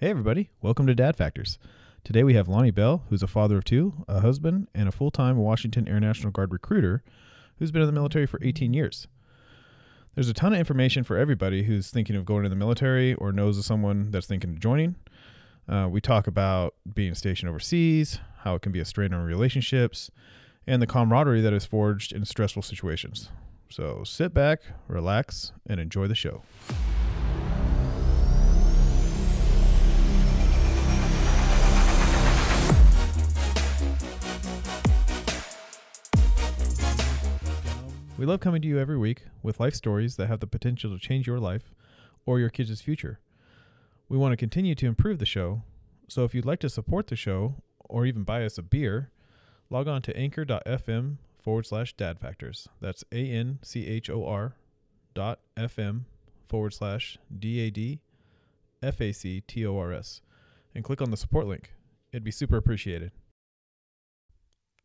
Hey, everybody. Welcome to Dad Factors. Today we have Lonnie Bell, who's a father of two, a husband, and a full time Washington Air National Guard recruiter who's been in the military for 18 years. There's a ton of information for everybody who's thinking of going to the military or knows of someone that's thinking of joining. Uh, we talk about being stationed overseas, how it can be a strain on relationships, and the camaraderie that is forged in stressful situations. So sit back, relax, and enjoy the show. We love coming to you every week with life stories that have the potential to change your life or your kids' future. We want to continue to improve the show, so if you'd like to support the show or even buy us a beer, log on to anchor.fm forward slash dad factors. That's A N C H O R dot FM forward slash D A D F A C T O R S and click on the support link. It'd be super appreciated.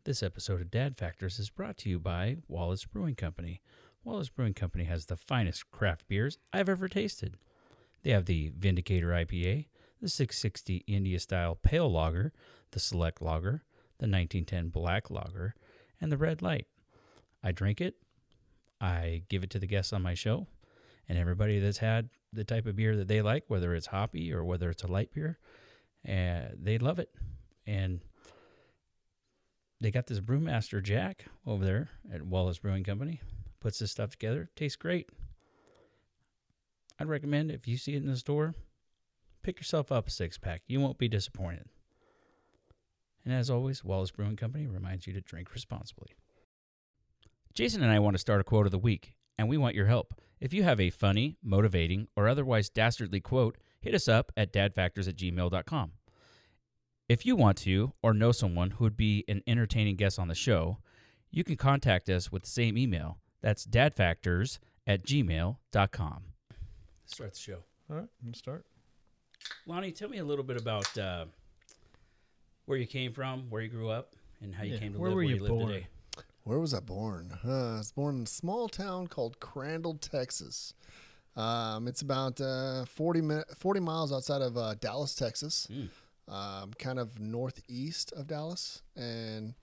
This episode of Dad Factors is brought to you by Wallace Brewing Company. Wallace Brewing Company has the finest craft beers I've ever tasted. They have the Vindicator IPA, the 660 India Style Pale Lager, the Select Lager, the 1910 Black Lager, and the Red Light. I drink it, I give it to the guests on my show, and everybody that's had the type of beer that they like, whether it's hoppy or whether it's a light beer, uh, they love it. And they got this brewmaster Jack over there at Wallace Brewing Company. Puts this stuff together. Tastes great. I'd recommend if you see it in the store, pick yourself up a six pack. You won't be disappointed. And as always, Wallace Brewing Company reminds you to drink responsibly. Jason and I want to start a quote of the week, and we want your help. If you have a funny, motivating, or otherwise dastardly quote, hit us up at dadfactors at gmail.com. If you want to, or know someone who would be an entertaining guest on the show, you can contact us with the same email. That's dadfactors at gmail.com. Start the show. All right, let's start. Lonnie, tell me a little bit about uh, where you came from, where you grew up, and how you Yeah, came to where live were where you you live born? today. Where was I born? Uh, I was born in a small town called Crandall, Texas. Um, it's about uh, 40, mi- 40 miles outside of uh, Dallas, Texas, Mm. Um, kind of northeast of Dallas. And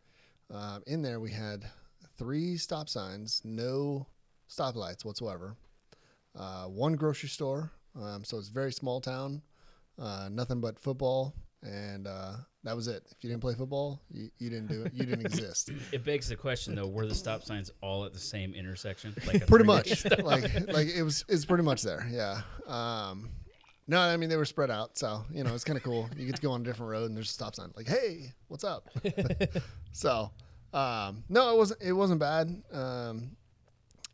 um, in there, we had three stop signs, no stoplights whatsoever, uh, one grocery store. Um, so it's a very small town, uh, nothing but football. And uh, that was it. If you didn't play football, you, you didn't do it. You didn't exist. It begs the question, though, were the stop signs all at the same intersection? Like pretty much like like it was it's pretty much there yeah um no i mean they were spread out so you know it's kind of cool you get to go on a different road and there's a stop sign like hey what's up so um no it wasn't it wasn't bad um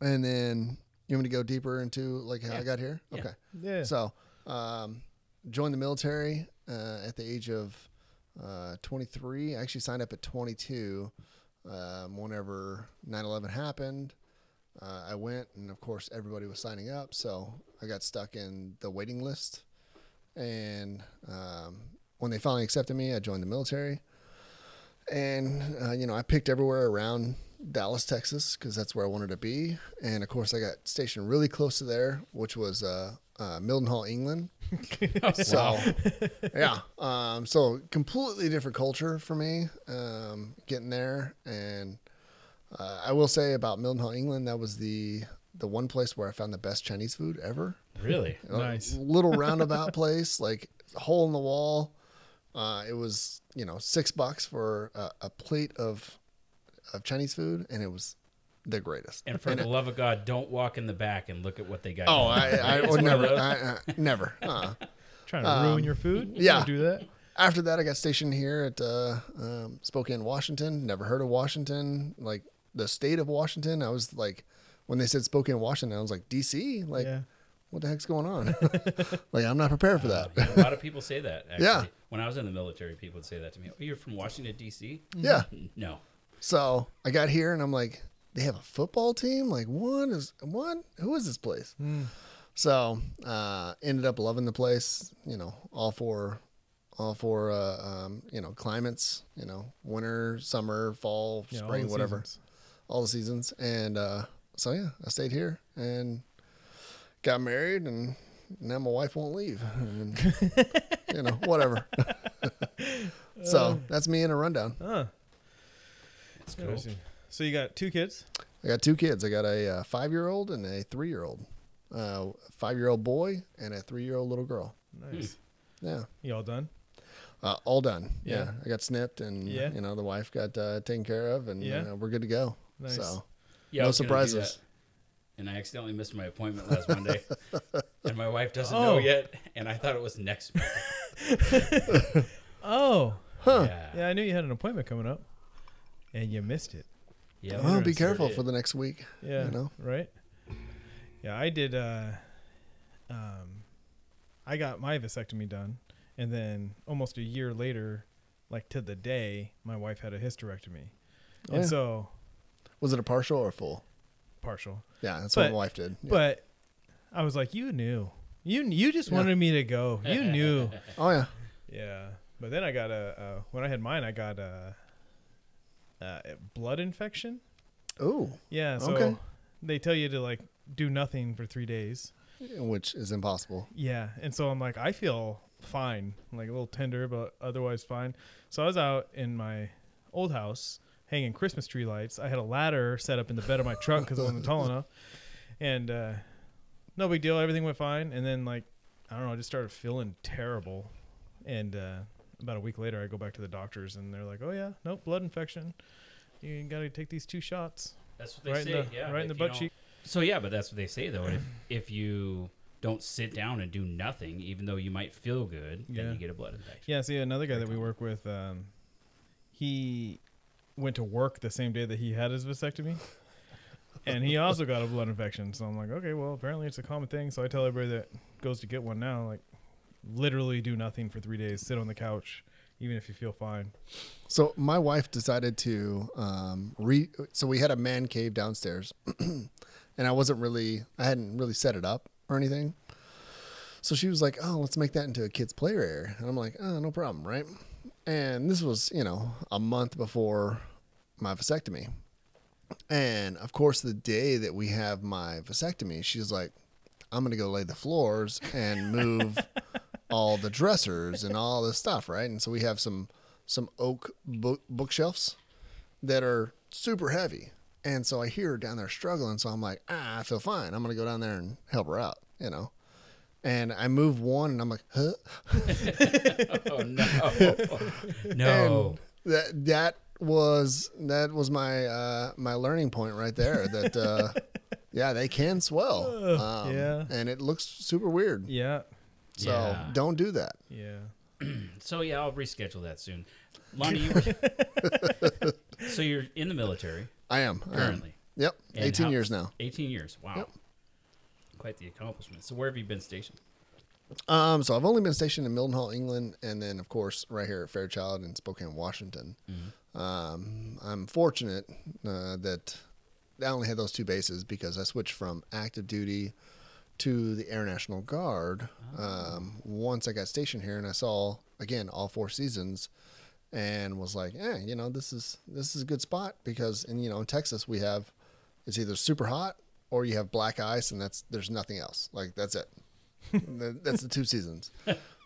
and then you want me to go deeper into like how Yeah. i got here Yeah. okay Yeah. so, um, joined the military uh, at the age of uh, 23. I actually signed up at 22 um, whenever 9 11 happened. Uh, I went, and of course, everybody was signing up. So I got stuck in the waiting list. And um, when they finally accepted me, I joined the military. And, uh, you know, I picked everywhere around Dallas, Texas, because that's where I wanted to be. And of course, I got stationed really close to there, which was uh, uh, Mildenhall, England. So, yeah. Um, so completely different culture for me um, getting there. And uh, I will say about Mildenhall, England, that was the the one place where I found the best Chinese food ever. Really? A Nice. little roundabout place, like a hole in the wall. Uh, it was you know six bucks for a, a plate of of Chinese food, and it was the greatest. And for And the it- love of God, don't walk in the back and look at what they got. oh, I, I It's would never. I, I, never. Uh, Trying to ruin Um, your food? You yeah. don't do that. after that, I got stationed here at uh, um, Spokane, Washington. Never heard of Washington, like the state of Washington. I was like, when they said Spokane, Washington, I was like, DC, like, yeah. What the heck's going on? like, I'm not prepared for that. Yeah, a lot of people say that. Actually. Yeah. When I was in the military, people would say that to me. Oh, you're from Washington D.C. yeah. No. So I got here and I'm like, they have a football team. Like, what is what? Who is this place? Mm. So uh, ended up loving the place. You know, all four, all four. Uh, um, you know, climates. You know, winter, summer, fall, Yeah, spring, the whatever. seasons. all the seasons. And uh, so yeah, I stayed here and got married, and now my wife won't leave. And you know, whatever. so that's me in a rundown. Huh. It's cool. Interesting. So you got two kids? I got two kids. I got a uh, five year old and a three year old. Uh, five year old boy and a three year old little girl. Nice. Yeah. You all done? Uh, all done. Yeah. Yeah. I got snipped and, Yeah. you know, the wife got uh, taken care of and Yeah. uh, we're good to go. Nice. So, Yeah, I No was gonna do surprises. that. And I accidentally missed my appointment last Monday. and my wife doesn't Oh. know yet. And I thought it was next month. Oh. huh. Yeah. Yeah, I knew you had an appointment coming up. And you missed it. Yeah. Well, be careful did. for the next week. Yeah. You know? Right? Yeah, I did uh um I got my vasectomy done and then almost a year later, like to the day, my wife had a hysterectomy. Oh, and yeah. so Was it a partial or a full? Partial. Yeah, that's But- what my wife did. Yeah. But I was like, you knew. You you just Yeah. wanted me to go. You knew. oh, yeah. Yeah, but then I got a uh, when I had mine, I got a, a blood infection. Oh. Yeah, so Okay. they tell you to like do nothing for three days. which is impossible. Yeah, and so I'm like, I feel fine, like a little tender, but otherwise fine. So I was out in my old house hanging Christmas tree lights. I had a ladder set up in the bed of my truck because it wasn't tall enough, and uh, no big deal. Everything went fine, and then like I don't know, I just started feeling terrible, and uh, about a week later, I go back to the doctors, and they're like, "Oh yeah, nope, blood infection. You got to take these two shots That's what they right say. in the yeah. right in the butt cheek." So yeah, but that's what they say though. If if you don't sit down and do nothing, even though you might feel good, then Yeah. you get a blood infection. Yeah, see another guy that we work with, um, he went to work the same day that he had his vasectomy, and he also got a blood infection. So I'm like, okay, well, apparently it's a common thing. So I tell everybody that goes to get one now, like, literally do nothing for three days, sit on the couch, even if you feel fine. So my wife decided to um, re. So we had a man cave downstairs, and I wasn't really, I hadn't really set it up or anything. So she was like, "Oh, let's make that into a kids' play area," and I'm like, "Oh, no problem, right?" And this was, you know, a month before my vasectomy, and of course, the day that we have my vasectomy, she's like, "I'm gonna go lay the floors and move." all the dressers and all this stuff, right? And so we have some some oak book, bookshelves that are super heavy. And so I hear her down there struggling. So I'm like, ah, I feel fine. I'm going to go down there and help her out, you know? And I move one and I'm like, huh? Oh no, no. And that, that was, that was my, uh, my learning point right there that, uh, yeah, they can swell. Um, yeah. And it looks super weird. Yeah, So Yeah. don't do that. yeah. So yeah, I'll reschedule that soon. Lonnie, you were, so you're in the military I am. I am. currently, Yep. And 18 how- years now. 18 years. Wow, Yep. Quite the accomplishment. So where have you been stationed? Um, so I've only been stationed in Mildenhall, England, and then of course right here at Fairchild in Spokane, Washington. Um, I'm fortunate uh, that I only had those two bases because I switched from active duty to the Air National Guard um, once I got stationed here, and I saw again all four seasons, and was like, eh, you know, this is this is a good spot because in you know in Texas we have it's either super hot or you have black ice, and that's there's nothing else. Like that's it. That's the two seasons.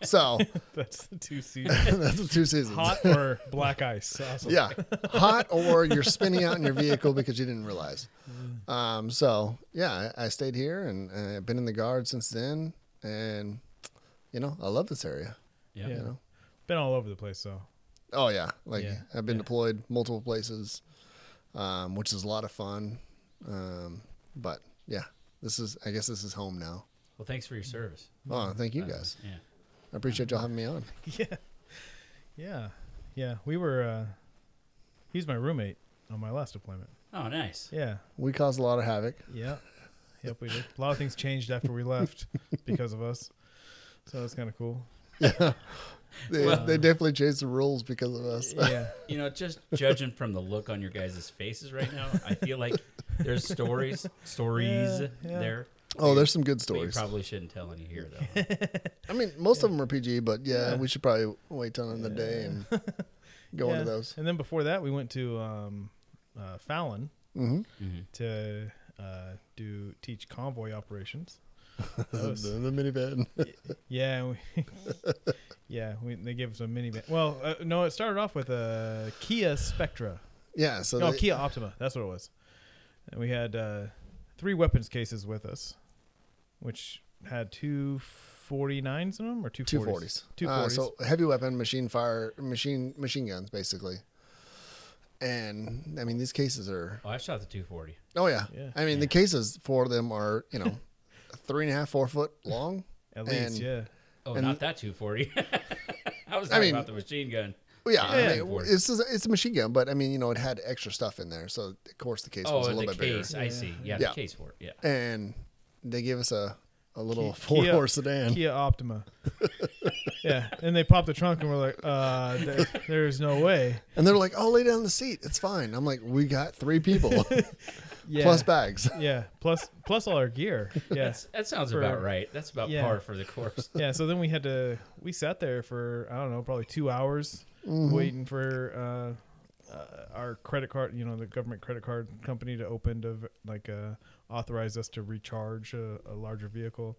So That's the two seasons. that's the two seasons. Hot or black ice. Awesome. Yeah, hot or you're spinning out in your vehicle because you didn't realize. Mm. Um, so yeah, I, I stayed here and uh, I've been in the guard since then, and you know I love this area. Yeah. Yeah. You know, Been all over the place though. oh yeah, like Yeah, I've been yeah. deployed multiple places, um, which is a lot of fun. Um, but yeah, this is I guess this is home now. Well, thanks for your service. Oh, thank you Uh, guys. Yeah. I appreciate y'all having me on. Yeah. Yeah. Yeah. We were uh he's my roommate on my last deployment. Oh, nice. Yeah. We caused a lot of havoc. Yeah. Yep, we did. A lot of things changed after we left because of us. So that's kind of cool. They, Well- they definitely changed the rules because of us. Yeah. You know, just judging from the look on your guys' faces right now, I feel like there's stories, stories Yeah, yeah. there. Oh, there's some good But you stories. probably shouldn't tell any here, though. I mean, most of them are PG, but yeah, Yeah. we should probably wait till another day and go Yeah. into those. And then before that, we went to um, uh, Fallon hmm hmm to uh, do teach convoy operations. That the, was- the minivan. yeah, we, Yeah, we, they gave us a minivan. Well, uh, no, it started off with a Kia Spectra. Yeah. So no, they- Kia Optima. That's what it was. And we had uh, three weapons cases with us, which had two 49s in them or two two 40s? forties. Two Uh, 40s. so heavy weapon, machine fire, machine machine guns, basically. And I mean, these cases are. Oh, I shot the 240. Oh yeah. Yeah. I mean, the cases for them are you know, three and a half, four foot long. At least, and- yeah. Oh, And- not that 240. I was I talking mean- about the machine gun. Well, yeah, Yeah. I mean, it's a, it's a machine gun, but I mean, you know, it had extra stuff in there, so of course the case Oh, was a the little bit bigger. case. I see. Yeah, Yeah. the case for it. Yeah. And they gave us a a little Ki- four Kia- horse sedan. Kia Optima. yeah, and they popped the trunk and we're like, uh, there, there's no way. And they're like, "Oh, lay down in the seat. It's fine." I'm like, "We got three people Yeah, plus bags." yeah, plus plus all our gear. Yeah, That's, that sounds For- about right. That's about yeah. par for the course. yeah. So then we had to we sat there for I don't know probably two hours Mhm. waiting for uh, uh, our credit card, you know, the government credit card company to open to like uh, authorize us to recharge a, a larger vehicle.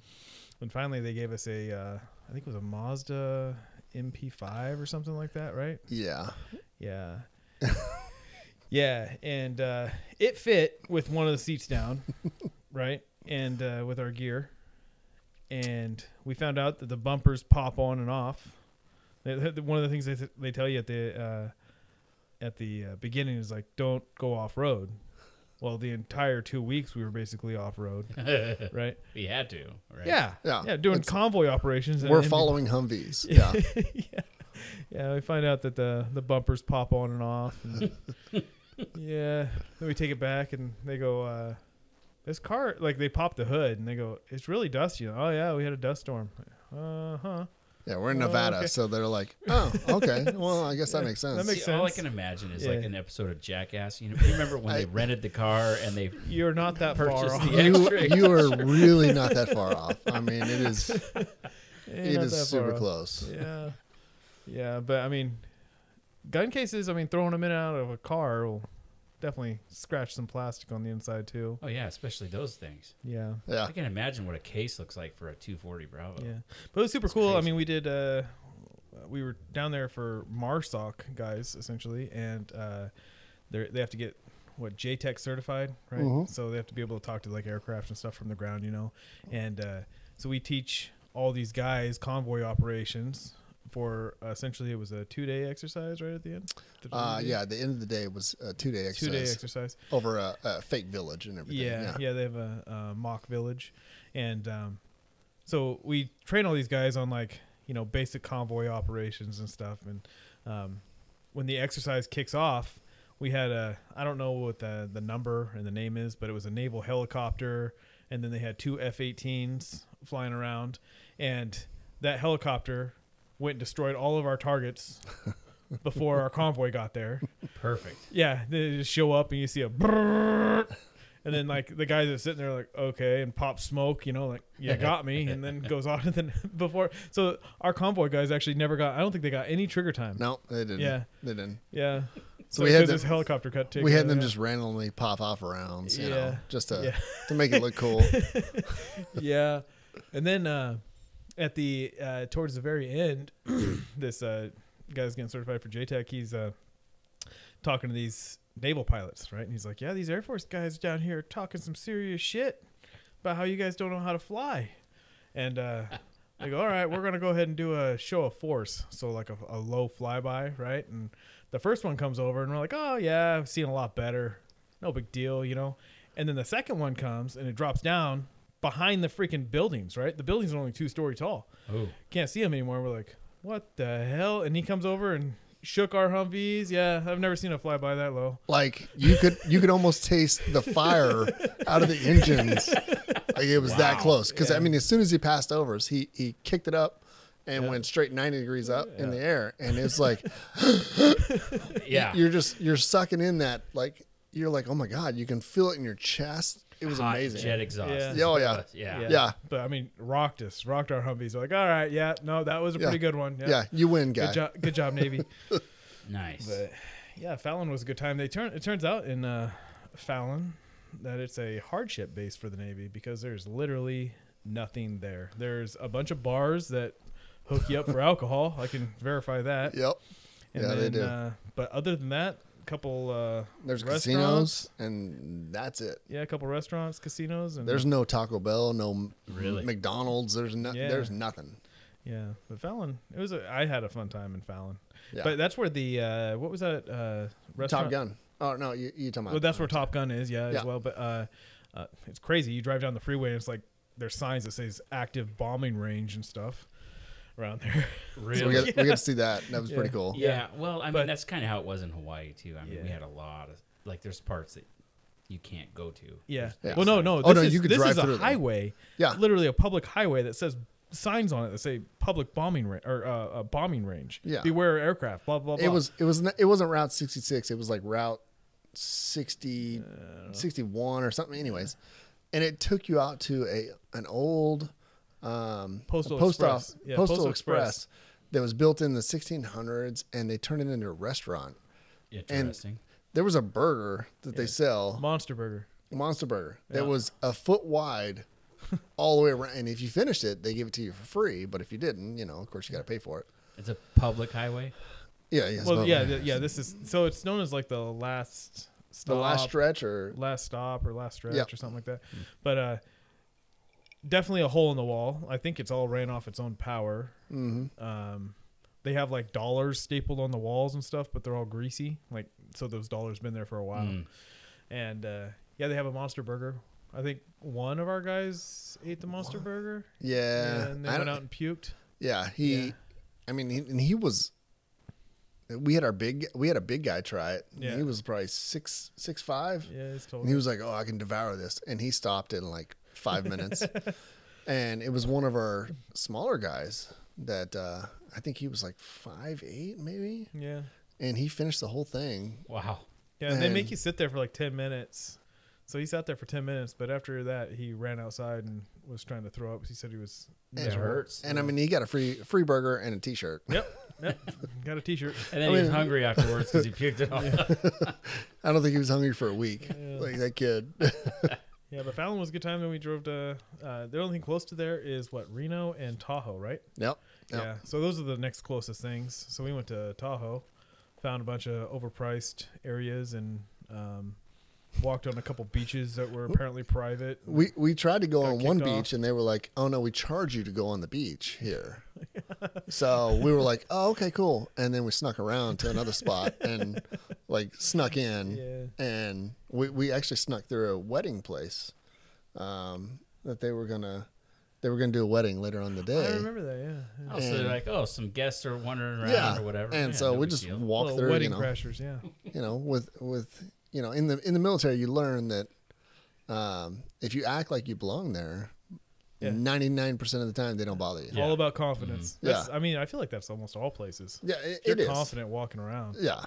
And finally, they gave us a uh, I think it was a Mazda MP5 or something like that, right? Yeah. Yeah. yeah, and uh, it fit with one of the seats down, right? And uh, with our gear. And we found out that the bumpers pop on and off. They- they- One of the things they, they tell you at the uh, at the uh, beginning is like, don't go off road. Well, the entire two weeks we were basically off road, right? we had to. Right? Yeah, Yeah. yeah, doing It's- convoy operations. and- We're and- following Humvees. Yeah. yeah. Yeah, we find out that the the bumpers pop on and off. and- yeah. Then we take it back and they go, uh, this car, like they pop the hood and they go, it's really dusty. Oh, yeah, we had a dust storm. Uh huh. Yeah, we're in Oh, Nevada, okay. so they're like, "Oh, okay. Well, I guess that makes sense." that makes See, all I can imagine is Yeah. like an episode of Jackass. You know, you remember when they rented the car and they You're not that far off. you, you are really not that far off. I mean, it is You're it not is that far super off. close. Yeah. Yeah, but I mean, gun cases, I mean, throwing them in and out of a car will definitely scratch some plastic on the inside too. Oh yeah, especially those things. Yeah. Yeah. I can imagine what a case looks like for a 240 Bravo. Yeah, but it was super That's cool. I mean, we did. Uh, we were down there for MARSOC guys essentially, and uh, they they have to get what JTAC certified, right? Mhm. So they have to be able to talk to like aircraft and stuff from the ground, you know. And uh, so we teach all these guys convoy operations for uh, essentially it was a two day exercise right at the end. The Uh, yeah, at the end of the day was a two day exercise. two day exercise exercise. over a, a fake village and everything. Yeah, Yeah. yeah, they have a, a mock village, and um, so we train all these guys on like you know basic convoy operations and stuff. And um, when the exercise kicks off, we had a I don't know what the the number and the name is, but it was a naval helicopter, and then they had two F-18s flying around, and that helicopter went and destroyed all of our targets. Before our convoy got there, Perfect. yeah, they just show up and you see a brrrr, and then like the guys that sitting there like okay and pop smoke, you know, like you got me, and then goes on and then before so our convoy guys actually never got. I don't think they got any trigger time. No, they didn't. Yeah. They didn't. Yeah. So we had them- this helicopter cut. taken we had them yeah. just randomly pop off rounds, you know, Yeah. just to Yeah. to make it look cool. yeah, and then uh, at the uh, towards the very end, this uh, guy's getting certified for JTAC. He's uh, talking to these naval pilots, right? And he's like, "Yeah, these Air Force guys down here talking some serious shit about how you guys don't know how to fly." And uh, they go, "All right, we're gonna go ahead and do a show of force, so like a, a low flyby, right?" And the first one comes over, and we're like, "Oh yeah, I've seen a lot better. No big deal, you know." And then the second one comes, and it drops down behind the freaking buildings, right? The buildings are only two story tall. Oh, Can't see them anymore. We're like, what the hell? And he comes over and shook our Humvees. Yeah, I've never seen a flyby that low. like you could you could almost taste the fire out of the engines. Like it was that close. Because I mean, as soon as he passed over us, he he kicked it up and Yeah. went straight ninety degrees up in the air, and it's like yeah. you're just you're sucking in that like you're like oh my god, you can feel it in your chest. It was Hot amazing. Jet exhaust. Yeah. is Oh, yeah. Yeah. Yeah. Yeah. But I mean, rocked us, rocked our Humvees. We're like, all right, yeah, no, that was a Yeah. pretty good one. Yeah, Yeah, you win, guy. good job, good job, Navy. Nice. but yeah, Fallon was a good time. They turn. It turns out in uh, Fallon that it's a hardship base for the Navy because there's literally nothing there. There's a bunch of bars that hook you up for alcohol. I can verify that. Yep. And Yeah, then, they do. Uh, but other than that, a couple, uh, There's Restaurants? casinos, and that's it. yeah, a couple restaurants, casinos, and There's no Taco Bell, no Really? McDonald's. There's no, Yeah. there's nothing. yeah. But Fallon, it was. A, I had a fun time in Fallon. Yeah. But that's where the uh, what was that uh, restaurant? Top Gun. Oh no, you you talking about? Well, that's where Top Gun is, yeah, as Yeah. well. But uh, uh, it's crazy. You drive down the freeway, and it's like there's signs that says active bombing range and stuff around there. Really? So we got we got to see that. That was Yeah. pretty cool. yeah. Well, I mean, But- that's kind of how it was in Hawaii too. I mean, we had a lot of like, there's parts that you can't go to. Yeah. Yeah. Well, no, no. This Oh, no, is, you could this drive is a through them. highway. Yeah. Literally a public highway that says signs on it that say public bombing range or uh, a bombing range. Yeah. Beware aircraft. Blah blah blah. It was it was it wasn't Route 66. It was like Route 60, Uh, 61 or something. Anyways, and it took you out to a an old um, Postal post Express. off- Yeah, postal, Postal Express. Express. that was built in the 1600s, and they turned it into a restaurant. Interesting. There was a burger that they sell, Monster Burger. Monster Burger, that Yeah. was a foot wide. all the way around, and if you finished it, they give it to you for free. But if you didn't, you know, of course, you got to pay for it. it's a public highway. Yeah, yeah. Well, yeah, th- yeah. This is so it's known as like the last stop, the last stretch, or last stop or last stretch Yeah. or something like that. But uh, definitely a hole in the wall. I think it's all ran off its own power. hmm Um, they have like dollars stapled on the walls and stuff, but they're all greasy. Like so, those dollars been there for a while. Mm. And uh, yeah, they have a monster burger. I think one of our guys ate the monster burger. yeah, and they I went out and puked. Yeah, he. Yeah. I mean, he, and he was. We had our big. We had a big guy try it. Yeah. He was probably six six five, Yeah, it's and he was like, "Oh, I can devour this," and he stopped it and like five minutes. and it was one of our smaller guys that uh, I think he was like five eight maybe, yeah, and he finished the whole thing. Wow. yeah. And they make you sit there for like ten minutes. So he sat there for ten minutes, but after that, he ran outside and was trying to throw up. He said he was. And, It hurts. And I mean, he got a free free burger and a t shirt. Yep, yep. Got a T-shirt. And then I he was hungry afterwards because he puked it all. I don't think he was hungry for a week. Yeah. Like that kid. Yeah, but Fallon was a good time. Then we drove to. Uh, the only thing close to there is what Reno and Tahoe, right? yep. Yep. Yeah. So those are the next closest things. So we went to Tahoe, found a bunch of overpriced areas, and um, walked on a couple beaches that were apparently private. We we tried to go on one off. beach and they were like, "Oh no, we charge you to go on the beach here." so we were like, "Oh, okay, cool." And then we snuck around to another spot and like snuck in, Yeah. and we we actually snuck through a wedding place um, that they were gonna they were gonna do a wedding later on the day. I remember that. Yeah. Oh, so they're like, oh, some guests are wandering around Yeah, or whatever. and Yeah, so no we just deal. walked Well, through. wedding You know, crashers. Yeah. you know, with with you know, in the in the military, you learn that um, if you act like you belong there, ninety nine percent of the time they don't bother you. Yeah. All about confidence. Mhm. That's, Yeah. I mean, I feel like that's almost all places. Yeah, it, You're it is. confident walking around. Yeah,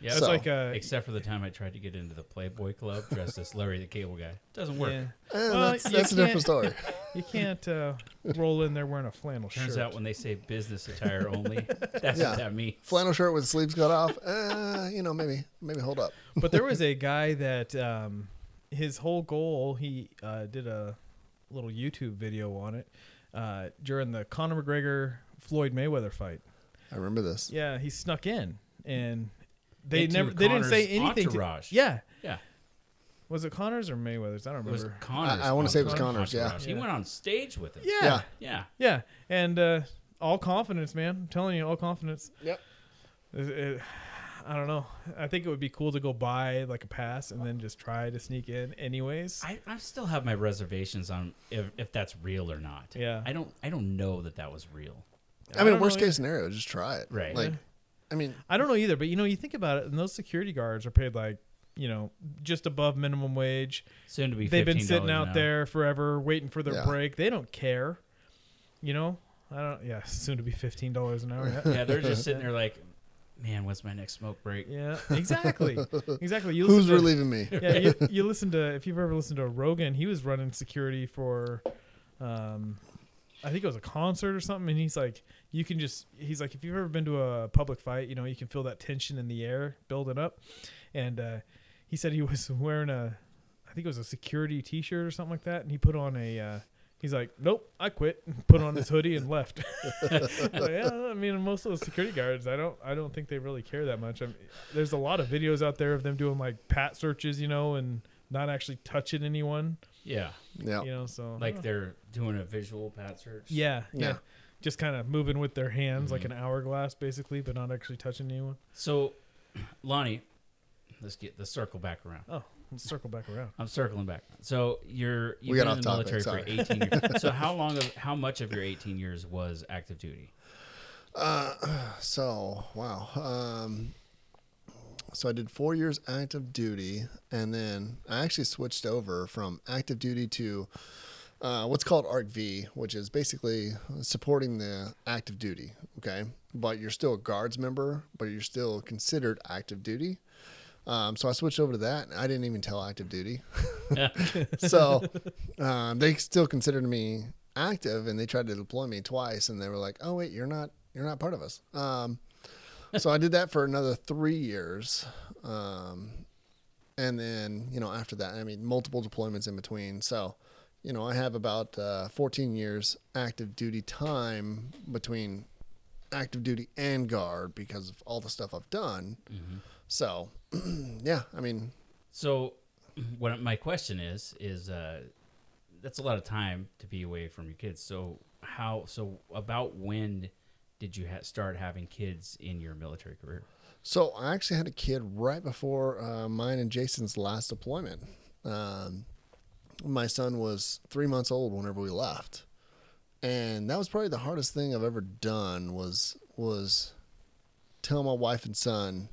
Yeah, It's So- like uh, except for the time I tried to get into the Playboy Club dressed as Larry the Cable Guy. Doesn't work. yeah. Eh, Well, that's, that's a different story. You can't uh, roll in there wearing a flannel Turns shirt. Turns out when they say business attire only, that's Yeah. what that means. Flannel shirt with sleeves cut off. Uh, you know, maybe maybe hold up. but there was a guy that um, his whole goal he uh, did a little YouTube video on it uh, during the Conor McGregor Floyd Mayweather fight. I remember this. Yeah, he snuck in and they Into never they didn't say Conor's anything. To, entourage. yeah, Yeah. was it Conor's or Mayweather's? I don't It was remember. Conor's. I- I wanna say it was entourage. Conor's, yeah. He went on stage with him. yeah, Yeah. Yeah. yeah, and uh, all confidence, man. I'm telling you, all confidence. Yep. It- it- I don't know. I think it would be cool to go buy like a pass and then just try to sneak in, anyways. I, I still have my reservations on if, if that's real or not. Yeah. I don't I don't know that that was real. I mean, don't worst know case scenario, just try it. Right. Like, I mean, I don't know either, but you know, you think about it, and those security guards are paid like, you know, just above minimum wage. Soon to be They've been $15 sitting out hour. there forever waiting for their Yeah. break. They don't care. You know? I don't yeah, soon to be fifteen dollars an hour. Yeah. Yeah, they're just sitting there like, man, what's my next smoke break? yeah, exactly. Exactly. You who's to- relieving me? yeah, you, you listen to if you've ever listened to Rogan, he was running security for um I think it was a concert or something and he's like you can just he's like if you've ever been to a public fight, you know, you can feel that tension in the air building up. And uh he said he was wearing a I think it was a security t-shirt or something like that and he put on a uh He's like, nope, I quit. Put on his hoodie and left. Like, yeah, I mean, most of the security guards, I don't, I don't think they really care that much. I mean, there's a lot of videos out there of them doing like pat searches, you know, and not actually touching anyone, Yeah, Yeah. you know. So like they're doing a visual pat search. yeah, yeah, Yeah. Just kind of moving with their hands like Mhm. an hourglass, basically, but not actually touching anyone. So, Lonnie, let's get the circle back around. Oh, let's circle back around. I'm circling back. So you're you've We been in off the topic, military for 18 years. so how long of how much of your 18 years was active duty? Uh, so wow. Um, so I did four years active duty, and then I actually switched over from active duty to uh, what's called ARC V, which is basically supporting the active duty. Okay, but you're still a guards member, but you're still considered active duty. Um, so I switched over to that, and I didn't even tell active duty. so um, they still considered me active, and they tried to deploy me twice, and they were like, "Oh wait, you're not you're not part of us." Um, so I did that for another three years, um, and then you know after that, I mean multiple deployments in between. So you know I have about uh, 14 years active duty time between active duty and guard because of all the stuff I've done. So yeah, I mean So, what my question is is uh, that's a lot of time to be away from your kids. So how so about when did you ha- start having kids in your military career? So I actually had a kid right before uh, mine and Jason's last deployment. Um, my son was three months old whenever we left, and that was probably the hardest thing I've ever done. Was was tell my wife and son,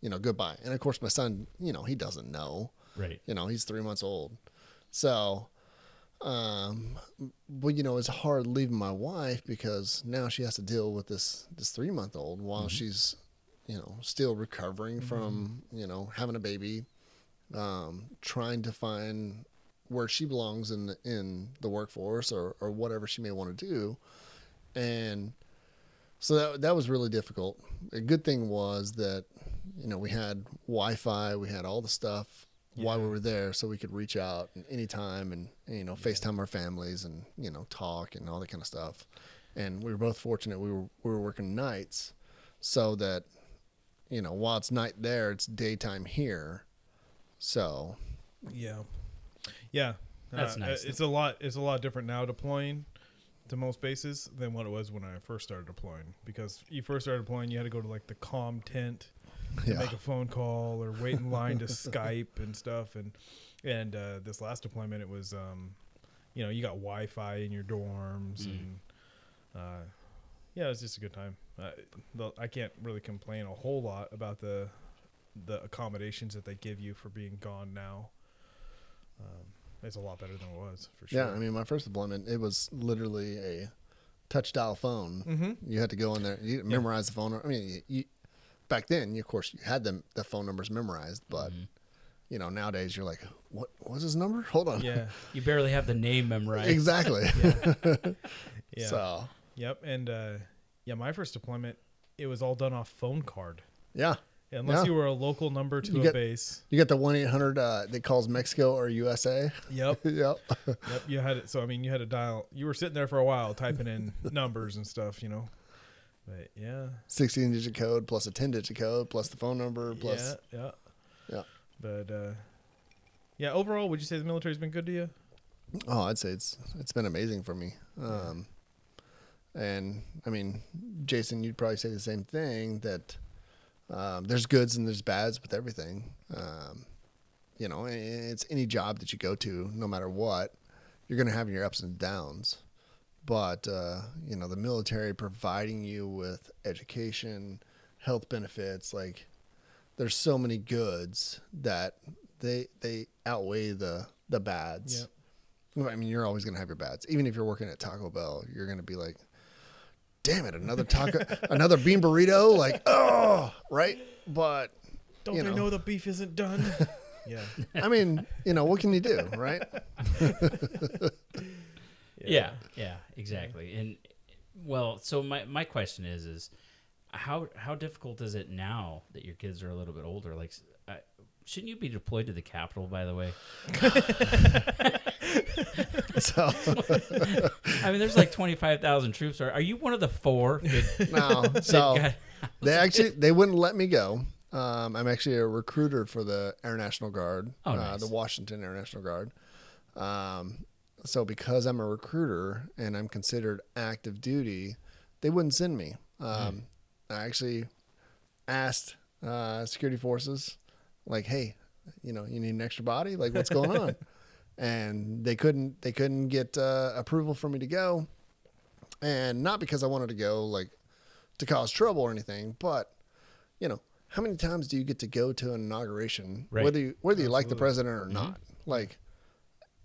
you know, goodbye. And of course, my son, you know, he doesn't know. Right. You know, he's three months old. So, um, but you know, it's hard leaving my wife because now she has to deal with this this three month old while she's, you know, still recovering from you know having a baby, um, trying to find where she belongs in the, in the workforce or or whatever she may want to do, and so that that was really difficult. A good thing was that you know we had Wi-Fi, we had all the stuff while we were there, so we could reach out anytime and, and you know FaceTime our families and you know talk and all that kind of stuff. And we were both fortunate we were we were working nights, so that you know while it's night there, it's daytime here. So Yeah, yeah, That's Uh, nice. It's a lot. It's a lot different now deploying to most bases than what it was when I first started deploying. Because you first started deploying, you had to go to like the com tent to yeah, make a phone call or wait in line to Skype and stuff. And and uh, this last deployment, it was um, you know you got Wi-Fi in your dorms Mm. and uh, yeah, it was just a good time. Uh, the, I can't really complain a whole lot about the the accommodations that they give you for being gone now. Um, it's a lot better than it was for sure. yeah. I mean, my first deployment, it was literally a touch dial phone. mm-hmm. You had to go in there, you memorize the phone. I mean, you, you back then, you, of course, you had them the phone numbers memorized, but Mhm. you know nowadays you're like, what was his number? Hold on. yeah, You barely have the name memorized. Exactly. yeah. So Yep, and uh, yeah, my first deployment, it was all done off phone card. yeah, Unless Yeah. you were a local number to You a get- base. you got the one eight hundred uh, that calls Mexico or USA. Yep, yep. yep. You had it. So I mean, you had to dial. You were sitting there for a while typing in numbers and stuff, you know. But yeah, Sixteen digit code plus a ten digit code plus the phone number plus. yeah, yeah, Yeah. But uh, yeah, overall, would you say the military's been good to you? Oh, I'd say it's it's been amazing for me. Um, and I mean, Jason, you'd probably say the same thing that um, there's goods and there's bads with everything. Um, you know, it's any job that you go to, no matter what, you're going to have your ups and downs. But uh, you know, the military providing you with education, health benefits, like there's so many goods that they they outweigh the the bads. Yep. I mean, you're always going to have your bads. Even if you're working at Taco Bell, you're going to be like, damn it, another taco, another bean burrito. Like, oh, right. But, Don't You they know. know the beef isn't done? yeah. I mean, you know, what can you do, right? Yeah, yeah, exactly. And well, so my my question is is how how difficult is it now that your kids are a little bit older? Like, I, shouldn't you be deployed to the capital, By the way, So I mean, there's like twenty five thousand troops. Are are you one of the four? That, no, so got- they actually they wouldn't let me go. Um, I'm actually a recruiter for the Air National Guard, Oh, uh, the Washington Air National Guard. Um, so because I'm a recruiter and I'm considered active duty, they wouldn't send me. Um, I actually asked uh, security forces, like, "Hey, you know, you need an extra body? Like, what's going on?" and they couldn't they couldn't get uh, approval for me to go, and not because I wanted to go like to cause trouble or anything, but you know, how many times do you get to go to an inauguration, Right. whether you whether you like the president or not? Like,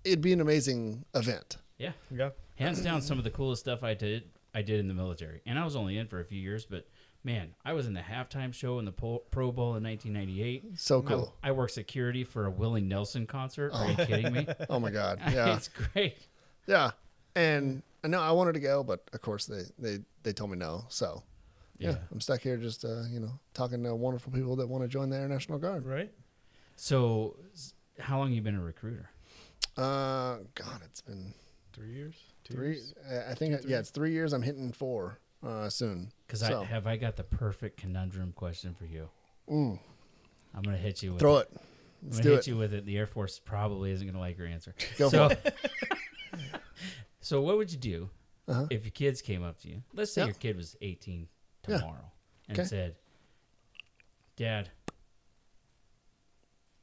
it'd be an amazing event. yeah, Yeah. hands down, some of the coolest stuff I did. I did in the military, and I was only in for a few years, but man, I was in the halftime show in the Pro Pro Bowl in 1998. So cool. I, worked security for a Willie Nelson concert. Are you kidding me? Oh my god, yeah, it's great. yeah. And I know I wanted to go, but of course they they they told me no. So yeah, Yeah. I'm stuck here just uh, you know talking to wonderful people that want to join the Air National Guard. Right. So, how long you been a recruiter? Uh, God, it's been Three years. Two three. years? I think yeah, it's three years. I'm hitting four uh, soon. Because So. I have I got the perfect conundrum question for you. Mm, I'm gonna hit you with throw it. it. I'm gonna hit it. you with it. The Air Force probably isn't gonna like your answer. Go so, for it. so what would you do Uh-huh. if your kids came up to you? Let's say Yeah. your kid was 18 Yeah. tomorrow and Okay. said, "Dad,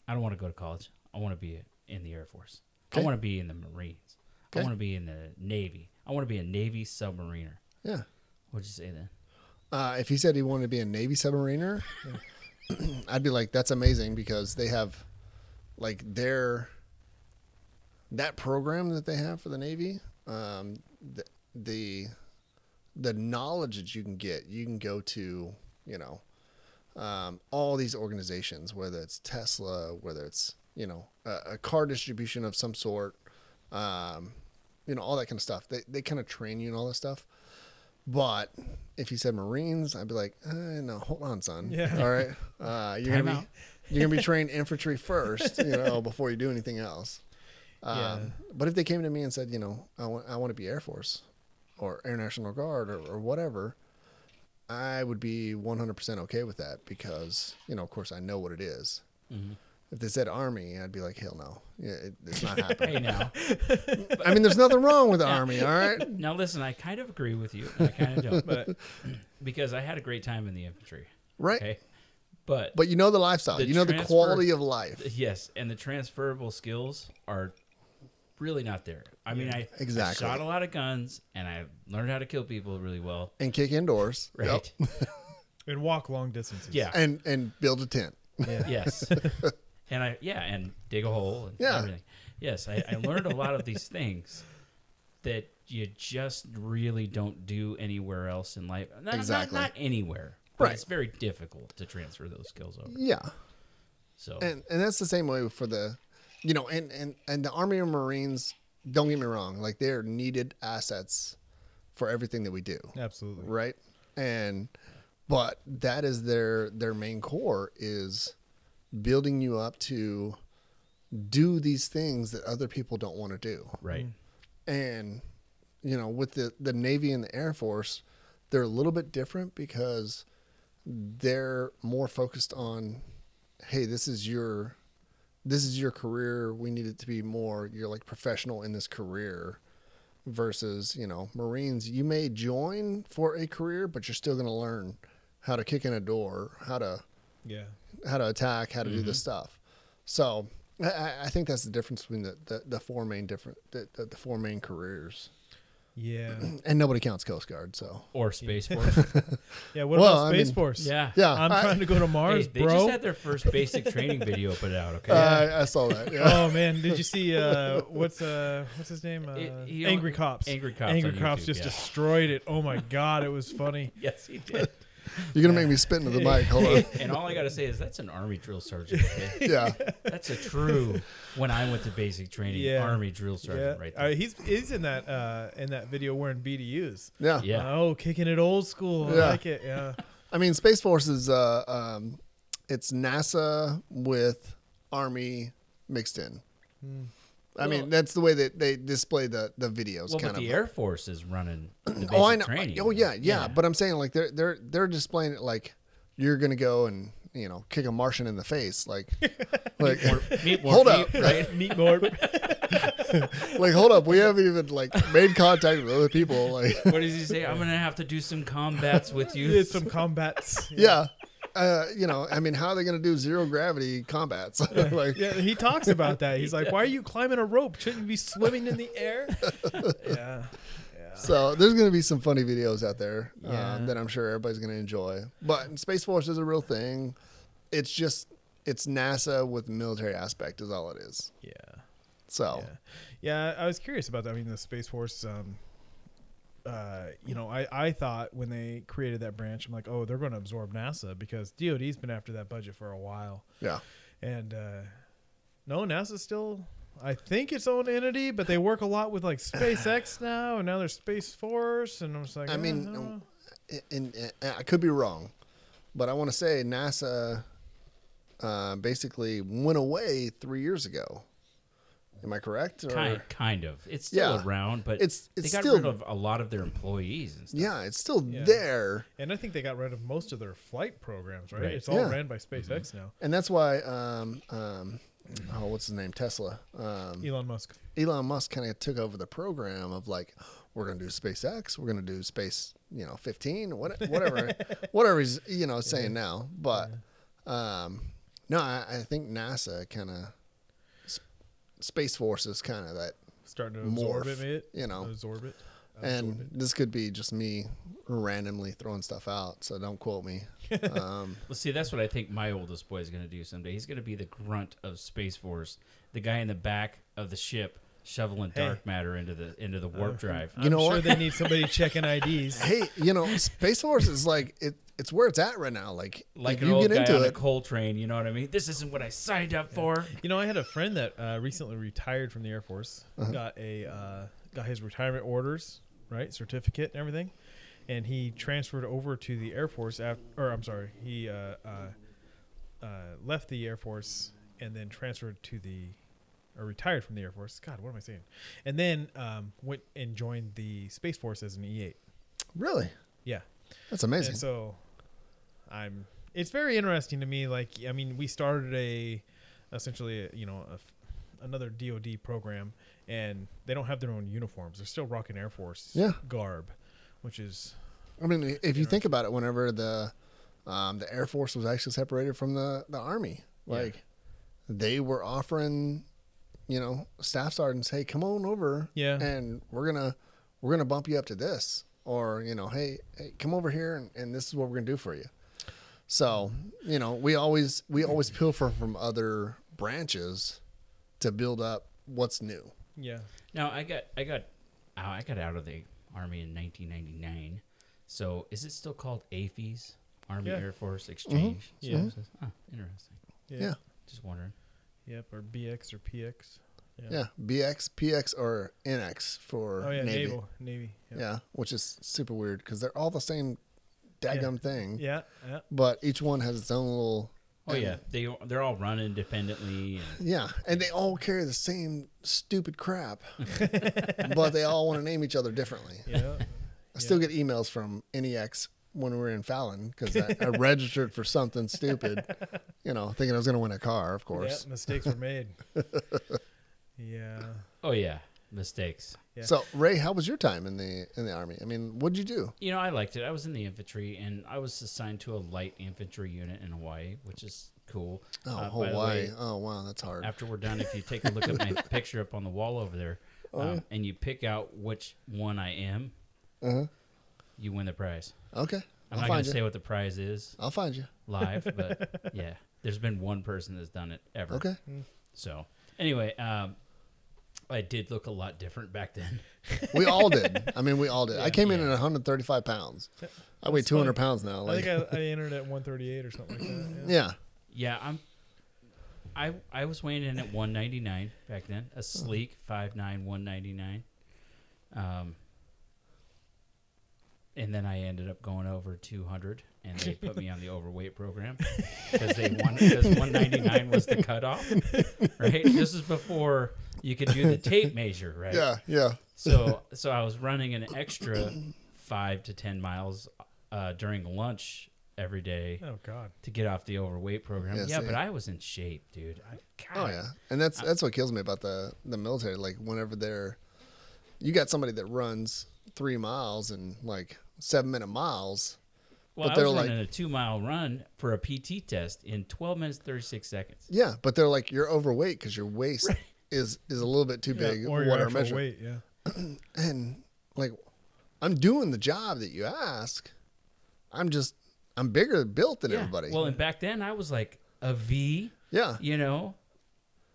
I don't want to go to college. I want to be in the Air Force. I want to be in the Marines. I want to be in the Navy. I want to be a Navy submariner." Yeah. What'd you say then? Uh, if he said he wanted to be a Navy submariner, I'd be like, that's amazing because they have like their that program that they have for the Navy. Um, the, the the knowledge that you can get, you can go to, you know, um, all these organizations, whether it's Tesla, whether it's you know a, a car distribution of some sort, um, you know, all that kind of stuff. They they kind of train you and all that stuff. But if you said Marines, I'd be like, uh, no, hold on, son. Yeah. All right. Uh, you're Time gonna out. be you're gonna be trained infantry first, you know, before you do anything else. Um, Yeah. But if they came to me and said, you know, I want I want to be Air Force or Air National Guard or, or whatever, I would be 100% okay with that because, you know, of course, I know what it is. Mhm. If they said Army, I'd be like, hell no, yeah, it, it's not happening. Hey now, I mean, there's nothing wrong with the Army, all right? now listen. I kind of agree with you. I kind of don't, but because I had a great time in the infantry. Right. Okay, but But you know the lifestyle. The you know the transfer- quality of life. Yes, and the transferable skills are really not there. I mean, I, Exactly. I shot a lot of guns and I learned how to kill people really well. And kick indoors. Yep. Right? And walk long distances. Yeah. And and build a tent. Yeah. yes. And I yeah, and dig a hole and Yeah. everything. Yes, I, I learned a lot of these things that you just really don't do anywhere else in life. Not, not- Exactly. Not, anywhere. But Right. It's very difficult to transfer those skills over. Yeah. So And and that's the same way for the you know, and and and the Army and Marines, don't get me wrong, like they're needed assets for everything that we do. Absolutely. Right? And but that is their their main core is building you up to do these things that other people don't want to do. right. Mm. and you know with the the navy and the air force they're a little bit different because they're more focused on hey this is your this is your career we need it to be more you're like professional in this career versus you know marines you may join for a career but you're still going to learn how to kick in a door how to Yeah. How to attack, how to do this stuff. So I- I, I think that's the difference between the, the, the four main different the, the, the four main careers. Yeah. And nobody counts Coast Guard, so Or Space Force. Yeah. What Well, about I Space mean- Force? yeah. yeah, I'm I, trying to go to Mars, Hey, they bro. just had their first basic training video put out, okay? I, I saw that. Yeah. oh man, did you see uh what's uh what's his name? Uh, It- Angry Cops. Angry Cops Angry Cops YouTube, just yeah. destroyed it. Oh my god, it was funny. yes, he did. You're gonna make me spit into the mic. Hold on. and all I gotta say is that's an army drill sergeant. Okay? Yeah, That's a true. When I went to basic training, Yeah. army drill Yeah, sergeant right Uh, he's he's in that uh in that video wearing BDUs. yeah, yeah, Oh, kicking it old school. I Yeah. like it. Yeah. I mean, Space Force is uh, um, it's NASA with army mixed in. I mean, that's the way that they display the the videos. Well, kind but of. the Air Force is running the basic oh, I know. training. Oh, yeah, yeah, But I'm saying like they're they're they're displaying it like you're gonna go and you know kick a Martian in the face, like like Meat hold Warp, up, meat, right? Meat more. like hold up, we haven't even like made contact with other people. Like What does he say? I'm gonna have to do some combats with you. Did some combats. yeah, uh, you know, I mean, how are they gonna do zero gravity combats? like Yeah, he talks about that. He's like, "Why are you climbing a rope? Shouldn't you be swimming in the air?" Yeah, yeah. So there's going to be some funny videos out there Yeah. uh, that I'm sure everybody's going to enjoy. But Space Force is a real thing. It's just it's NASA with military aspect is all it is. Yeah, So yeah, yeah. I was curious about that. I mean, the Space Force. Um, uh, you know, I, I thought when they created that branch, I'm like, oh, they're going to absorb NASA because DoD's been after that budget for a while, yeah, and uh, no, NASA's still, I think its own entity, but they work a lot with like SpaceX now, and now there's Space Force, and I'm just like, I eh, mean, no. in, in, I could be wrong, but I want to say NASA uh, basically went away three years ago. Am I correct? Or- Kind, kind of. It's still Yeah. around, but It's- it's they got still- rid of a lot of their employees and stuff. Yeah, it's still Yeah. there. and I think they got rid of most of their flight programs, right? Right. It's all Yeah. ran by SpaceX now. And that's why, um, um, oh, what's his name? Tesla. Um, Elon Musk. Elon Musk kind of took over the program of like, we're going to do SpaceX, we're going to do Space, you know, 15, what, whatever, whatever he's, you know, saying now. But, um, no, I, I think NASA kind of, Space Force is kind of that, starting to absorb Morph, it, you know. absorb it. and it. this could be just me randomly throwing stuff out, so don't quote me. Um, Well, see, that's what I think my oldest boy is going to do someday. He's going to be the grunt of Space Force, the guy in the back of the ship shoveling Hey. dark matter into the into the warp drive. You I'm know sure what? they need somebody checking IDs. hey, you know, Space Force is like, it, it's where it's at right now. Like, Like if an you old get guy into on a coal train, you know what I mean? This isn't what I signed up for. You know, I had a friend that uh, recently retired from the Air Force. Uh-huh. Got a uh, got his retirement orders, right, certificate and everything, and he transferred over to the Air Force. After, or I'm sorry, he uh, uh, uh, left the Air Force and then transferred to the, or retired from the Air Force. God, what am I saying? And then um, went and joined the Space Force as an E8. really, Yeah. that's amazing. And so I'm it's very interesting to me like I mean we started a essentially a, you know a another DoD program and they don't have their own uniforms. They're still rocking Air Force Yeah. garb, which is I mean, if you think about it, whenever the um, the Air Force was actually separated from the the Army, Yeah. like they were offering, you know, staff sergeants, hey, come on over, Yeah. and we're gonna we're gonna bump you up to this, or you know, hey, hey come over here, and, and this is what we're gonna do for you. So you know, we always we always pilfer from other branches to build up what's new. yeah. Now I got I got oh, I got out of the army in 1999. So is it still called AAFES, Army Yeah. Air Force Exchange? Yeah. Services? Oh, interesting. Yeah. Yeah. Just wondering. Yep, or BX or PX. Yeah, BX, PX, or NX for Oh yeah, Navy. naval, navy. Yep. Yeah, which is super weird because they're all the same daggum thing, Yeah, yeah. but each one has its own little. Oh and- yeah, they they're all run independently. And Yeah, and they all carry the same stupid crap, but they all want to name each other differently. Yeah. I still get emails from NEX when we were in Fallon because I, I registered for something stupid, you know, thinking I was going to win a car, of yeah, course. mistakes were made. yeah. oh yeah, mistakes. Yeah. So Ray, how was your time in the in the army? I mean, what'd you do? You know, I liked it. I was in the infantry, and I was assigned to a light infantry unit in Hawaii, which is cool. Oh, Uh, Hawaii. way, oh, wow, that's hard. after we're done, if you take a look at my picture up on the wall over there, Oh, um, and you pick out which one I am, Uh-huh. You win the prize. Okay, I'm I'll not going find to you. say what the prize is I'll find you. live, but yeah, there's been one person that's done it ever. Okay. So anyway, um, I did look a lot different back then. We all did. I mean, we all did. I came in at 135 pounds. I weigh That's 200 funny. pounds now. I Like, think I, I entered at 138 or something like that. yeah. Yeah, I'm. I I was weighing in at 199 back then, a sleek 5'9", 199. Um, and then I ended up going over 200, and they put me on the overweight program because they won because 199 was the cutoff. Right. This is before you could do the tape measure. Right. Yeah, yeah. So so I was running an extra five to ten miles uh, during lunch every day Oh God. to get off the overweight program. Yeah, Yeah, but I was in shape, dude. I, Oh yeah, and that's that's what kills me about the the military. Like whenever they're, you got somebody that runs three miles and like seven minute miles. Well, But I they're was like- running a two mile run for a PT test in 12 minutes 36 seconds. Yeah, but they're like you're overweight because your waist is is a little bit too Yeah, big. or what your actual measure- weight. Yeah. and like I'm doing the job that you ask. I'm just I'm bigger built than Yeah. everybody. Well, and back then I was like a V, yeah, you know,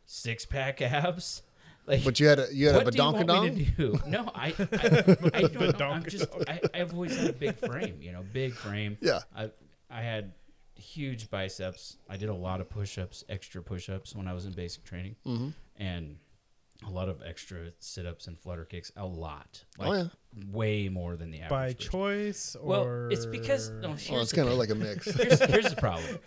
six pack abs. Like, but you had a you had what a do you want badonkadonk. me to do? No, I, I, I don't know. I'm just, I, I've always had a big frame, you know, big frame. Yeah, I, I had huge biceps. I did a lot of push-ups, extra push-ups when I was in basic training, Mhm. and a lot of extra sit-ups and flutter kicks. A lot, like Oh, yeah. way more than the average. By person. choice or Well, it's because no. Here's well, it's kind of like a mix. here's, here's the problem.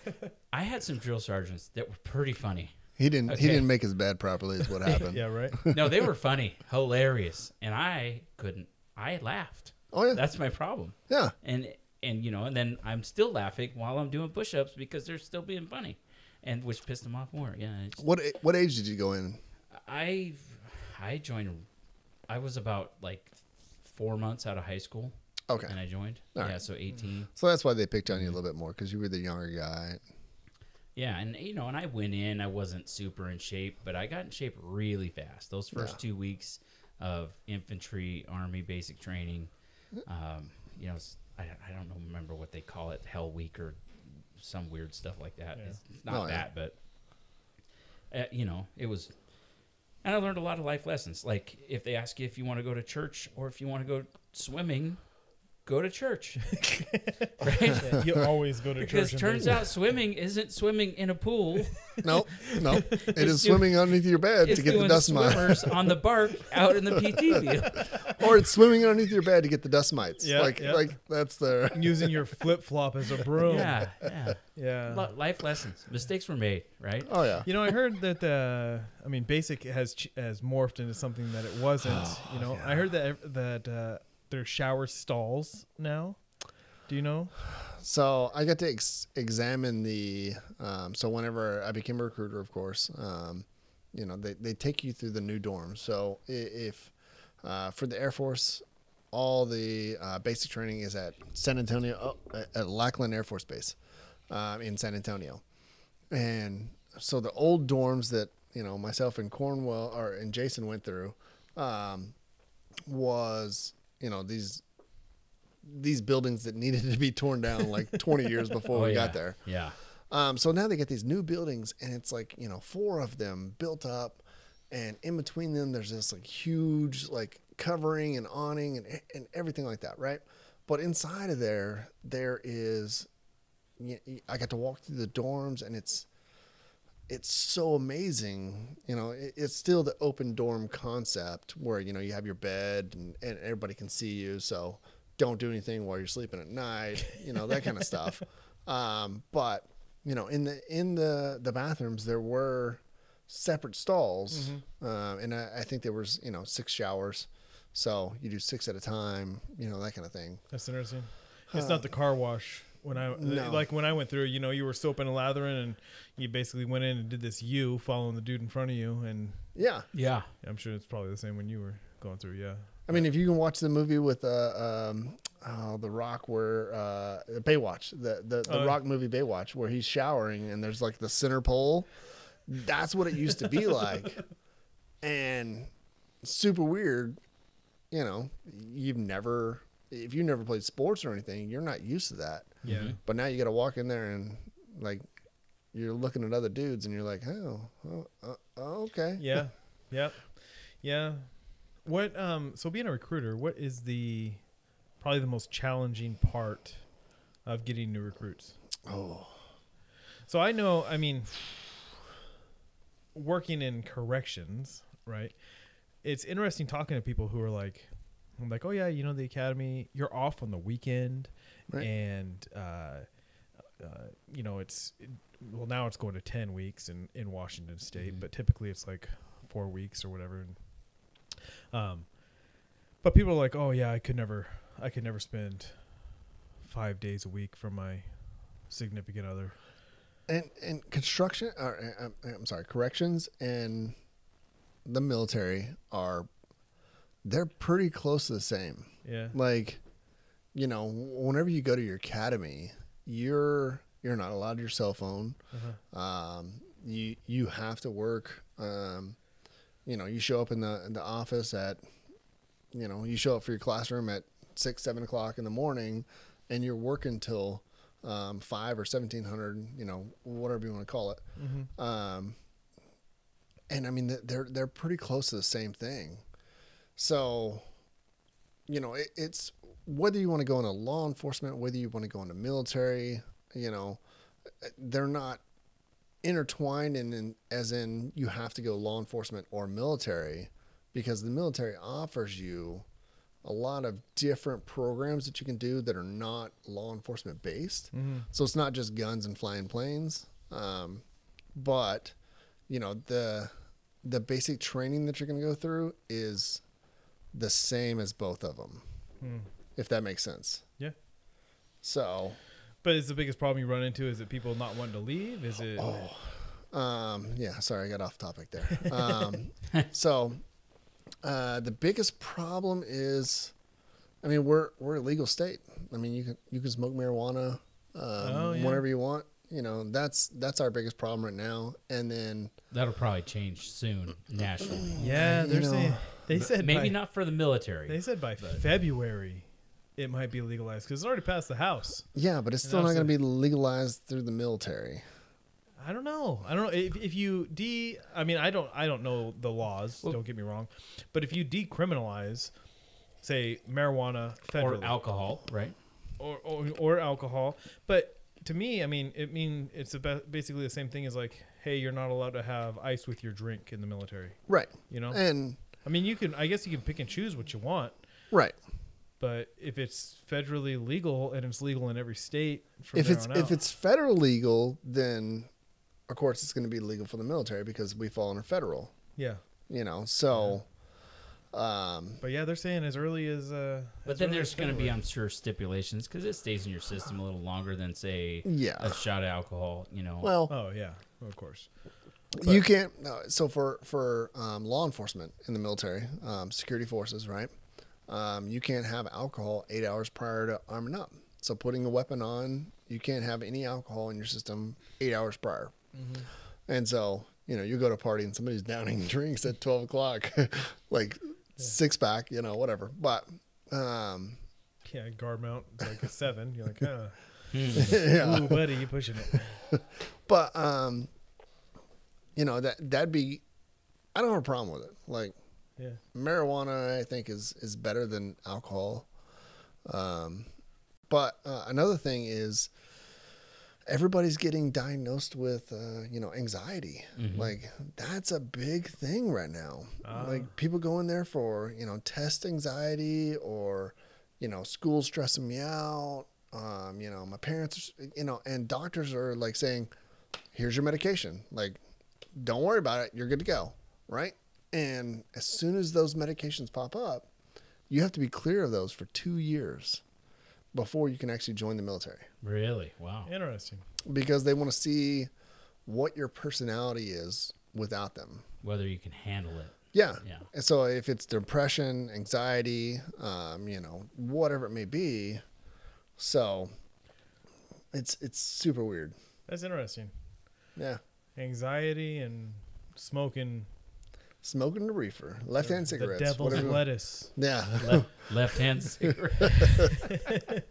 I had some drill sergeants that were pretty funny. He didn't he didn't make his bed properly. Is what happened. yeah, right. No, they were funny, hilarious, and I couldn't. I laughed. Oh yeah, That's my problem. yeah. and and you know, and then I'm still laughing while I'm doing push-ups because they're still being funny, and which pissed them off more. Yeah, it's, What what age did you go in? I I joined. I was about like four months out of high school, Okay, and I joined. All yeah, right. so 18. so that's why they picked on you a mm-hmm. little bit more because you were the younger guy. Yeah, and you know, and I went in. I wasn't super in shape, but I got in shape really fast. Those first Yeah. two weeks of infantry, army basic training, um, you know, I don't know, remember what they call it, Hell Week or some weird stuff like that. Yeah. It's not Oh, yeah. that, but uh, you know, it was. And I learned a lot of life lessons. Like if they ask you if you want to go to church or if you want to go swimming, go to church, right? Yeah, you always go to Because church. and turns out swimming isn't swimming in a pool. No, no, it It's is doing- swimming underneath your bed to get the dust mites, on the bark out in the PT field. or it's swimming underneath your bed to get the dust mites. Yeah, like yeah. like that's the using your flip flop as a broom. Yeah, yeah. Yeah. Life lessons. Mistakes were made, right? oh yeah. You know, I heard that the, I mean, basic has has morphed into something that it wasn't. you know, I heard that that uh, there's shower stalls now. Do you know? So I got to ex- examine the. Um, so whenever I became a recruiter, of course, um, you know they, they take you through the new dorms. So if uh, for the Air Force, all the uh, basic training is at San Antonio oh, at- at Lackland Air Force Base um, in San Antonio, and so the old dorms that you know myself and Cornwell or and Jason went through um, was you know these these buildings that needed to be torn down like 20 years before Oh, we yeah. got there. Yeah. Um, so now they get these new buildings, and it's like you know four of them built up, and in between them there's this like huge like covering and awning and and everything like that, right? But inside of there, there is I got to walk through the dorms, and it's it's so amazing. You know, it, it's still the open dorm concept where you know you have your bed and, and everybody can see you, so don't do anything while you're sleeping at night. You know that kind of stuff. Um, but you know, in the in the the bathrooms there were separate stalls, um, and I, I think there was you know six showers, so you do six at a time. You know that kind of thing. That's interesting. It's not the car wash. When I No. like when I went through, you know, you were soaping and lathering, and you basically went in and did this U, following the dude in front of you, and Yeah, Yeah. I'm sure it's probably the same when you were going through. Yeah. I mean, if you can watch the movie with uh, um, oh, the Rock, where uh, Baywatch, the the, the Oh. Rock movie Baywatch, where he's showering and there's like the center pole. That's what it used to be like, and super weird. You know, you've never, if you never played sports or anything, you're not used to that. Yeah. Mhm. But now you got to walk in there and like you're looking at other dudes and you're like, oh, oh, uh, oh okay. Yeah. Yep. Yeah. What um so being a recruiter, what is the probably the most challenging part of getting new recruits? Oh, So I know, I mean working in corrections, right? It's interesting talking to people who are like I'm like, oh yeah, you know the academy. You're off on the weekend, Right. and uh, uh, you know it's it, well now it's going to ten weeks in in Washington State, Mhm. but typically it's like four weeks or whatever. And, um, but people are like, oh yeah, I could never, I could never spend five days a week from my significant other. and and construction or uh, I'm, I'm sorry corrections and the military are they're pretty close to the same Yeah. like you know whenever you go to your academy you're you're not allowed your cell phone Uh-huh. um, you you have to work um, you know you show up in the in the office at you know you show up for your classroom at six seven o'clock in the morning and you're working till um, five or seventeen hundred you know whatever you want to call it Mm-hmm. um, and I mean they're they're pretty close to the same thing. So, you know, it, it's whether you want to go into law enforcement, whether you want to go into military, you know, they're not intertwined in, in as in you have to go law enforcement or military because the military offers you a lot of different programs that you can do that are not law enforcement based. Mm-hmm. So it's not just guns and flying planes, um, but you know the the basic training that you're going to go through is the same as both of them, Hmm. if that makes sense. Yeah. So, But is the biggest problem you run into is it people not wanting to leave? Is it? oh, um, yeah. Sorry, I got off topic there. Um, so, uh, the biggest problem is, I mean, we're we're a legal state. I mean, you can you can smoke marijuana um, Oh, yeah. whenever you want. You know, that's that's our biggest problem right now. And then That'll probably change soon nationally. Yeah, You they're know, saying they said Maybe by, not for the military. They said by but- February it might be legalized because it's already passed the House. Yeah, but it's And still not going to be legalized through the military. I don't know. I don't know if, if you de. I mean, I don't. I don't know the laws. Well- don't get me wrong, but if you decriminalize, say marijuana or alcohol, right? or, or or alcohol, but to me, I mean, it mean it's about basically the same thing as like, hey, you're not allowed to have ice with your drink in the military. Right. You know, And I mean, you can. I guess you can pick and choose what you want, right. but if it's federally legal and it's legal in every state, from If there it's on if out- it's federal legal, then of course it's going to be legal for the military because we fall under federal, yeah, you know. So um but yeah, they're saying as early as. Uh, But as then there's going to be, I'm sure, stipulations because it stays in your system a little longer than, say, yeah. a shot of alcohol. You know, Well, Oh yeah, of course. You can't no, so for for um, law enforcement in the military, um, security forces, right? Um, you can't have alcohol 8 hours prior to arming up. So putting a weapon on, you can't have any alcohol in your system 8 hours prior. And so, you know, you go to a party and somebody's downing drinks at 12 o'clock, like six pack, you know, whatever. But, um, Yeah, guard mount it's like a seven. You're like, uh, yeah. ooh, buddy, you pushing it. But, um, you know, that, that'd be, I don't have a problem with it. Like, Yeah, marijuana, I think, is, is better than alcohol. Um, but uh, another thing is, everybody's getting diagnosed with uh, you know anxiety Mhm. like that's a big thing right now Ah. like people go in there for you know test anxiety or you know school stressing me out um, you know my parents you know and doctors are like saying here's your medication like don't worry about it you're good to go right and as soon as those medications pop up you have to be clear of those for two years before you can actually join the military really? Wow. interesting. because they want to see what your personality is without them. Whether you can handle it. Yeah. Yeah. And so if it's depression, anxiety, um, you know, whatever it may be, so it's it's super weird. That's interesting. Yeah. Anxiety and smoking Smoking the reefer, left hand cigarettes, the devil's whatever. lettuce. Yeah, Left, left hand cigarette.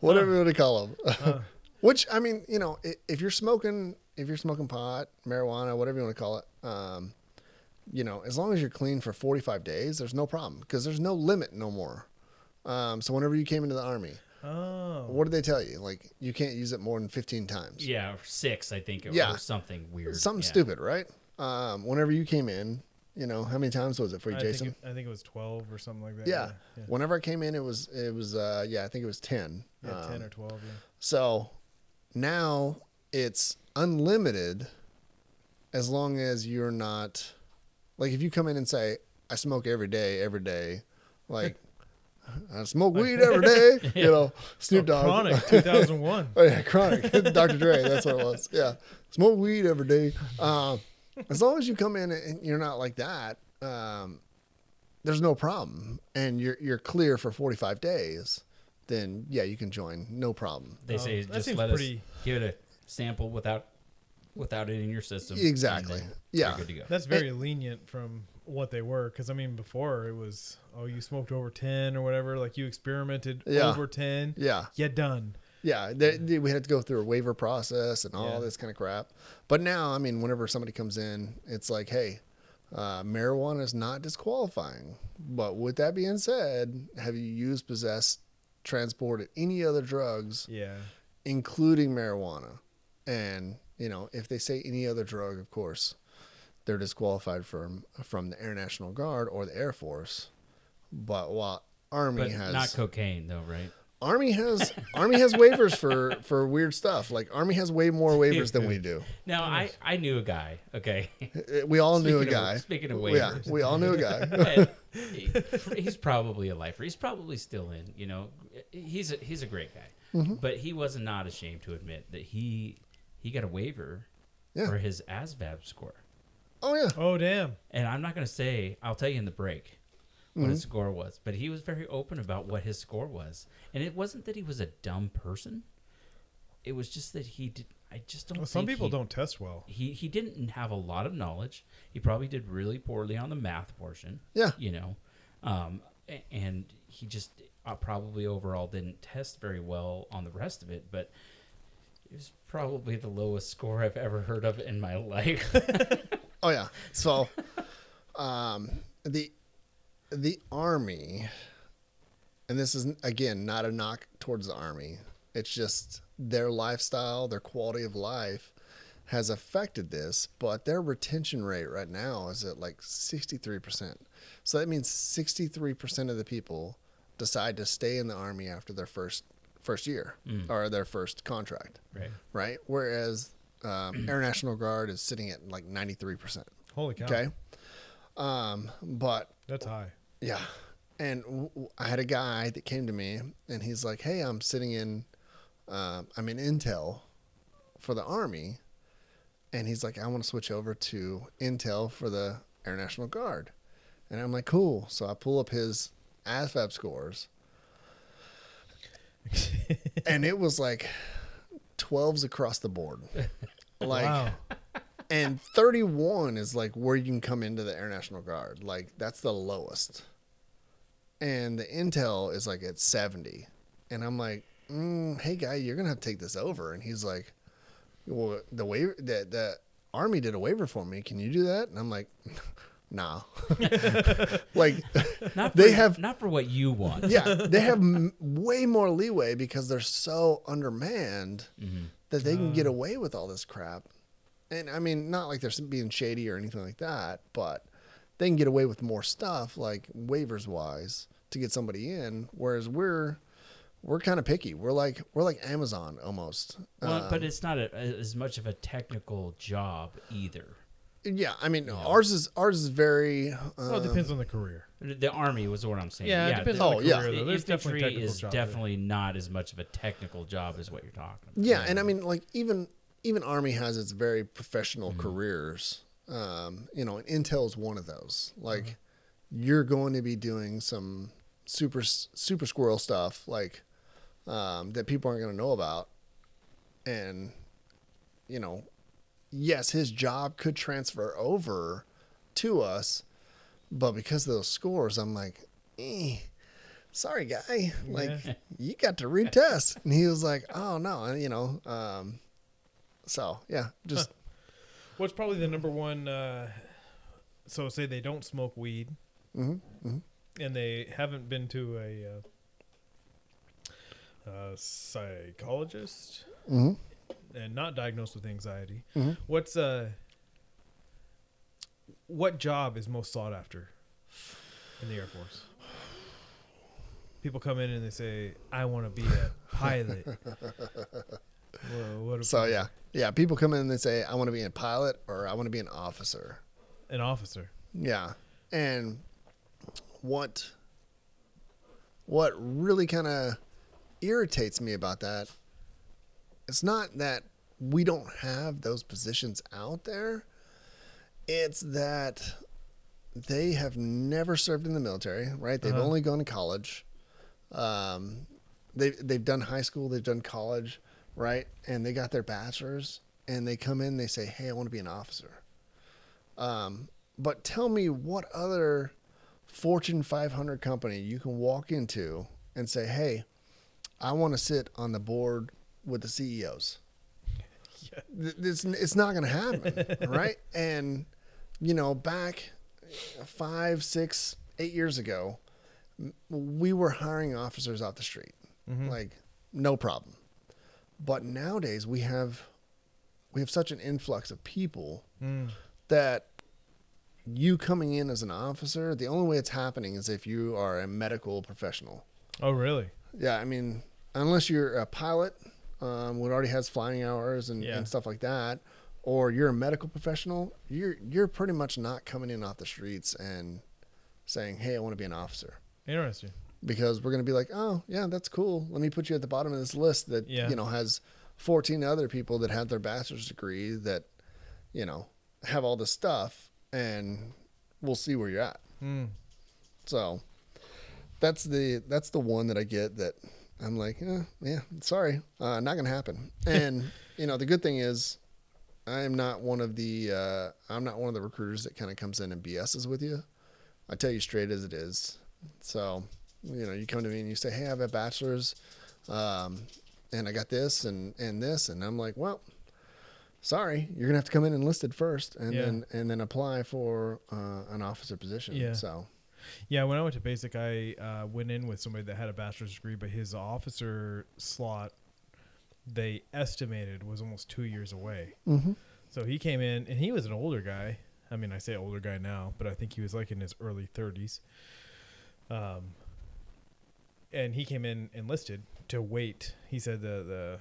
whatever you want to call them. Uh, Which I mean, you know, if you're smoking, if you're smoking pot, marijuana, whatever you want to call it, um, you know, as long as you're clean for 45 days, there's no problem because there's no limit no more. Um, so whenever you came into the army, oh, what did they tell you? Like you can't use it more than 15 times. yeah, or six, I think, or, Yeah. something weird. Something Yeah. stupid, right? Um, whenever you came in, You know, how many times was it for you, I Jason? think, it, I think it was 12 or something like that. Yeah. Yeah. Whenever I came in, it was it was uh yeah, I think it was ten. Yeah, 10 Um, or 12. Yeah. So now it's unlimited as long as you're not like if you come in and say I smoke every day, every day, like I smoke weed every day, you know, Snoop Oh, Dogg. Chronic 2001. Oh yeah, chronic. Dr. Dre, that's what it was. Yeah, smoke weed every day. Um, as long as you come in and you're not like that, um, there's no problem, and you're you're clear for 45 days. Then yeah, you can join, no problem. They Oh, say that just seems let pretty- us give it a sample without without it in your system. Exactly. Yeah. You're good to go. That's very lenient from what they were. Because, I mean, before it was, oh, you smoked over 10 or whatever. Like you experimented Yeah. over 10. Yeah, Yeah, done. yeah. They, they- we had to go through a waiver process and all Yeah. this kind of crap. But now, I mean, whenever somebody comes in, it's like, hey, uh, marijuana is not disqualifying. But with that being said, have you used, possessed, transported any other drugs Yeah. including marijuana. And you know, if they say any other drug, of course, they're disqualified from from the Air National Guard or the Air Force. But while Army But has not cocaine though, right? Army has Army has waivers for for weird stuff. Like Army has way more waivers than we do. Now I I knew a guy. Okay, We all knew a Speaking of- guy. speaking of yeah, waivers. we all knew a guy. He- he's probably a lifer. He's probably still in. You know, he's a, he's a great guy, Mm-hmm. but he was not ashamed to admit that he he got a waiver Yeah. for his ASVAB score. Oh yeah, Oh, damn. And I'm not going to say. I'll tell you in the break what Mm-hmm. his score was, but he was very open about what his score was, and it wasn't that he was a dumb person. It was just that he did. I just don't. Well, some people he- don't test well. he he didn't have a lot of knowledge. He probably did really poorly on the math portion. Yeah. you know, um, and he just uh, probably overall didn't test very well on the rest of it. But it was probably the lowest score I've ever heard of in my life. Oh yeah. So, um, the the army, and this is again not a knock towards the army. It's just their lifestyle, their quality of life has affected this, but their retention rate right now is at like 63%. So that means 63% of the people decide to stay in the army after their first first year or their first contract, right. right? Whereas um, Air National Guard is sitting at like 93%. Holy cow. Okay. Um, but That's high. yeah. And w- w- I had a guy that came to me and he's like, Hey, I'm sitting in, um, I'm in Intel for the Army. And he's like, I want to switch over to Intel for the Air National Guard. And I'm like, cool. So I pull up his ASVAB scores and it was like 12s across the board. Like, wow. and 31 is like where you can come into the Air National Guard. Like that's the lowest. And the Intel is like at 70. And I'm like, mm, hey guy, you're gonna have to take this over. And he's like, well, the waiver, the the army did a waiver for me. Can you do that? And I'm like, nah. like, Not for, They have- not for what you want. yeah, they have m- way more leeway because they're so undermanned that they can get away with all this crap. And I mean, not like they're being shady or anything like that, but they can get away with more stuff, like waivers wise, to get somebody in. Whereas we're we're kind of picky. We're like we're like Amazon almost. Well, but Um, it's not a, as much of a technical job either. Yeah, I mean, ours is ours is very. Um, Well, it depends on the career. The army was what I'm saying. Yeah, it depends the- on Oh, the yeah. career, though. There's infantry definitely technical is jobs there. definitely not as much of a technical job as what you're talking. about. Yeah, and I mean, like even even Army has its very professional careers. Um, you know, and Intel's one of those. Like, you're going to be doing some super super squirrel stuff, like um, that people aren't going to know about, and you know, yes, his job could transfer over to us, but because of those scores, I'm like, eh, sorry, guy, like Yeah. you got to retest. And he was like, oh no, and, you know, um, so yeah, just What's probably the number one? Uh, so say they don't smoke weed, mhm, mhm. and they haven't been to a uh, uh, psychologist Mhm. And not diagnosed with anxiety. Mhm. What's uh, what job is most sought after in the Air Force? People come in and they say, "I want to be a pilot." Whoa, what So yeah, yeah. People come in and they say, "I want to be a pilot" or "I want to be an officer." an officer. Yeah, and what what really kind of irritates me about that, it's not that we don't have those positions out there. It's that they have never served in the military, right? They've Uh-huh. only gone to college. Um, they they've done high school, they've done college, right? And they got their bachelor's, and they come in, they say, "Hey, I want to be an officer." Um, but tell me what other Fortune 500 company you can walk into and say, "Hey, I want to sit on the board with the CEOs." Yeah. It's, it's not going to happen, right? And you know, back five, six, eight years ago, we were hiring officers off the street, Mhm. like no problem. But nowadays, we have we have such an influx of people Mm. that you coming in as an officer, the only way it's happening is if you are a medical professional. Oh, really? Yeah, I mean, unless you're a pilot, um, who already has flying hours and, Yeah. and stuff like that, or you're a medical professional, you're you're pretty much not coming in off the streets and saying, "Hey, I want to be an officer," Interesting. because we're going to be like, "Oh, yeah, that's cool. Let me put you at the bottom of this list that Yeah. you know has 14 other people that have their bachelor's degree that you know have all this stuff, and we'll see where you're at." Mm. So that's the that's the one that I get that I'm like, eh, yeah, sorry, uh, not gonna happen. And you know, the good thing is, I am not one of the uh, I'm not one of the recruiters that kind of comes in and BSs with you. I tell you straight as it is. So you know, you come to me and you say, hey, I have a bachelor's, um, and I got this and and this, and I'm like, well. Sorry, you're gonna have to come in enlisted first, and Yeah. then and then apply for uh, an officer position. Yeah. So Yeah, when I went to basic, I uh, went in with somebody that had a bachelor's degree, but his officer slot they estimated was almost two years away. mm-hmm. So he came in, and he was an older guy. I mean, I say older guy now, but I think he was like in his early 30s. Um, and he came in enlisted to wait. He said the the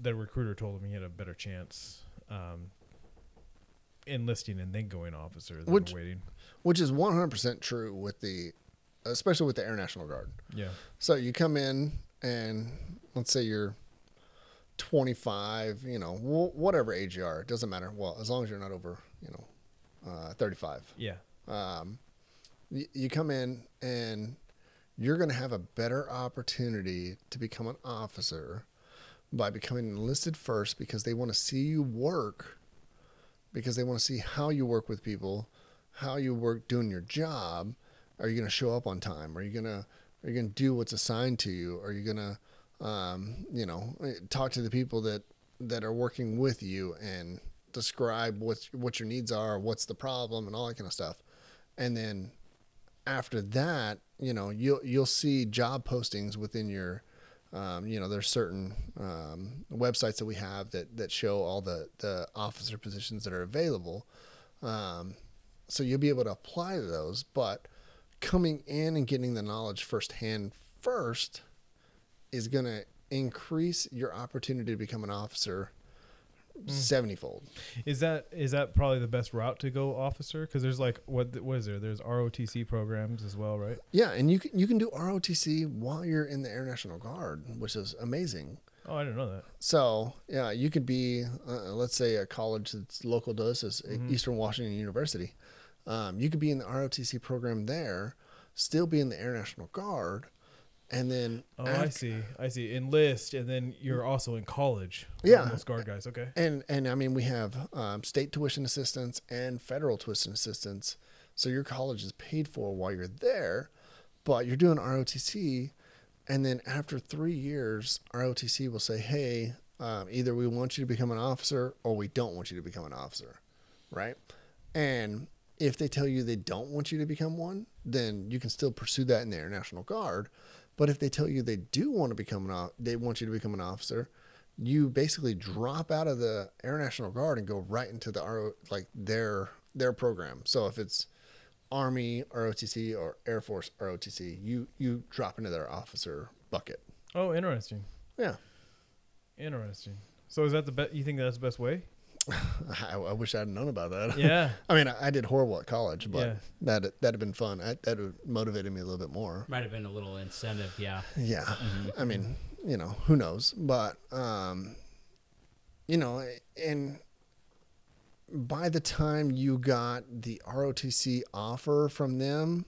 the recruiter told him he had a better chance um, enlisting and then going officer than Which- waiting. Which is 100% true with the especially with the air national guard Yeah. so you come in and let's say you're 25 you know whatever age you are it doesn't matter well as long as you're not over you know uh, 35 Yeah. um, you, you come in and you're going to have a better opportunity to become an officer by becoming enlisted first because they want to see you work because they want to see how you work with people how you work doing your job are you going to show up on time? Are you going to are you going to do what's assigned to you? Are you going to um, you know talk to the people that that are working with you and describe what's what your needs are what's the problem and all that kind of stuff. And then after that you know you'll you'll see job postings within your um, you know there's certain um, websites that we have that that show all the the officer positions that are available. Um, so you'll be able to apply those but coming in and getting the knowledge firsthand first is going to increase your opportunity to become an officer 70 fold Is that is that probably the best route to go officer? Because there's like what what is there? There's ROTC programs as well, right? yeah and you can you can do ROTC while you're in the Air National Guard which is amazing Oh, I didn't know that. So yeah, you could be, uh, let's say, a college that's local to us is Mhm. Eastern Washington University. Um, you could be in the ROTC program there, still be in the Air National Guard, and then Oh, I see. I see. Enlist, and then you're also in college. Yeah. Almost guard guys. Okay. and and I mean we have um, state tuition assistance and federal tuition assistance, so your college is paid for while you're there, but you're doing ROTC, and then after three years, ROTC will say, hey, um, either we want you to become an officer or we don't want you to become an officer, right? And if they tell you they don't want you to become one, then you can still pursue that in the Air National Guard. But if they tell you they do want to become an, they want you to become an officer, you basically drop out of the Air National Guard and go right into the RO, like their their program. So if it's Army ROTC or Air Force ROTC, you you drop into their officer bucket. Oh, interesting. Yeah, Interesting. So is that the best? You think that's the best way? I, I wish I'd known about that. Yeah. I mean, I, I did horrible at college, but Yeah. that that'd have been fun. I, that would motivated me a little bit more. Might have been a little incentive, yeah. Yeah. Mm-hmm. I mean, you know, who knows? But, um, you know, and by the time you got the ROTC offer from them,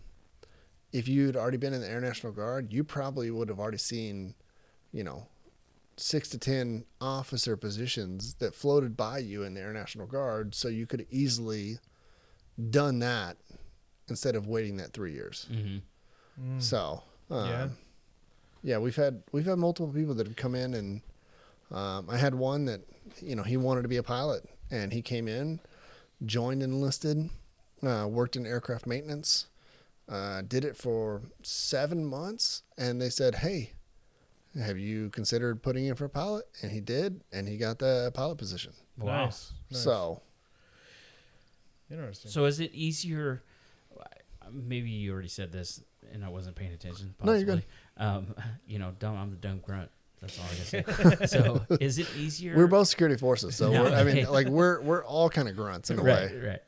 if you'd already been in the Air National Guard, you probably would have already seen, you know, six to 10 officer positions that floated by you in the Air National Guard. So you could easily done that instead of waiting that three years. Mm-hmm. Mm. So, um, Yeah. yeah, we've had we've had multiple people that have come in, and um, I had one that you know he wanted to be a pilot, and he came in, joined enlisted, uh, worked in aircraft maintenance, uh, did it for seven months, and they said, "Hey, have you considered putting in for a pilot?" And he did, and he got the pilot position. Wow. Nice. nice. So, interesting. So is it easier? Maybe you already said this, and I wasn't paying attention. No, you're good. Um, you know, dumb. I'm the dumb grunt. That's all I gotta say. so is it easier? we're both security forces, so No, we're, I mean, like we're we're all kind of grunts in a right, way. right.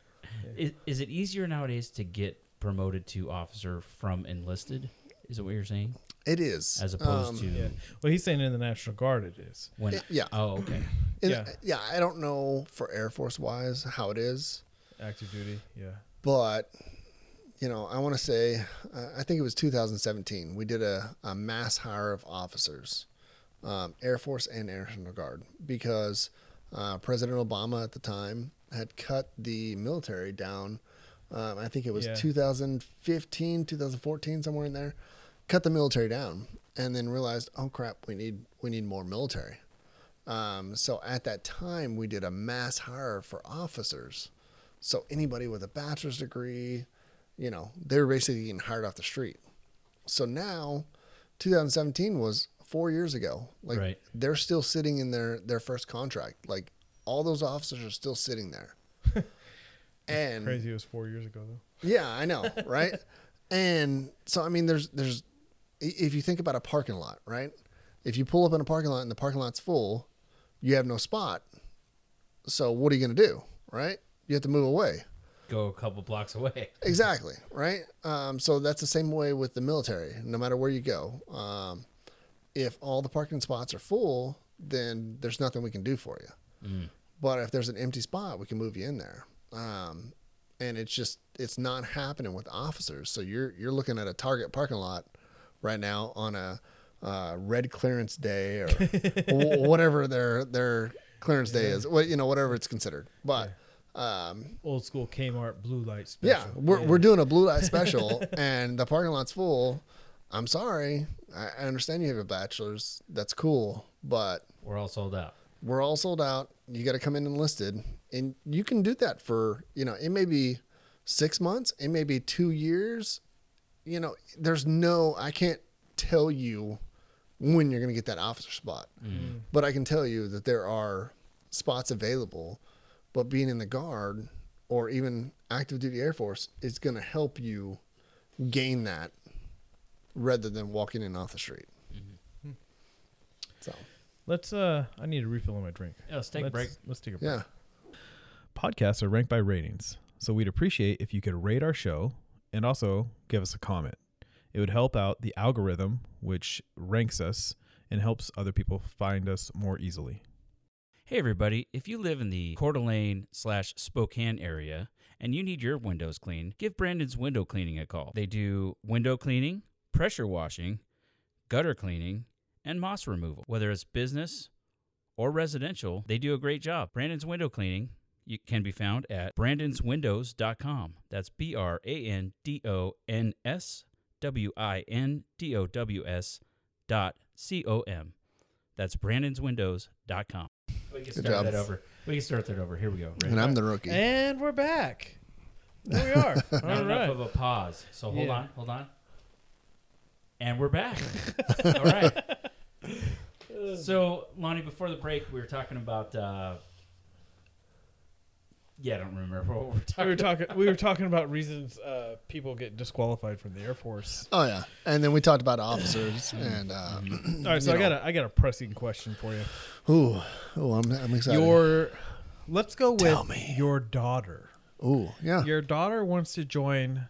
Is, is it easier nowadays to get promoted to officer from enlisted? Is it what you're saying? It is As opposed Um, to yeah. Well, he's saying in the National Guard it is. when? it- yeah. Oh, okay. And, Yeah. yeah. I don't know for Air Force wise how it is, Active duty. Yeah. but you know, I want to say, uh, I think it was 2017. We did a, a mass hire of officers, um, Air Force and Air National Guard, because uh, President Obama at the time had cut the military down. Um, I think it was Yeah. 2015, 2014, somewhere in there. Cut the military down, and then realized, oh crap, we need we need more military. Um, so at that time, we did a mass hire for officers. So anybody with a bachelor's degree, you know, they were basically getting hired off the street. So now, 2017 was four years ago. Like Right. they're still sitting in their their first contract. Like all those officers are still sitting there. And Crazy. It was four years ago though. yeah, I know, right? and so I mean, there's there's if you think about a parking lot, right? If you pull up in a parking lot and the parking lot's full, you have no spot. So what are you going to do, right? You have to move away. Go a couple blocks away. Exactly, right? Um, so that's the same way with the military. No matter where you go, um, if all the parking spots are full, then there's nothing we can do for you. Mm. But if there's an empty spot, we can move you in there. Um, and it's just it's not happening with officers. So you're you're looking at a Target parking lot right now on a uh, red clearance day or wh- whatever their their clearance day is. What you know, whatever it's considered. But um, Old school Kmart blue light yeah, we're we're doing a blue light special, and the parking lot's full. I'm sorry. I, I understand you have a bachelor's. That's cool, but We're all sold out. We're all sold out. You got to come in enlisted, and you can do that for you know it may be six months, it may be two years. You know, there's no I can't tell you when you're going to get that officer spot, Mm. but I can tell you that there are spots available. But being in the guard or even active duty Air Force is going to help you gain that rather than walking in off the street. So Let's. Uh, I need a refill on my drink. Yeah, let's take a let's, break. Let's take a break. yeah, Podcasts are ranked by ratings, so we'd appreciate if you could rate our show and also give us a comment. It would help out the algorithm, which ranks us and helps other people find us more easily. Hey everybody, if you live in the Coeur d'Alene slash Spokane area and you need your windows cleaned, give Brandon's Window Cleaning a call. They do window cleaning, pressure washing, gutter cleaning, and moss removal. Whether it's business or residential, they do a great job. Brandon's Window Cleaning you can be found at brandonswindows.com. That's B R A N D O N S W I N D O W S dot C O M. That's brandonswindows.com. We can Good start job. that over. We can start that over. Here we go. Ready? and I'm the rookie. And we're back. There we are. Not All enough right. of a pause. So hold Yeah. on, hold on. And we're back. All right. So, Lonnie, before the break, we were talking about uh, Yeah, I don't remember what we're We talking. were talking. We were talking about reasons uh, people get disqualified from the Air Force. Oh yeah, and then we talked about officers and. Uh, All right, so you I got know. a I got a pressing question for you. Ooh, ooh, I'm, I'm excited. Your, let's go with Tell me. your daughter. ooh, yeah. Your daughter wants to join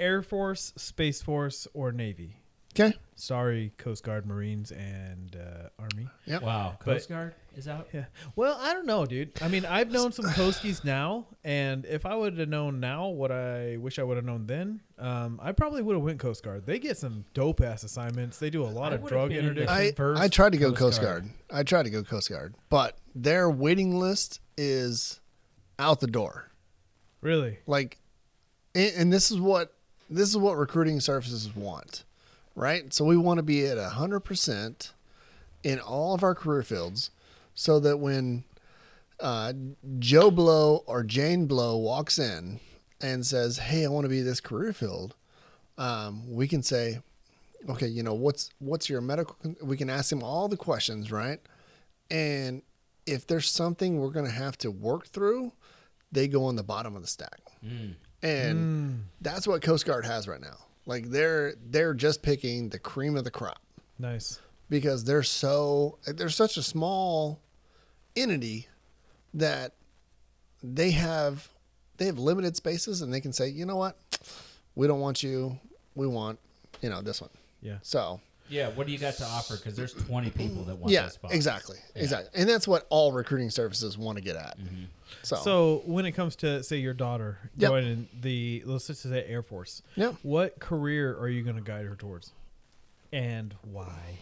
Air Force, Space Force, or Navy. Okay. Sorry, Coast Guard, Marines, and uh, Army. Yep. Wow, But- Coast Guard is out. Yeah. Well, I don't know, dude. I mean, I've known some Coasties now, and if I would have known now what I wish I would have known then, um, I probably would have went Coast Guard. They get some dope ass assignments. They do a lot I of drug been interdiction. I, First I tried to go Coast Coast Guard. Guard. I tried to go Coast Guard, but their waiting list is out the door. really? Like, and, and this is what this is what recruiting services want, right? So we want to be at hundred percent in all of our career fields, so that when uh, Joe Blow or Jane Blow walks in and says, "Hey, I want to be this career field," um, we can say, "Okay, you know what's what's your medical?" Con-? We can ask them all the questions, right? And if there's something we're going to have to work through, they go on the bottom of the stack. Mm. And Mm, that's what Coast Guard has right now. Like they're they're just picking the cream of the crop nice. because they're so they're such a small entity that they have they have limited spaces and they can say, "You know what? We don't want you. We want, you know, this one." Yeah. So, Yeah, what do you got to offer? Because there's 20 people that want yeah, that spot. exactly. Yeah. Exactly. And that's what all recruiting services want to get at. Mhm. So, So when it comes to say your daughter Yep. joining the let's just say Air Force, Yep. what career are you going to guide her towards, and why?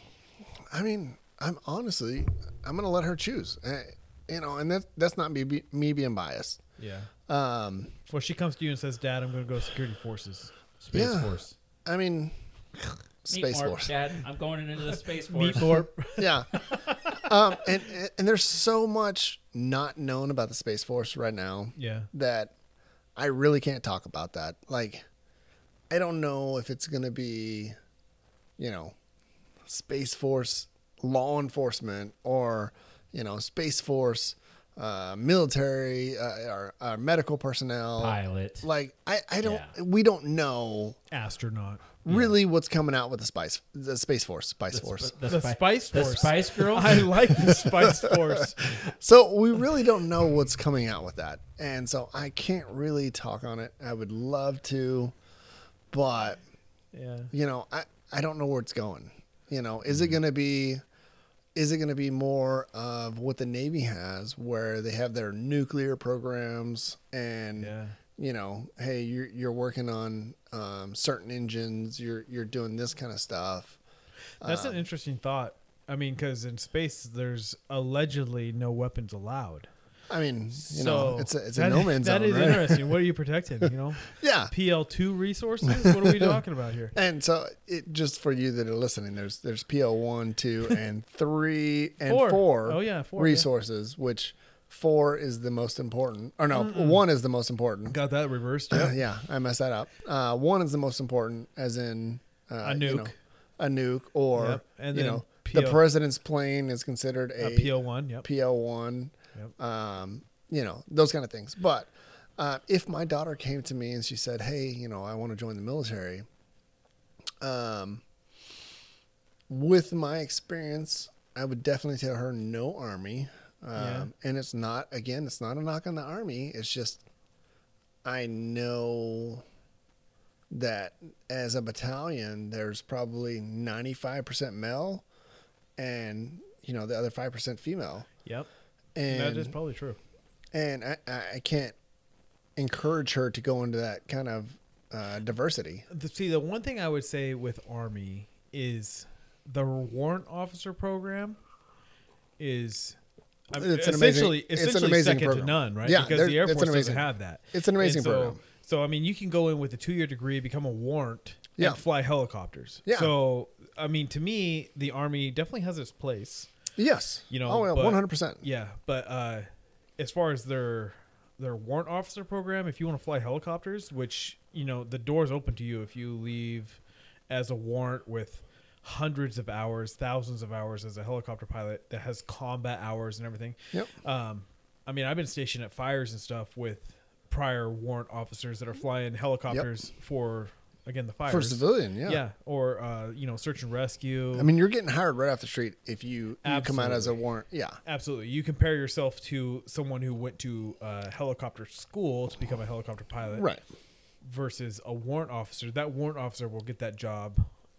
I mean, I'm honestly, I'm going to let her choose. Uh, you know, and that's that's not me me being biased. Yeah. Um, Well, she comes to you and says, "Dad, I'm going to go security forces." Space Yeah. Force. I mean, Meet Space Mark, Force. Dad, I'm going into the Space Meet Force. Thorpe. yeah. um, and and there's so much not known about the Space Force right now yeah. that I really can't talk about that. Like, I don't know if it's gonna be, you know, Space Force law enforcement or you know Space Force uh, military uh, or, or medical personnel. Pilot. Like I, I don't Yeah. we don't know Astronaut. Really what's coming out with the spice the Space Force Spice The, Force. the, The spi- Spice The Force. Spice Girls. I like the Spice Force. So we really don't know what's coming out with that. And so I can't really talk on it. I would love to, but Yeah. you know, I, I don't know where it's going. You know, is it mm. going to be is it going to be more of what the Navy has where they have their nuclear programs and Yeah. You know, hey, you're you're working on um, certain engines, you're you're doing this kind of stuff. That's Um, an interesting thought. I mean, because in space, there's allegedly no weapons allowed. I mean, you so know, it's a it's a no man's That zone, is right? interesting. What are you protecting? You know, Yeah. PL two resources. What are we talking about here? And so, it just for you that are listening, there's there's PL one, two, and three, and Four. four, Oh, yeah, four, yeah. resources. Which four is the most important, or no, one is the most important. Got that reversed. yeah, I messed that up. Uh, one is the most important, as in uh, A you nuke. know, a nuke, or Yep, and you know, PL the president's plane is considered A a PL one. Yep. PL one. Yep. Um, you know, those kind of things. But uh, if my daughter came to me and she said, "Hey, you know, I want to join the military," um, with my experience, I would definitely tell her no army. Um, Yeah. And it's not again, it's not a knock on the army. It's just I know that as a battalion, there's probably 95% male, and you know the other five percent female. Yep. And that is probably true. and I, I I can't encourage her to go into that kind of uh, diversity. See, the one thing I would say with Army is the warrant officer program is. I mean, It's an amazing- essentially, it's an amazing second program. to none, right? Yeah, because the Air Force doesn't have that. It's an amazing so, program. So I mean, you can go in with a two-year degree, become a warrant, Yeah. and fly helicopters. Yeah. So I mean, to me, the Army definitely has its place. Yes, You know, oh yeah, but- one hundred percent. Yeah, but uh, as far as their their warrant officer program, if you want to fly helicopters, which you know the doors open to you if you leave as a warrant with hundreds of hours, thousands of hours as a helicopter pilot that has combat hours and everything. Yep. Um, I mean, I've been stationed at fires and stuff with prior warrant officers that are flying helicopters for again the fires. For civilian, yeah. yeah, or uh, you know, search and rescue. I mean, you're getting hired right off the street if you, you come out as a warrant. Yeah. Absolutely. You compare yourself to someone who went to uh, helicopter school to become a helicopter pilot Right. versus a warrant officer. That warrant officer will get that job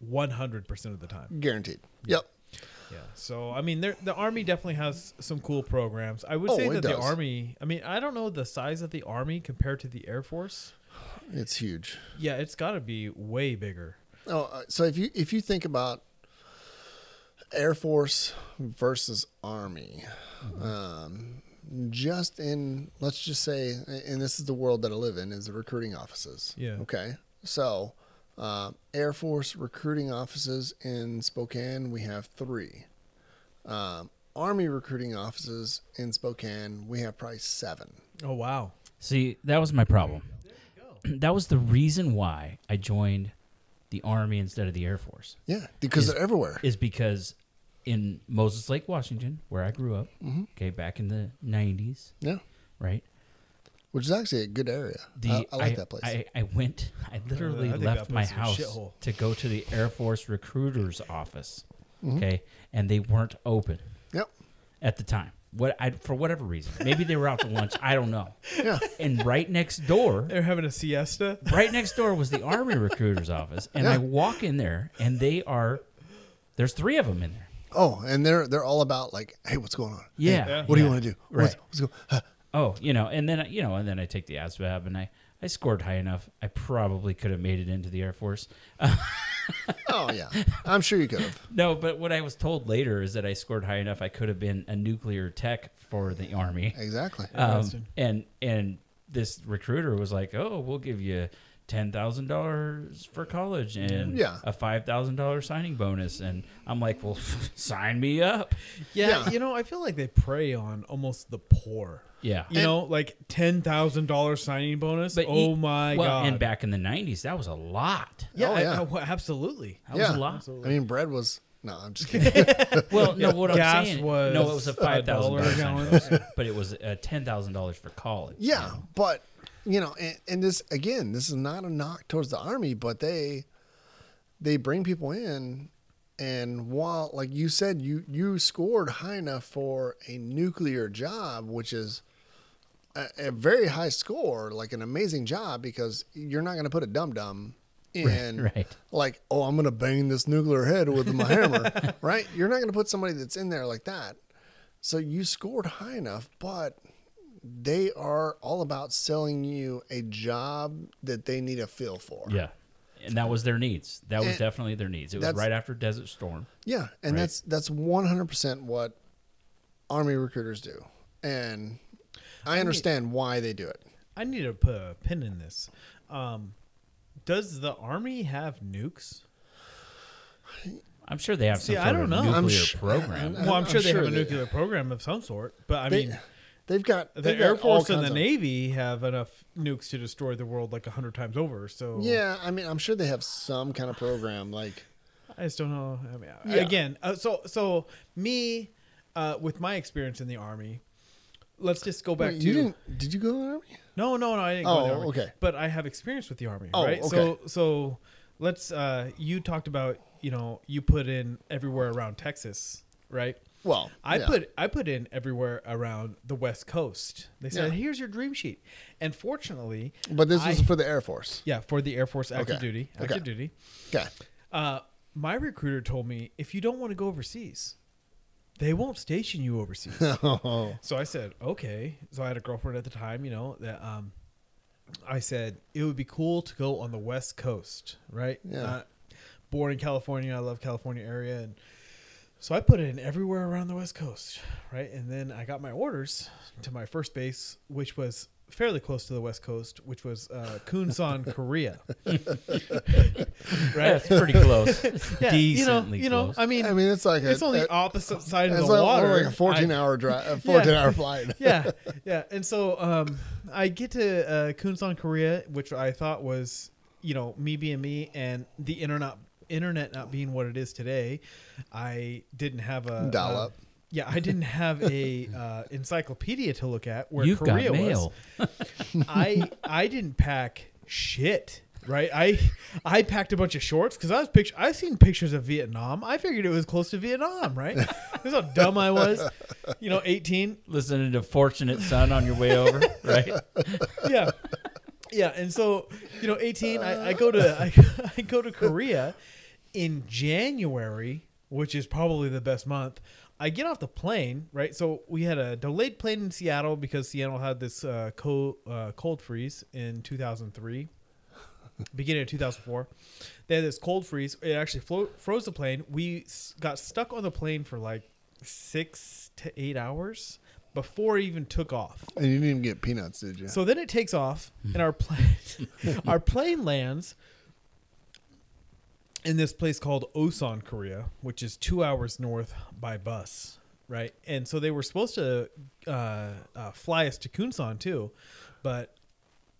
100% of the time. Guaranteed. Yep. Yeah. So, I mean, the Army definitely has some cool programs. I would Oh, say that the. Army, I mean, I don't know the size of the Army compared to the Air Force. It's huge. Yeah, it's got to be way bigger. Oh, uh, so if you if you think about Air Force versus Army, um, just in let's just say, and this is the world that I live in, is the recruiting offices. Yeah. Okay. So, uh, Air Force recruiting offices in Spokane, we have three. Um, Army recruiting offices in Spokane, we have probably seven. Oh, wow. See, that was my problem. that was the reason why I joined the Army instead of the Air Force. Yeah, because Is- they're everywhere. Is because in Moses Lake, Washington, where I grew up, Mhm. okay, back in the '90s, Yeah, right? Which is actually a good area. The I, I like that place. I, I went. I literally I left my place is a house to go to the Air Force recruiter's office. Mhm. Okay, and they weren't open Yep. at the time. What I for whatever reason, maybe they were out to lunch. I don't know. Yeah. And right next door, They're having a siesta. right next door was the Army recruiter's office, and I walk in there, and they are. There's three of them in there. Oh, and they're they're all about like, hey, what's going on? Hey, Yeah. Yeah. what do you want to do? Right. What's, what's going? Huh. Oh, you know, and then you know, and then I take the ASVAB, and I I scored high enough. I probably could have made it into the Air Force. Oh yeah, I'm sure you could have. No, but what I was told later is that I scored high enough. I could have been a nuclear tech for the Army. Exactly. Um, and and this recruiter was like, "Oh, we'll give you ten thousand dollars for college and Yeah. a five thousand dollars signing bonus." And I'm like, "Well, sign me up." Yeah, Yeah. you know, I feel like they prey on almost the poor. Yeah. You And- know, like ten thousand dollars signing bonus. But oh e- my well, god! and back in the '90s, that was a lot. yeah, Oh, yeah. I- well, absolutely. That yeah. was a lot. I mean, bread was no. I'm just kidding. Well, no, what Gas I'm saying, was no, it was a a five thousand dollar a dollars, gallon. bonus, but it was uh, ten thousand dollars for college. yeah, but you know, and, and this again, this is not a knock towards the army, but they they bring people in, and while like you said, you you scored high enough for a nuclear job, which is. A, a very high score, like an amazing job, because you're not going to put a dum dum in right. like, oh, I'm gonna bang this nuclear head with my hammer, right? You're not gonna put somebody that's in there like that. So you scored high enough, but they are all about selling you a job that they need a feel for. Yeah, and that was their needs. That was And definitely their needs. It was right after Desert Storm. Yeah, and Right. that's that's 100 percent what army recruiters do, and I understand why they do it. I need to put a pin in this. Um, does the army have nukes? I'm sure they have See, some I don't of know. I'm nuclear sh- program. I'm- well, I'm, sure they have a they- nuclear program of some sort, but I They- mean, They've got the they've Air got Force and the kinds of- Navy have enough nukes to destroy the world like a hundred times over. So Yeah, I mean, I'm sure they have some kind of program like. I just don't know. I mean, Yeah. again, uh, so so me, uh, with my experience in the army, let's just go back Wait, to you didn't? Did you go to the army? no, no, no. I didn't Oh, go in the army, okay. But I have experience with the army, Oh, right? okay. So so let's. Uh, you talked about you know you put in everywhere around Texas, right? Well, I yeah. put I put in everywhere around the West Coast. They said, Yeah. "Here's your dream sheet," and fortunately, but this was I- for the Air Force. yeah, for the Air Force active Okay. duty, Okay. active duty. Okay. Uh, my recruiter told me if you don't want to go overseas, they won't station you overseas. Oh, so I said, okay. So I had a girlfriend at the time, you know, that um, I said it would be cool to go on the West Coast, right? Yeah. Uh, born in California, I love California area, and so I put it in everywhere around the West Coast, right? And then I got my orders to my first base, which was fairly close to the West Coast, which was uh, Kunsan, Korea. right? That's pretty close. Yeah, you know, you know. close. I mean, I mean, it's like a, it's on the a- opposite side of it's the like, water. like a fourteen-hour drive, a 14 hour flight. yeah, yeah. And so um, I get to uh, Kunsan, Korea, which I thought was, you know, me being me and the internet internet not being what it is today. I didn't have a Dial uh, up. Yeah, I didn't have a uh, encyclopedia to look at where You've Korea got was. I I didn't pack shit. Right, I I packed a bunch of shorts because I was picture. I've seen pictures of Vietnam. I figured it was close to Vietnam. Right, this is how dumb I was. You know, eighteen. Listening to Fortunate Son on your way over, right? Yeah, yeah. And so you know, eighteen. I, I go to I, I go to Korea in January, which is probably the best month. I get off the plane, right? So we had a delayed plane in Seattle because Seattle had this uh, cold, uh, cold freeze in 2003, beginning of 2004. They had this cold freeze. It actually flo- froze the plane. We s- got stuck on the plane for like six to eight hours before it even took off. And you didn't even get peanuts, did you? So then it takes off, and our plane, our plane lands in this place called Osan, Korea, which is two hours north by bus, right? And so they were supposed to uh, uh, fly us to Kunsan too, but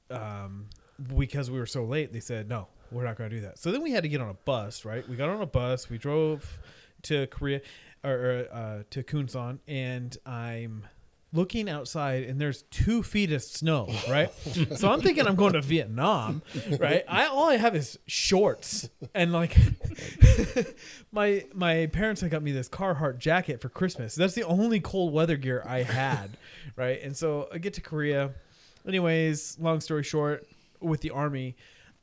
um, because we were so late, they said no, we're not going to do that. So then we had to get on a bus, right? We got on a bus, we drove to Korea or, uh, to Kunsan, and I'm looking outside and there's two feet of snow, right? so I'm thinking I'm going to Vietnam, right? I all I have is shorts and like my my parents had got me this Carhartt jacket for Christmas. That's the only cold weather gear I had, right? And so I get to Korea. Anyways, long story short, with the army,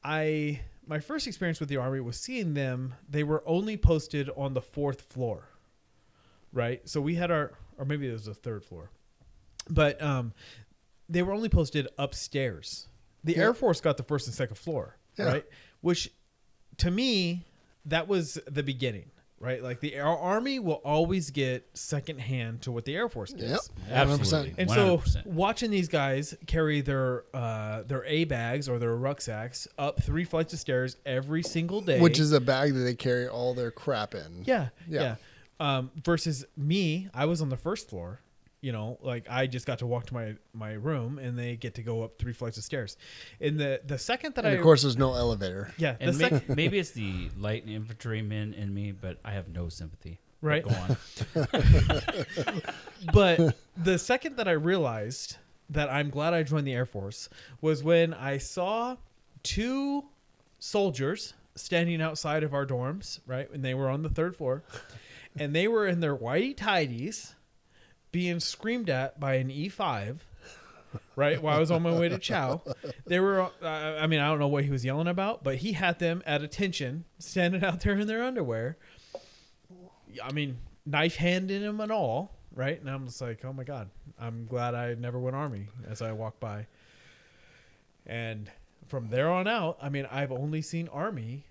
I my first experience with the army was seeing them. They were only posted on the fourth floor, right? So we had our, or maybe it was the third floor, but um, they were only posted upstairs. The Yeah. Air Force got the first and second floor, Yeah. right? Which, to me, that was the beginning, right? Like the our army will always get second hand to what the Air Force gets. Yep. Absolutely. And 100%. so watching these guys carry their uh, their A bags or their rucksacks up three flights of stairs every single day, Which is a bag that they carry all their crap in. yeah, yeah. Yeah. Um, versus me, I was on the first floor. You know, like I just got to walk to my my room, and they get to go up three flights of stairs. And the the second that And I of course, there's no elevator. yeah, the And may, sec- maybe it's the light infantryman in me, but I have no sympathy. But Right. Go on. but the second that I realized that I'm glad I joined the Air Force was when I saw two soldiers standing outside of our dorms, right? And they were on the third floor, and they were in their whitey tidies being screamed at by an E5. Right while I was on my way to Chow, they were. Uh, I mean, I don't know what he was yelling about, but he had them at attention, standing out there in their underwear. I mean, knife hand in him and all, right? And I'm just like, oh my god, I'm glad I never went army as I walk by. And from there on out, I mean, I've only seen army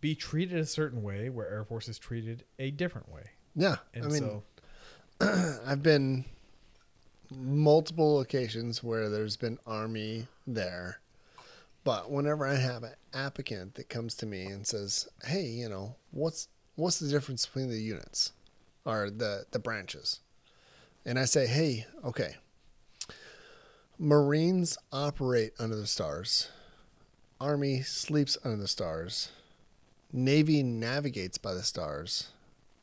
be treated a certain way, where Air Force is treated a different way. Yeah. And I mean, so, I've been multiple occasions where there's been army there. But whenever I have an applicant that comes to me and says, "Hey, you know, what's what's the difference between the units or the the branches?" And I say, "Hey, okay. Marines operate under the stars. Army sleeps under the stars. Navy navigates by the stars.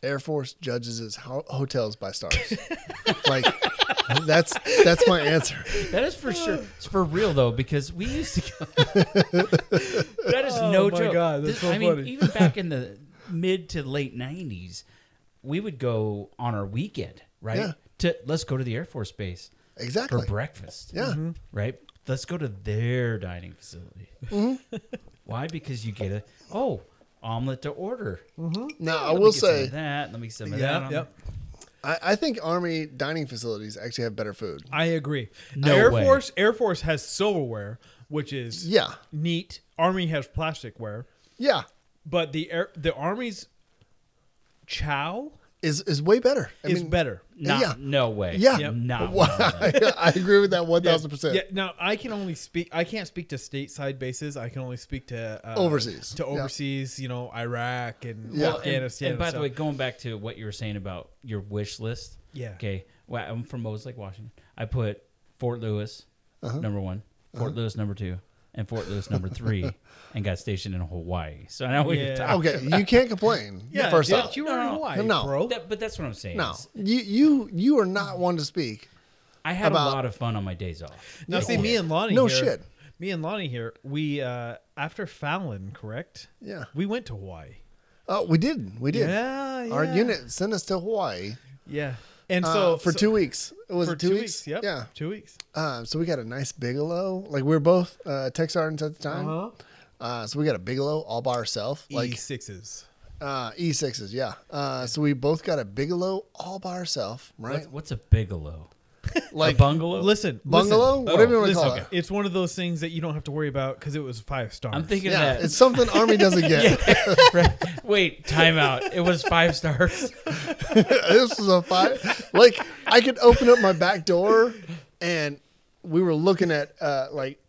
Air Force judges its ho- hotels by stars. like that's that's my answer. That is for sure. It's for real though, because we used to go. that is Oh no my joke. God, that's This- so I mean, funny. even back in the mid to late '90s, we would go on our weekend, right? Yeah. To let's go to the Air Force Base Exactly. for breakfast. Yeah. Right. Let's go to their dining facility. Mm-hmm. Why? Because you get a oh omelet to order. Mm-hmm. Now I will get some of say that. Let me some of yeah, that. yep. I, I think Army dining facilities actually have better food. I agree. No Air way. Force Air Force has silverware, which is Yeah. neat. Army has plasticware, Yeah. but the air the Army's chow Is is way better. I is mean, better. Not, Yeah. No way. Yeah. Yep. Not. 100%. I agree with that one thousand percent. Yeah. Now I can only speak. I can't speak to stateside bases. I can only speak to uh, Overseas. To Yeah. overseas, you know, Iraq and Yeah. Well, and, Afghanistan. and by the way, going back to what you were saying about your wish list. Yeah. Okay. Well, I'm from Moses Lake, Washington. I put Fort Lewis uh-huh. Uh-huh. number one, Fort uh-huh. Lewis number two, and Fort Lewis number three, and got stationed in Hawaii. So now we Yeah. talk. Okay, you can't complain. Yeah, first dude, off, you were in No, Hawaii, no. bro. That- but that's what I'm saying. no, you you you are not one to speak. I had About- a lot of fun on my days off. Now, see, me and Lonnie. No here, shit. Me and Lonnie here. We uh after Fallon, correct? Yeah. We went to Hawaii. Oh, we did. We did. Yeah, yeah. Our unit sent us to Hawaii Yeah, and uh, so for so- two weeks. it Was for it two, two weeks? Yep. Yeah. two weeks. Uh, so we got a nice Bigelow. Like we were both uh, tech sergeants at the time. Uh-huh. Uh, so we got a Bigelow all by ourselves. Like Like sixes. uh, E6s, yeah. Uh, so we both got a Bigelow all by ourselves, right? What's, what's a bigelow? Like a bungalow? Listen, bungalow, listen. whatever you want to Listen, call it. it's one of those things that you don't have to worry about because it was five stars. I'm thinking Yeah, that. it's something Army doesn't get. Wait, time out. It was five stars. this was a five. Like I could open up my back door, and we were looking at uh, like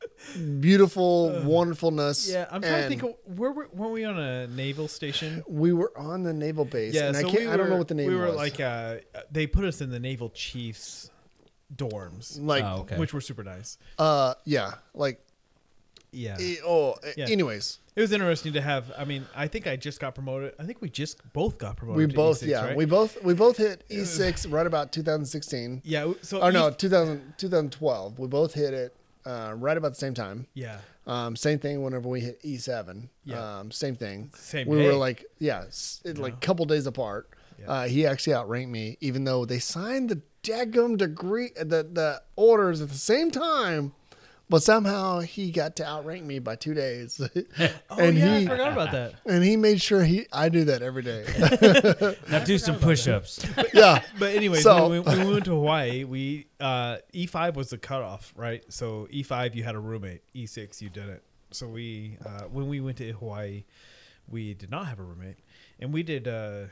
beautiful wonderfulness. Yeah, I'm trying to think. Of, where were, weren't we on a naval station? We were on the naval base, Yeah, and so I can't. we I don't know what the name We were was. like, uh, they put us in the naval chiefs dorms, like, Oh, okay. which were super nice. uh, yeah, like, Yeah, eh, oh, Yeah. anyways, it was interesting to have. I mean, I think I just got promoted. I think we just both got promoted. we to both, E6, yeah, right? we both, we both hit E6 right about 2016. yeah. So Oh no, E- 2000, 2012. We both hit it uh, right about the same time. yeah, Um, same thing whenever we hit E7. Yeah. Um, same thing. Same We day. were like, yeah, s- it, like a couple days apart. Yeah. Uh, he actually outranked me, even though they signed the daggum degree, the, the orders at the same time. But somehow he got to outrank me by two days, Oh and yeah, he I forgot about that. and he made sure he I do that every day. Now do some push-ups. yeah, But anyway, So- when, we, when we went to Hawaii, we uh, E5 was the cutoff, right? So E5 you had a roommate, E6 you didn't. So we uh, when we went to Hawaii, we did not have a roommate, and we did uh,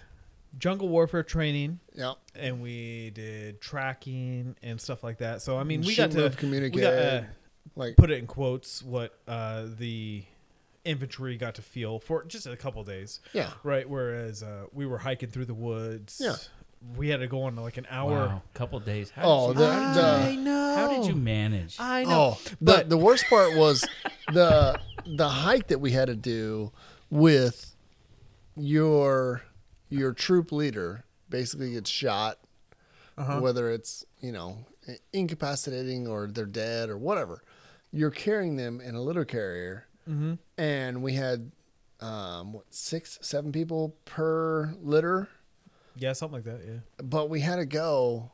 jungle warfare training, yeah. and we did tracking and stuff like that. So I mean, we Shoot, got to communicate. We got, uh, like put it in quotes what uh, the infantry got to feel for just a couple days. yeah, Right. Whereas uh, we were hiking through the woods. Yeah. We had to go on like an hour. Wow, couple days. How Oh, did you, the- how, the- you, know. how did you manage? I know. Oh, the but the worst part was the the hike that we had to do with your your troop leader basically gets shot, Uh-huh. whether it's you know incapacitating or they're dead or whatever. You're carrying them in a litter carrier, Mhm. and we had um, what six seven people per litter, yeah, something like that. Yeah. but we had to go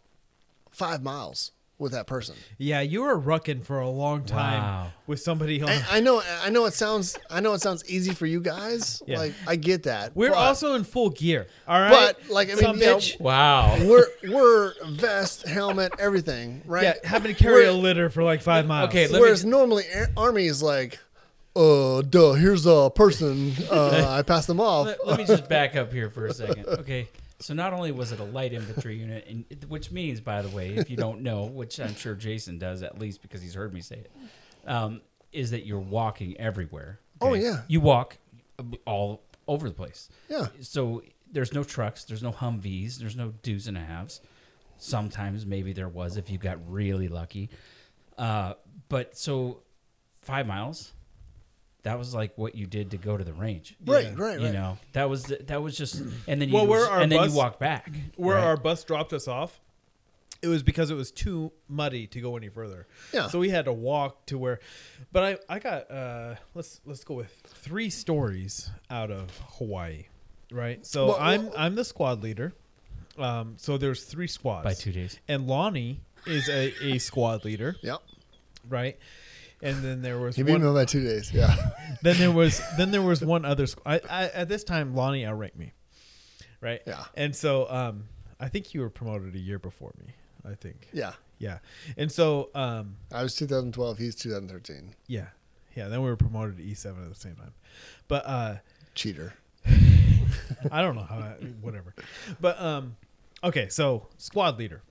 five miles with that person. Yeah, you were rucking for a long time Wow. with somebody. I, I know, I know it sounds, I know it sounds easy for you guys. Yeah. Like I get that. we're but, also in full gear. All right. but like I mean, Some you know, bitch. Wow. we're we're vest, helmet, everything, right? Yeah, having to carry a We're- litter for like five miles. Okay, let me Whereas ju- normally a- army is like, uh, duh, here's a person. Uh, I passed them off. let, let me just back up here for a second. Okay. So not only was it a light infantry unit, and which means, by the way, if you don't know, which I'm sure Jason does at least because he's heard me say it, um, is that you're walking everywhere. Oh, yeah. You walk all over the place. Yeah. So there's no trucks, there's no Humvees, there's no deuce and a halves. Sometimes maybe there was if you got really lucky. Uh, but so five miles, that was like what you did to go to the range. Right, Yeah. right, You know, that was that was just, and then you Well, where our and then you walk back. where right? our bus dropped us off, it was because it was too muddy to go any further. Yeah. So we had to walk to where, but I I got uh let's let's go with three stories out of Hawaii, right? So Well, I'm well- I'm the squad leader. Um, so there's three squads by two days. and Lonnie is a, a squad leader, Yep. right? And then there was He beat one, me by two days. Yeah. then there was then there was one other. Squ- I, I at this time Lonnie outranked me, right? Yeah. And so um, I think you were promoted a year before me. I think. yeah. Yeah. And so um, I was 2012. He's 2013. yeah, yeah. Then we were promoted to E7 at the same time, but uh, Cheater. I don't know how. I, whatever. But um, okay. So squad leader.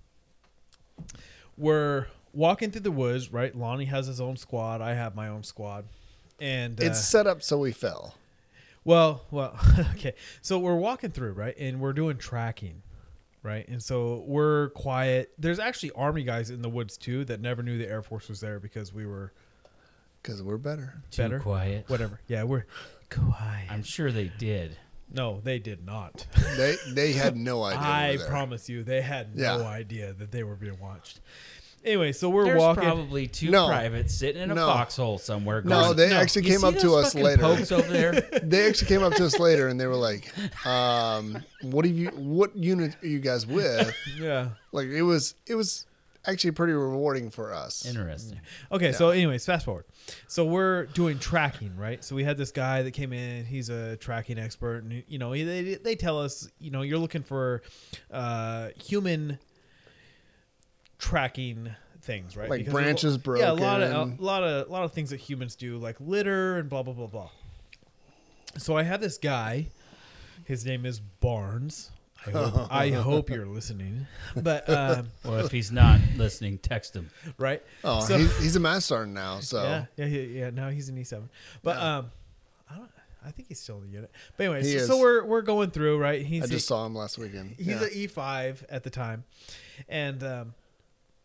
We're walking through the woods, right? Lonnie has his own squad. I have my own squad, and uh, It's set up so we fell. Well, well, okay. So we're walking through, right? And we're doing tracking, right? And so we're quiet. There's actually army guys in the woods too that never knew the Air Force was there because we were because we're better. Too Better? quiet. Whatever. Yeah, we're quiet. I'm sure they did. no, they did not. They they had no idea. I promise you, they had no idea that they were being watched. Anyway, so we're There's walking. probably two No. privates sitting in a No. foxhole somewhere. No, going, they No. actually "You came see up to those us fucking later. Pokes over there. They actually came up to us later and they were like, um, "What are you? What unit are you guys with?" yeah. Like it was it was actually pretty rewarding for us. Interesting. Okay, so anyways, fast forward. So we're doing tracking, right? So we had this guy that came in. He's a tracking expert, and you know, he- they they tell us, you know, you're looking for uh, human tracking things, right? Like Because there's a- branches Yeah, a lot of a lot of a lot of things that humans do, like litter and blah blah blah blah. So I have this guy. His name is Barnes. I hope, I hope you're listening, but um, Well, if he's not listening, text him. right? Oh, So- he's, he's a master now. So Yeah, yeah, yeah, yeah. Now he's an E seven, but Yeah. um, I don't. I think he's still in the unit. But anyways, He so, so we're we're going through right. He's I just a, saw him last weekend. he's yeah. an E five at the time, and um,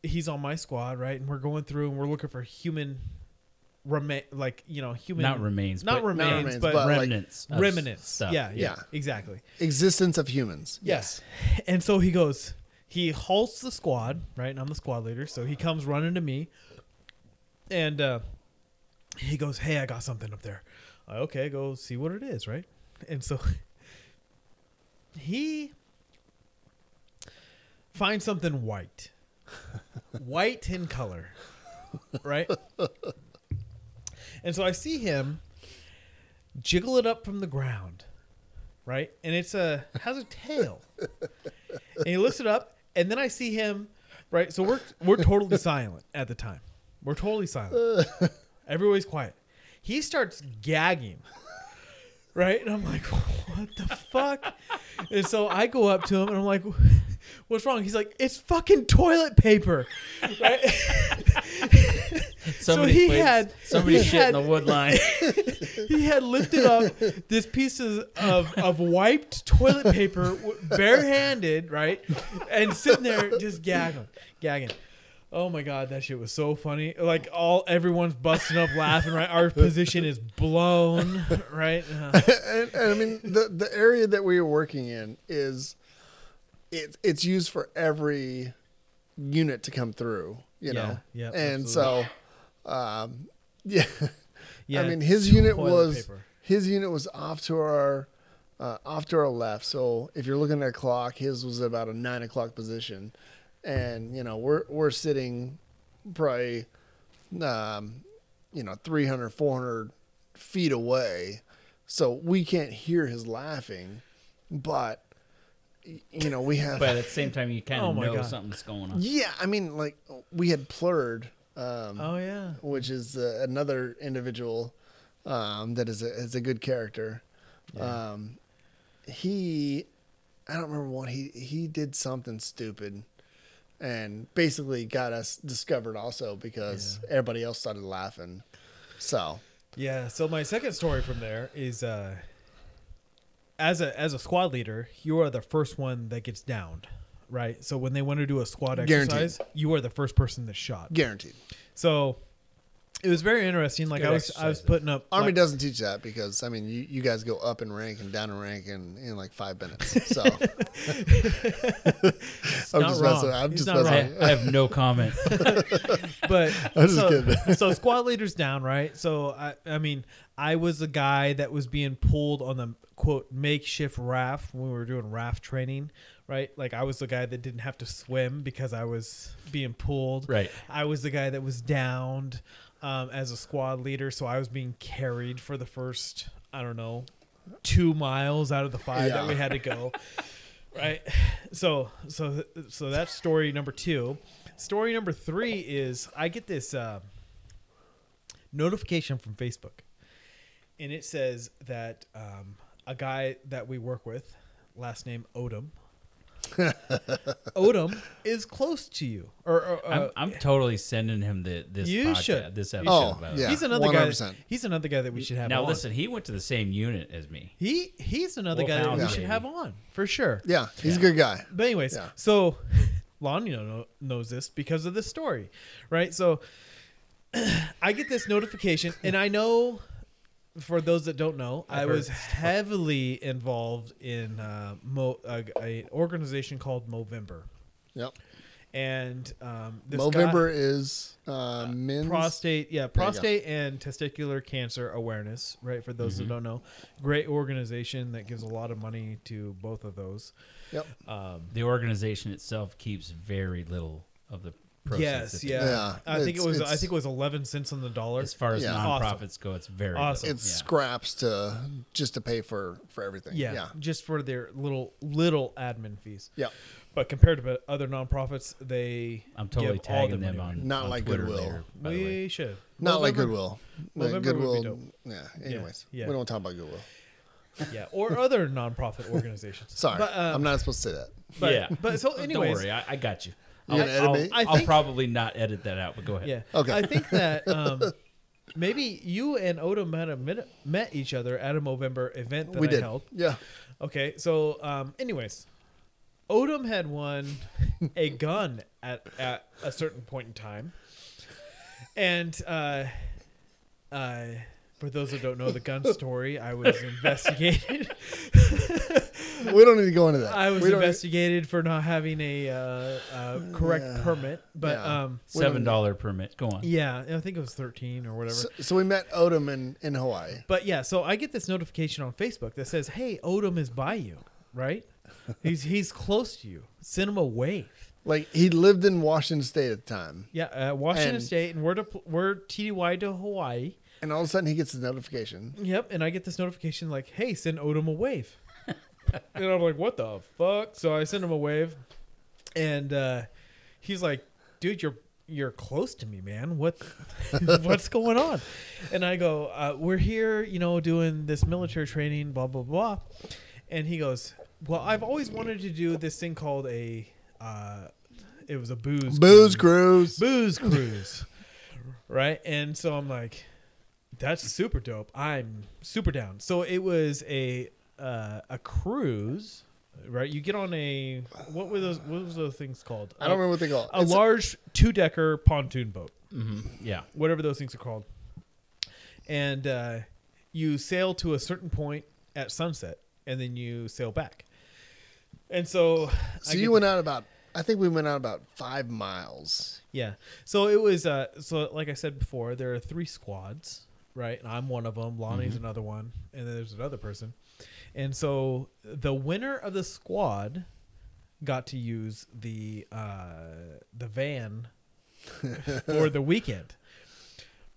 he's on my squad right, and we're going through and we're looking for human remain like you know human Not remains, not but remains, remains, but, but, remnants. of remnants. Stuff. Yeah, yeah, Yeah. exactly. Existence of humans. Yes. And so he goes, he halts the squad, right? And I'm the squad leader. So he comes running to me and uh, he goes, Hey, I got something up there. I, okay, go see what it is, right? And so he finds something white, white in color, right? And so I see him jiggle it up from the ground, right? And it's a has a tail. and he lifts it up, and then I see him, right? So we're we're totally silent at the time. We're totally silent. Everybody's quiet. He starts gagging. Right? And I'm like, what the fuck? And so I go up to him and I'm like, what's wrong? He's like, it's fucking toilet paper. Right? Somebody he had- somebody he shit had- in the wood line. he had lifted up this piece of, of, of wiped toilet paper barehanded, right? And sitting there just gagging, gagging. Oh my god, that shit was so funny. Like all everyone's busting up laughing, right? Our position is blown, right? Uh, and, and I mean the the area that we are working in is it, it's used for every unit to come through, you know. Yeah, yeah, and absolutely. so um yeah. yeah, I mean his unit was paper. his unit was off to our uh, off to our left. So if you're looking at a clock, his was about a nine o'clock position, and you know we're we're sitting probably um, you know 300 400 feet away, so we can't hear his laughing, but you know we have but at the same time, you kind of Oh know God. something's going on. yeah. I mean like we had plurred. Um, Oh yeah. which is uh, another individual um, that is a, is a good character. Um, he, I don't remember what he he did something stupid, and basically got us discovered also because everybody else started laughing. So Yeah. So my second story from there is uh, as a as a squad leader, you are the first one that gets downed, right? So when they want to do a squad Guaranteed. exercise, you are the first person that's shot. guaranteed, So it was very interesting. Like Good I was I was putting up Army like- doesn't teach that because I mean you, you guys go up in rank and down in rank in, in like five minutes. So I'm just wrong. messing. I'm He's just not messing. I, I have no comment. but I'm just so, kidding. so squad leader's down, right? So I, I mean, I was the guy that was being pulled on the quote makeshift raft when we were doing raft training, right? Like I was the guy that didn't have to swim because I was being pulled. Right. I was the guy that was downed um, as a squad leader, so I was being carried for the first, I don't know, two miles out of the five that we had to go. right. So so so that's story number two. Story number three is I get this uh, notification from Facebook, and it says that um, a guy that we work with, last name Odom. Odom is close to you, or, or uh, I'm, I'm totally sending him the this You podcast, should. this episode. should. about Oh, yeah. he's another guy. 100%. He's another guy that we should have. Now on. listen, he went to the same unit as me. he he's another Wolf guy that we Hounds, should have on for sure. yeah, he's a good guy. But anyways, Yeah. so Lon, you know, knows this because of this story, right? So I get this notification, and I know for those that don't know, I've I was heavily involved in uh, Mo, uh, a organization called Movember, Yep. and um, this Movember guy- is uh, men's. prostate yeah prostate and testicular cancer awareness right for those Mhm. that don't know great organization that gives a lot of money to both of those Yep. um, The organization itself keeps very little of the proceeds. Yes yeah, Yeah, i think it it's- was i it's- think it was 11 cents on the dollar As far as Yeah. nonprofits go, it's very Awesome. little. It's yeah. scraps to just to pay for for everything. yeah, Yeah. just for their little little admin fees Yeah. but compared to other nonprofits they I'm totally give all tagging their them money on Not on like Twitter Goodwill. later, by the we should Not like Movember- Goodwill. Movember would be Goodwill. dope. Yeah. Anyways, yeah. we don't talk about Goodwill. yeah or other nonprofit organizations Sorry, but, um, I'm not supposed to say that. but, yeah, but so Don't anyways worry, I, I got you. You I'll, gonna edit I'll, me? I I'll think- probably not edit that out, but go ahead. Yeah. Okay. I think that um, maybe you and Odom met, a, met, met each other at a Movember event that we I did. held. Yeah. Okay. So, um, anyways, Odom had won a gun at, at a certain point in time. And uh, uh, for those that don't know the gun story, I was investigated. We don't need to go into that. I was we don't need- investigated for not having a uh, uh, correct Yeah. permit. But Yeah. um, Seven dollar permit. Go on. yeah, I think it was 13 or whatever. So, so we met Odom in in Hawaii. But yeah, so I get this notification on Facebook that says, "Hey, Odom is by you, right? he's he's close to you. Send him a wave." Like he lived in Washington State at the time, Yeah, uh, Washington And- State, and we're to we're TDY to Hawaii. And all of a sudden he gets the notification. Yep, and I get this notification like, "Hey, send Odom a wave," and I'm like, "What the fuck?" So I send him a wave, and uh, he's like, "Dude, you're." You're close to me, man. What, what's going on? And I go, uh, "We're here, you know, doing this military training, blah blah blah." And he goes, "Well, I've always wanted to do this thing called a, uh, it was a booze Booze cruise. cruise. booze cruise, right?" And so I'm like, "That's super dope. I'm super down." So it was a uh, a cruise, right? You get on a what were those? What was those things called? I don't remember what they call it. A It's- large two decker pontoon boat hmm Yeah. whatever those things are called. And uh, you sail to a certain point at sunset, and then you sail back. And so, so I you get- went out about. I think we went out about five miles. yeah. So it was. Uh, so like I said before, there are three squads, right? And I'm one of them. Lonnie's another one, and then there's another person. And so the winner of the squad got to use the uh, the van for the weekend,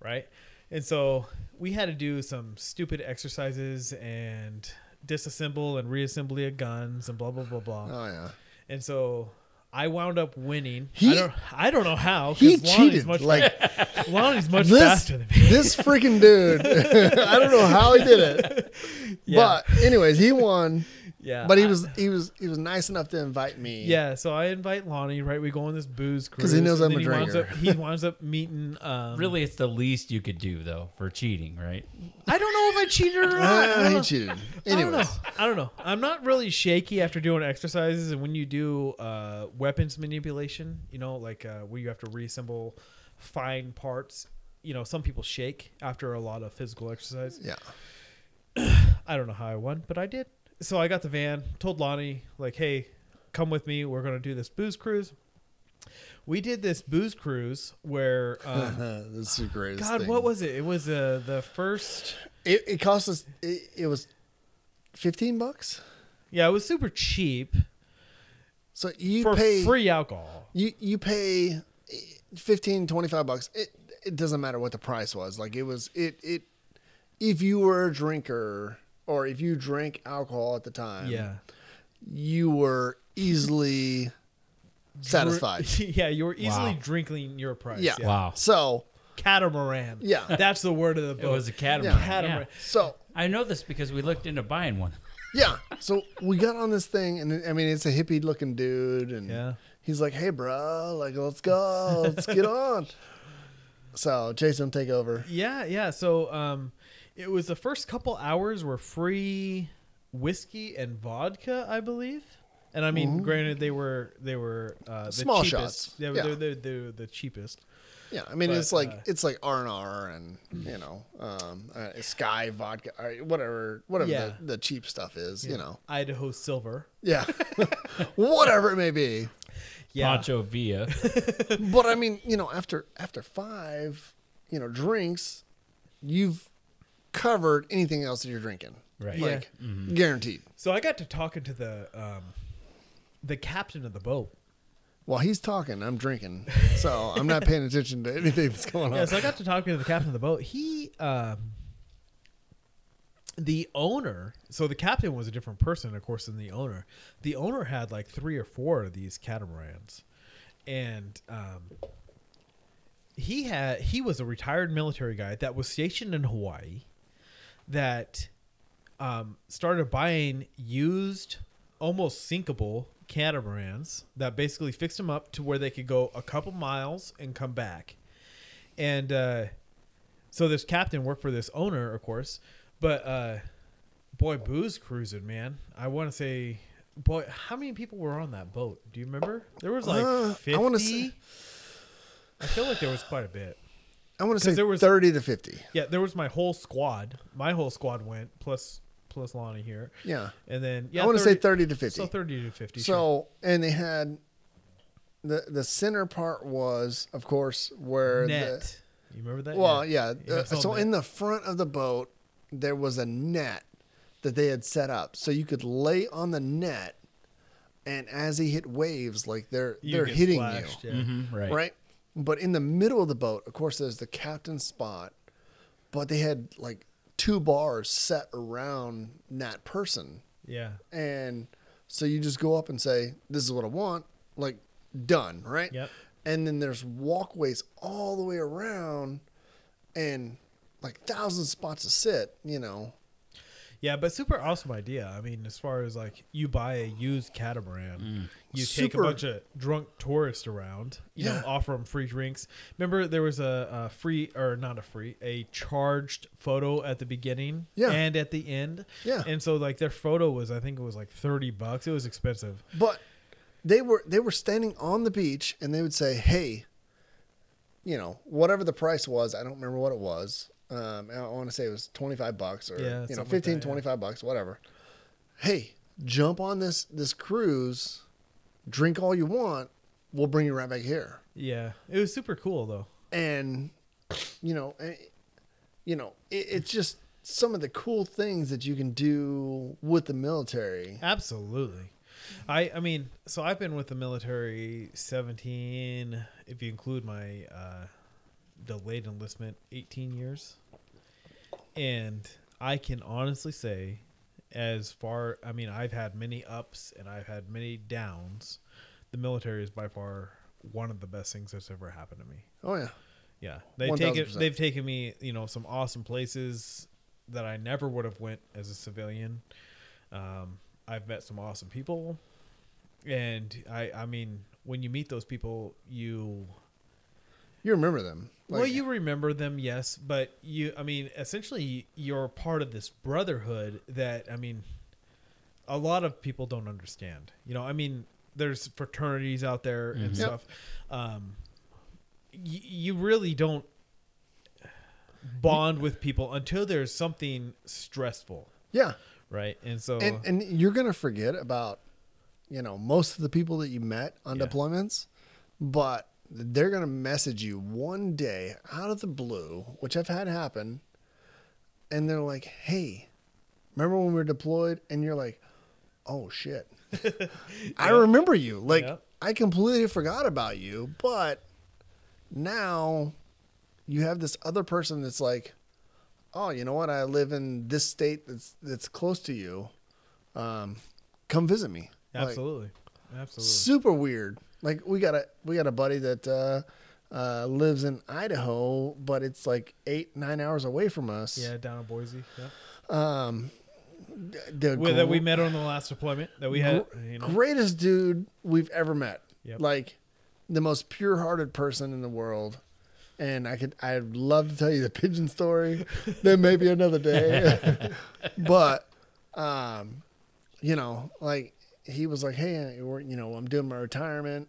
right? And so we had to do some stupid exercises and disassemble and reassembly of guns and blah blah blah blah. Oh yeah. And so I wound up winning. He- I don't I don't know how. He Lonnie's cheated. Much Like Lonnie's much this. faster than me. this freaking dude. I don't know how he did it. Yeah. But anyways, he won. Yeah, But he I- was he was he was nice enough to invite me. Yeah, so I invite Lonnie. Right, we go on this booze cruise 'Cause he knows and I'm then a he winds drinker. up he winds up meeting. Um, Really, it's the least you could do though for cheating, right? I don't know if I cheated or not. I Uh, don't he know. cheated. I don't know. I don't know. I'm not really shaky after doing exercises, and when you do uh, weapons manipulation, you know, like uh, where you have to reassemble fine parts. You know, some people shake after a lot of physical exercise. yeah. I don't know how I won, but I did. So I got the van, told Lonnie, like, hey, come with me. We're going to do this booze cruise. We did this booze cruise where, um, this is greatest. God, thing. what was it? It was uh, the first, it? It cost us. It, it was fifteen bucks. yeah, it was super cheap So you for pay free alcohol. you you pay 15 25 bucks it it doesn't matter what the price was like it was it it if you were a drinker or if you drank alcohol at the time Yeah. you were easily satisfied yeah, you were easily Wow. drinking your price. Yeah. Wow. so Catamaran. yeah That's the word of the It book. was a catamaran. catamaran. Yeah. so I know this because we looked into buying one. yeah so we got on this thing and i mean it's a hippie looking dude and Yeah. he's like hey bro like let's go let's get on so jason take over Yeah, yeah. So um, it was the first couple hours were free whiskey and vodka, I believe. And I mean, granted, they were they were uh, the Small cheapest. shots. They Yeah. they're, they're, they're the cheapest. Yeah, I mean But, it's like uh, it's like R and R and you know um, uh, Skyy vodka, or whatever whatever Yeah. the, the cheap stuff is. You know, Idaho Silver. yeah, whatever it may be. Yeah. Pancho Villa. But I mean, you know, after after five, you know, drinks, you've covered anything else that you're drinking. Right. Yeah. Like guaranteed. So I got to talking to the um, the captain of the boat. While he's talking, I'm drinking, so I'm not paying attention to anything that's going on. Yeah, so I got to talking to the captain of the boat. He, um, the owner. So the captain was a different person, of course, than the owner. The owner had like three or four of these catamarans, and um, he had he was a retired military guy that was stationed in Hawaii, that um, started buying used, almost sinkable catamarans that basically fixed them up to where they could go a couple miles and come back and uh, so this captain worked for this owner, of course. But uh, boy, booze cruising, man. I want to say, boy, how many people were on that boat? Do you remember? There was like Uh, I fifty. wanna say- I feel like there was quite a bit. I want to say there was- 30 to 50. Yeah, there was my whole squad. My whole squad went plus plus Lonnie here, Yeah, and then yeah, I want to say 30 to 50. So thirty to fifty. So sure. and they had the the center part was, of course, where net. you remember that? well, yeah. Yeah, uh, so net. in the front of the boat, there was a net that they had set up, so you could lay on the net, and as he hit waves, like they're You they're hitting splashed, you, yeah. Mhm, right. right? But in the middle of the boat, of course, there's the captain's spot, but they had like two bars set around that person. Yeah, And so you just go up and say, This is what I want, like done, right? Yep. And then there's walkways all the way around and like thousand spots to sit, you know. Yeah, but super awesome idea. I mean, as far as like you buy a used catamaran, mm. you take a bunch of drunk tourists around, you know, Yeah. offer them free drinks. Remember, there was a, a free or not a free, a charged photo at the beginning Yeah. and at the end. Yeah. And so like their photo was, I think it was like thirty bucks. It was expensive. But they were they were standing on the beach and they would say, Hey, you know, whatever the price was, I don't remember what it was. Um, I want to say it was 25 bucks or, Yeah, you know, something like 15, that, yeah. 25 bucks, whatever. Hey, jump on this, this cruise, drink all you want. We'll bring you right back here. Yeah, it was super cool though. And, you know, eh, you know, it, it's just some of the cool things that you can do with the military. Absolutely. I I mean, so I've been with the military 17 if you include my uh delayed enlistment 18 years. And I can honestly say as far I mean, I've had many ups and I've had many downs. The military is by far one of the best things that's ever happened to me. Oh yeah. Yeah, they've taken 1000%. they've taken me, you know, some awesome places that I never would have went as a civilian. Um, I've met some awesome people, and I I mean, when you meet those people, you You remember them. Well, you remember them, yes, but you I mean, essentially, you're part of this brotherhood that I mean, a lot of people don't understand. You know, I mean, there's fraternities out there and Mhm. Yep. stuff. Um, y- you really don't bond with people until there's something stressful, Yeah. right? And so, and and you're gonna forget about you know most of the people that you met on Yeah. deployments but they're gonna message you one day out of the blue which i've had happen and they're like hey remember when we were deployed and you're like oh shit i remember you like i completely forgot about you but now you have this other person that's like oh, you know what? I live in this state that's that's close to you. Um, come visit me. Like, absolutely, absolutely, super weird. Like we got a we got a buddy that uh, uh, lives in Idaho, but it's like eight nine hours away from us. yeah, down in Boise, yeah. Um, the Well, that we met on the last deployment that we had. You know, greatest dude we've ever met. Yep. Like the most pure-hearted person in the world. And I could I'd love to tell you the pigeon story. then maybe another day. but um you know, like he was like, "Hey, you know, I'm doing my retirement."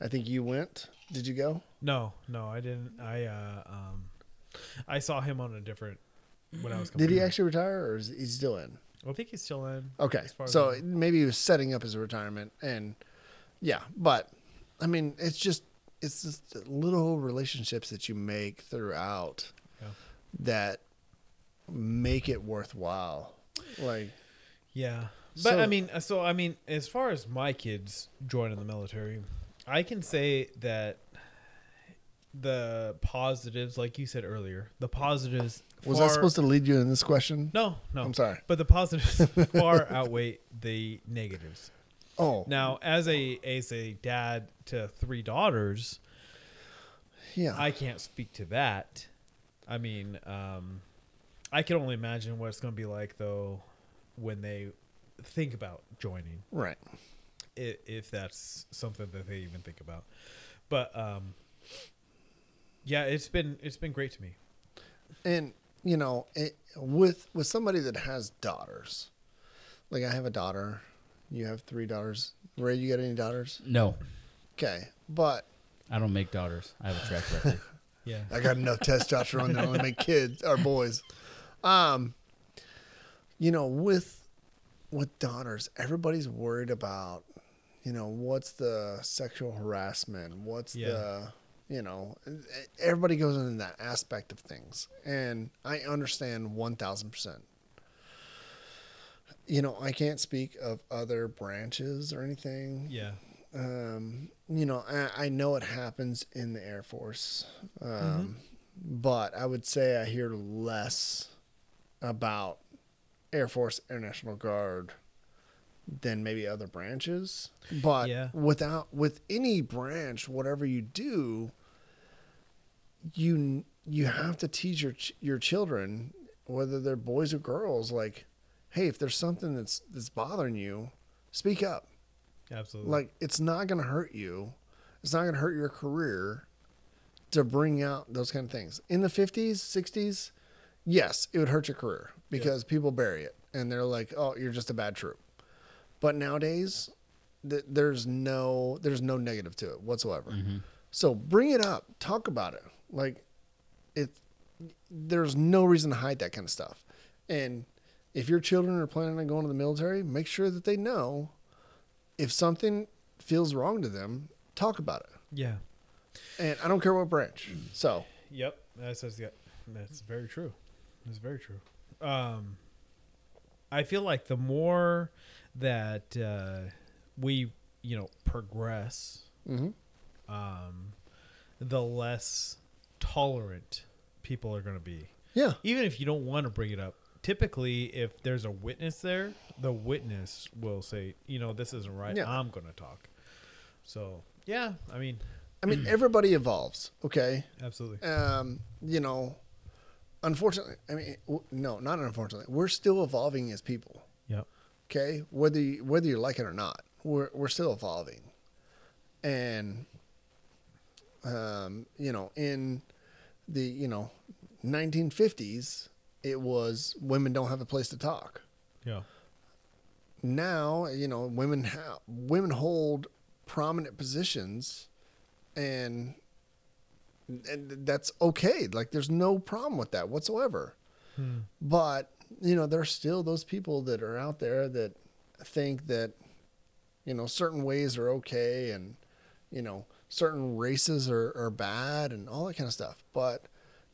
I think you went. Did you go? No, no, I didn't. I uh, um, I saw him on a different when I was. Did he actually retire, or is he still in? I think he's still in. Okay, As far as so maybe he was setting up his retirement, and yeah, but I mean, it's just it's just little relationships that you make throughout Yeah. that make it worthwhile. Like, Yeah, but So- I mean, uh, so I mean, as far as my kids joining the military, I can say that the positives, like you said earlier, the positives. was far, that supposed to lead you in this question? No, no. I'm sorry. But the positives far outweigh the negatives. Oh, Now, as a as a dad to three daughters, yeah, I can't speak to that. I mean, um, I can only imagine what it's going to be like though when they think about joining, right. i- if that's something that they even think about. But um, yeah, it's been it's been great to me. and you know it, with with somebody that has daughters like i have a daughter you have three daughters ray you got any daughters No, okay but I don't make daughters. I have a track record. Yeah, i got enough testosterone to only make kids or boys um you know with with daughters everybody's worried about you know what's the sexual harassment? What's Yeah. the you know everybody goes into that aspect of things. And i understand 1000% you know i can't speak of other branches or anything. Yeah, um, you know, I, I know it happens in the Air Force, um, but I would say I hear less about Air Force, Air National Guard than maybe other branches. But Yeah. without with any branch, whatever you do, you you have to teach your your children, whether they're boys or girls, like, hey, if there's something that's that's bothering you, speak up absolutely. like it's not going to hurt you it's not going to hurt your career to bring out those kind of things in the 50s 60s yes it would hurt your career because people bury it and they're like oh you're just a bad troop. But nowadays th- there's no there's no negative to it whatsoever. Mm-hmm. So bring it up talk about it. Like it there's no reason to hide that kind of stuff. And if your children are planning on going to the military make sure that they know if something feels wrong to them, talk about it. yeah, And I don't care what branch. So, Yep, that's that's, that's very true. That's very true. Um, I feel like the more that uh, we, you know, progress, mhm. um, the less tolerant people are going to be. yeah, Even if you don't want to bring it up, typically, if there's a witness there, the witness will say, you know, this isn't right. Yeah. I'm going to talk. So, yeah, I mean, I mean, everybody evolves. Okay. absolutely. Um, you know, unfortunately, I mean, w- no, not unfortunately, we're still evolving as people. Yep. Okay. Whether you, whether you like it or not, we're, we're still evolving. And, um, you know, in the, you know, 1950s, it was women don't have a place to talk. Yeah. now you know women ha- women hold prominent positions and and that's okay like there's no problem with that whatsoever Hmm. but you know there's still those people that are out there that think that you know certain ways are okay and you know certain races are, are bad and all that kind of stuff but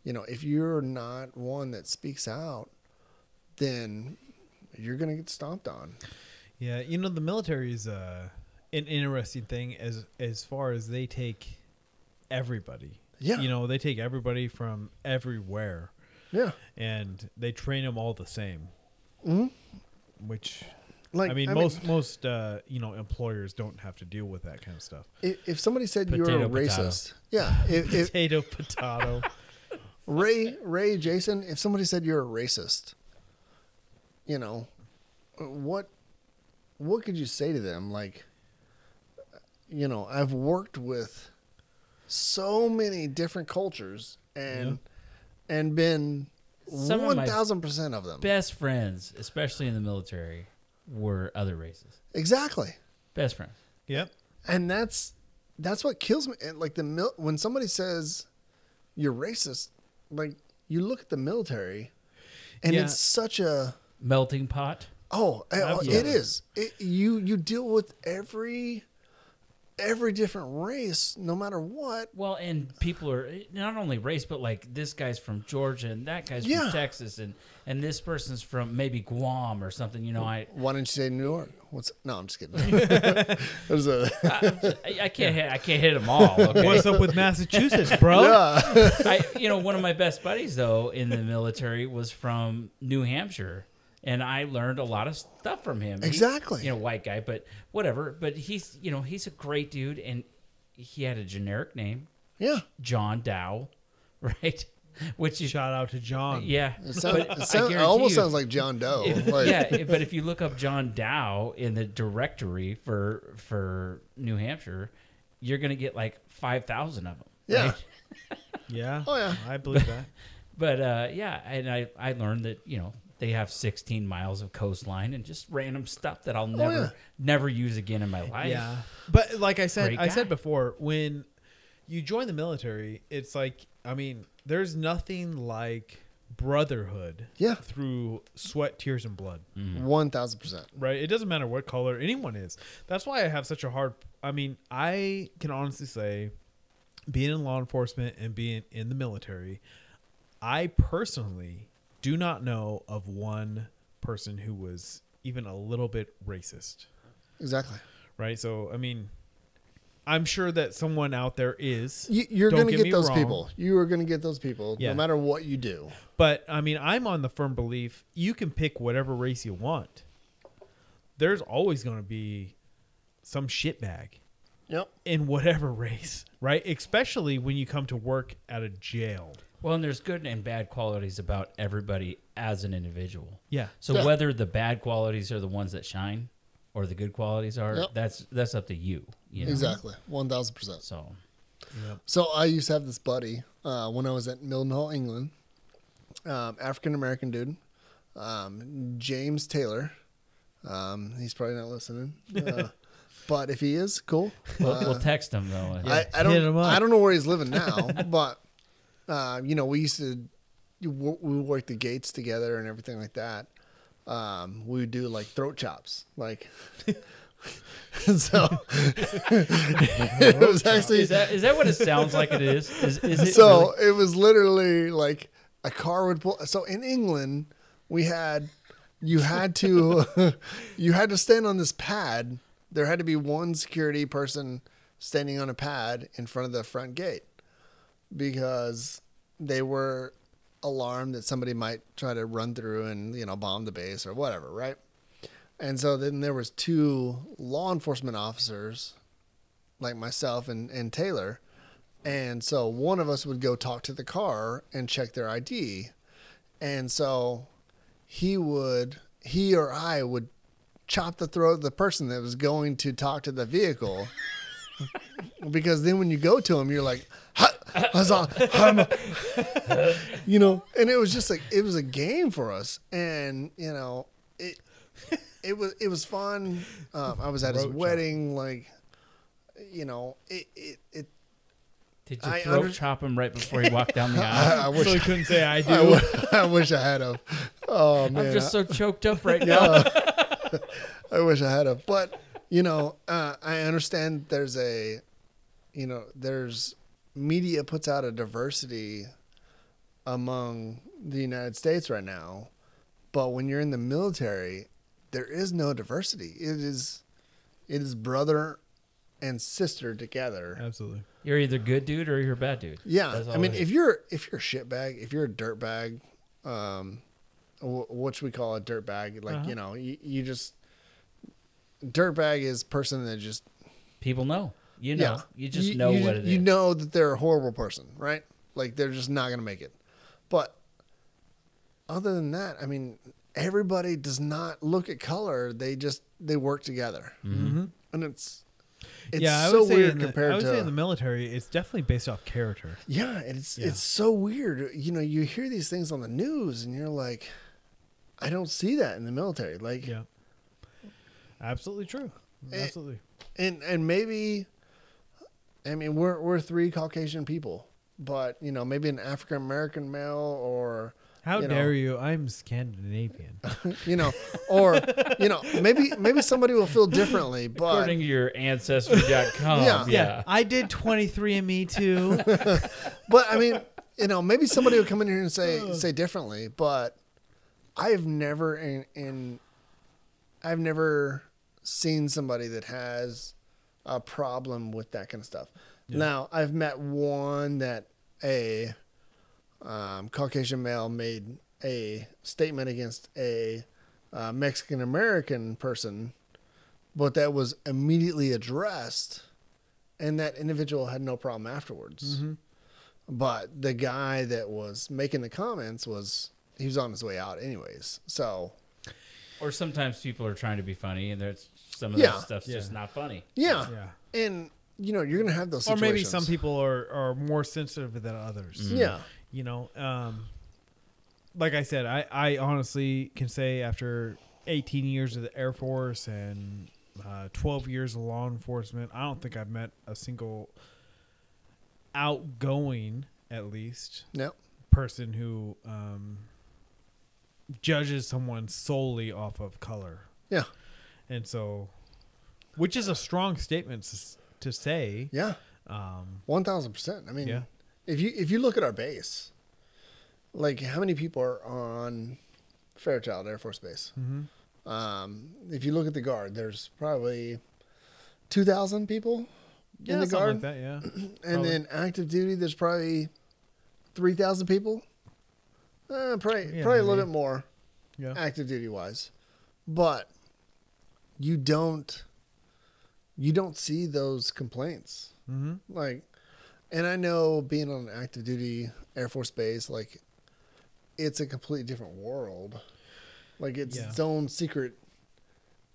you know if you're not one that speaks out then you're gonna get stomped on Yeah, you know the military is uh, an interesting thing as as far as they take everybody. Yeah. you know they take everybody from everywhere yeah and they train them all the same. Mhm. Which like I mean, most most uh, you know employers don't have to deal with that kind of stuff. if, if somebody said you were a Potato, potato. racist yeah if, if Potato, potato. ray ray jason if somebody said you're a racist you know what what could you say to them like you know i've worked with so many different cultures and and been Some 1000% of them Best friends, especially in the military, were other races. Exactly. Best friends. Yep. and that's that's what kills me and like the mil- when somebody says you're racist like you look at the military and Yeah. it's such a Melting pot. oh, Absolutely. it is it, you you deal with every every different race no matter what Well, and people are not only race, but like this guy's from Georgia and that guy's Yeah. from Texas and and this person's from maybe Guam or something. You know, I why don't you say new york what's no i'm just kidding there's a I, I can't hit, I can't hit them all. Okay? What's up with Massachusetts, bro? yeah I, you know, one of my best buddies though in the military was from New Hampshire, and I learned a lot of stuff from him. He- Exactly. you know, white guy, but whatever. But he's, you know, he's a great dude, and he had a generic name, yeah John Dow, right? Which is Shout out to John. yeah, it, sound, it, I sound- it almost you, sounds like john doe if- like, yeah, but if you look up John Dow in the directory for for New Hampshire, you're gonna get like five thousand of them. Yeah. right? Yeah. Oh, yeah. I believe that. But uh, yeah, and I I learned that you know they have 16 miles of coastline and just random stuff that I'll oh, never Oh, yeah. never use again in my life. Yeah. But like I said, Great I said before, when you join the military, it's like I mean, there's nothing like brotherhood. Yeah. Through sweat, tears, and blood. Mm-hmm. 1000% Right. It doesn't matter what color anyone is. That's why I have such a hard. I mean, I can honestly say, being in law enforcement and being in the military, I personally do not know of one person who was even a little bit racist exactly right? So I mean, I'm sure that someone out there is, You, you're going to get get those wrong. people. You are going to get those people Yeah. no matter what you do. but I mean, I'm on the firm belief you can pick whatever race you want. There's always going to be some shitbag Yep. in whatever race, right? Especially when you come to work at a jail. Well, and there's good and bad qualities about everybody as an individual. Yeah. So Yeah. whether the bad qualities are the ones that shine or the good qualities are, Yep. that's that's up to you. you know? Exactly. 1000%. So Yep. So I used to have this buddy uh, when I was at Mildenhall, England. Um, African American dude, um, James Taylor. Um, he's probably not listening, uh, but if he is, cool. we'll, Uh, we'll text him though. I, I don't. I don't know where he's living now, but uh, you know we used to we would work the gates together and everything like that. Um, we would do like throat chops, like. so it was actually is that is that what it sounds like? It is. Is, is it so really? it was literally like a car would pull. So in England, we had you had to you had to stand on this pad. There had to be one security person standing on a pad in front of the front gate because they were alarmed that somebody might try to run through and you know bomb the base or whatever, right? And so then there was two law enforcement officers like myself and, and Taylor and so one of us would go talk to the car and check their ID. And so he would, he or I would chop the throat of the person that was going to talk to the vehicle. Because then when you go to him, you're like, "Ha- Hazan, hum." you know, and it was just like, it was a game for us. And, you know, it, it was, it was fun. Um, I was at his Throat chop. wedding. Like, you know, it, it, it Did you I throat under- chop him right before he walked down the aisle? I, I wish so he couldn't say I do. I, w- I wish I had a. Oh man, I'm just so choked up right now. Yeah. I wish I had a. But you know, uh, I understand there's a, you know, there's media puts out a diversity among the United States right now, but when you're in the military, there is no diversity. It is, it is brother and sister together. Absolutely. You're either good dude or you're a bad dude. Yeah, I mean, if you're if you're a shitbag, if you're a dirtbag, um, wh- what should we call a dirtbag? Like Uh-huh. you know, you, you just dirtbag is person that just people know, you know, yeah, you just know you, what it is. You know that they're a horrible person, right? Like they're just not gonna make it. But other than that, I mean, everybody does not look at color. They just they work together, Mm-hmm. and it's it's yeah, I so would say weird in the, compared I would to say in the military, it's definitely based off character. Yeah, and it's Yeah. it's so weird. You know, you hear these things on the news, and you're like, I don't see that in the military. Like, Yeah. Absolutely true. Eh, Absolutely. and and maybe I mean we're we're three Caucasian people, but you know maybe an African American male or How you know. dare you? I'm Scandinavian. you know or you know maybe maybe somebody will feel differently, but According to your ancestry.com. Yeah. yeah. yeah. I did 23andMe too. but I mean you know maybe somebody will come in here and say say differently, but I've never in in I've never seen somebody that has a problem with that kind of stuff. Now I've met one that a um, Caucasian male made a statement against a uh, Mexican American person, but that was immediately addressed, and that individual had no problem afterwards. But the guy that was making the comments was he was on his way out anyways. So Or sometimes people are trying to be funny and there's some of Yeah. that stuff's Yeah. just not funny. yeah, Yeah. and you know you're gonna have those Or maybe some people are, are more sensitive than others. Yeah, You know, um, like I said, I, I honestly can say after 18 years of the Air Force and uh, 12 years of law enforcement, I don't think I've met a single outgoing, at least, no, person who um, judges someone solely off of color. yeah, And so, which is a strong statement to, say. yeah, Um, one thousand percent. I mean, Yeah. if you if you look at our base, like how many people are on Fairchild Air Force Base? mhm. Um, if you look at the guard, there's probably two thousand people Yeah, in the something guard, like that, yeah. and probably. then active duty, there's probably three thousand people. Uh, probably Yeah, probably a little bit more Yeah. active duty wise, but you don't you don't see those complaints Mm-hmm. like and i know being on an active duty air force base like it's a completely different world like it's Yeah. its own secret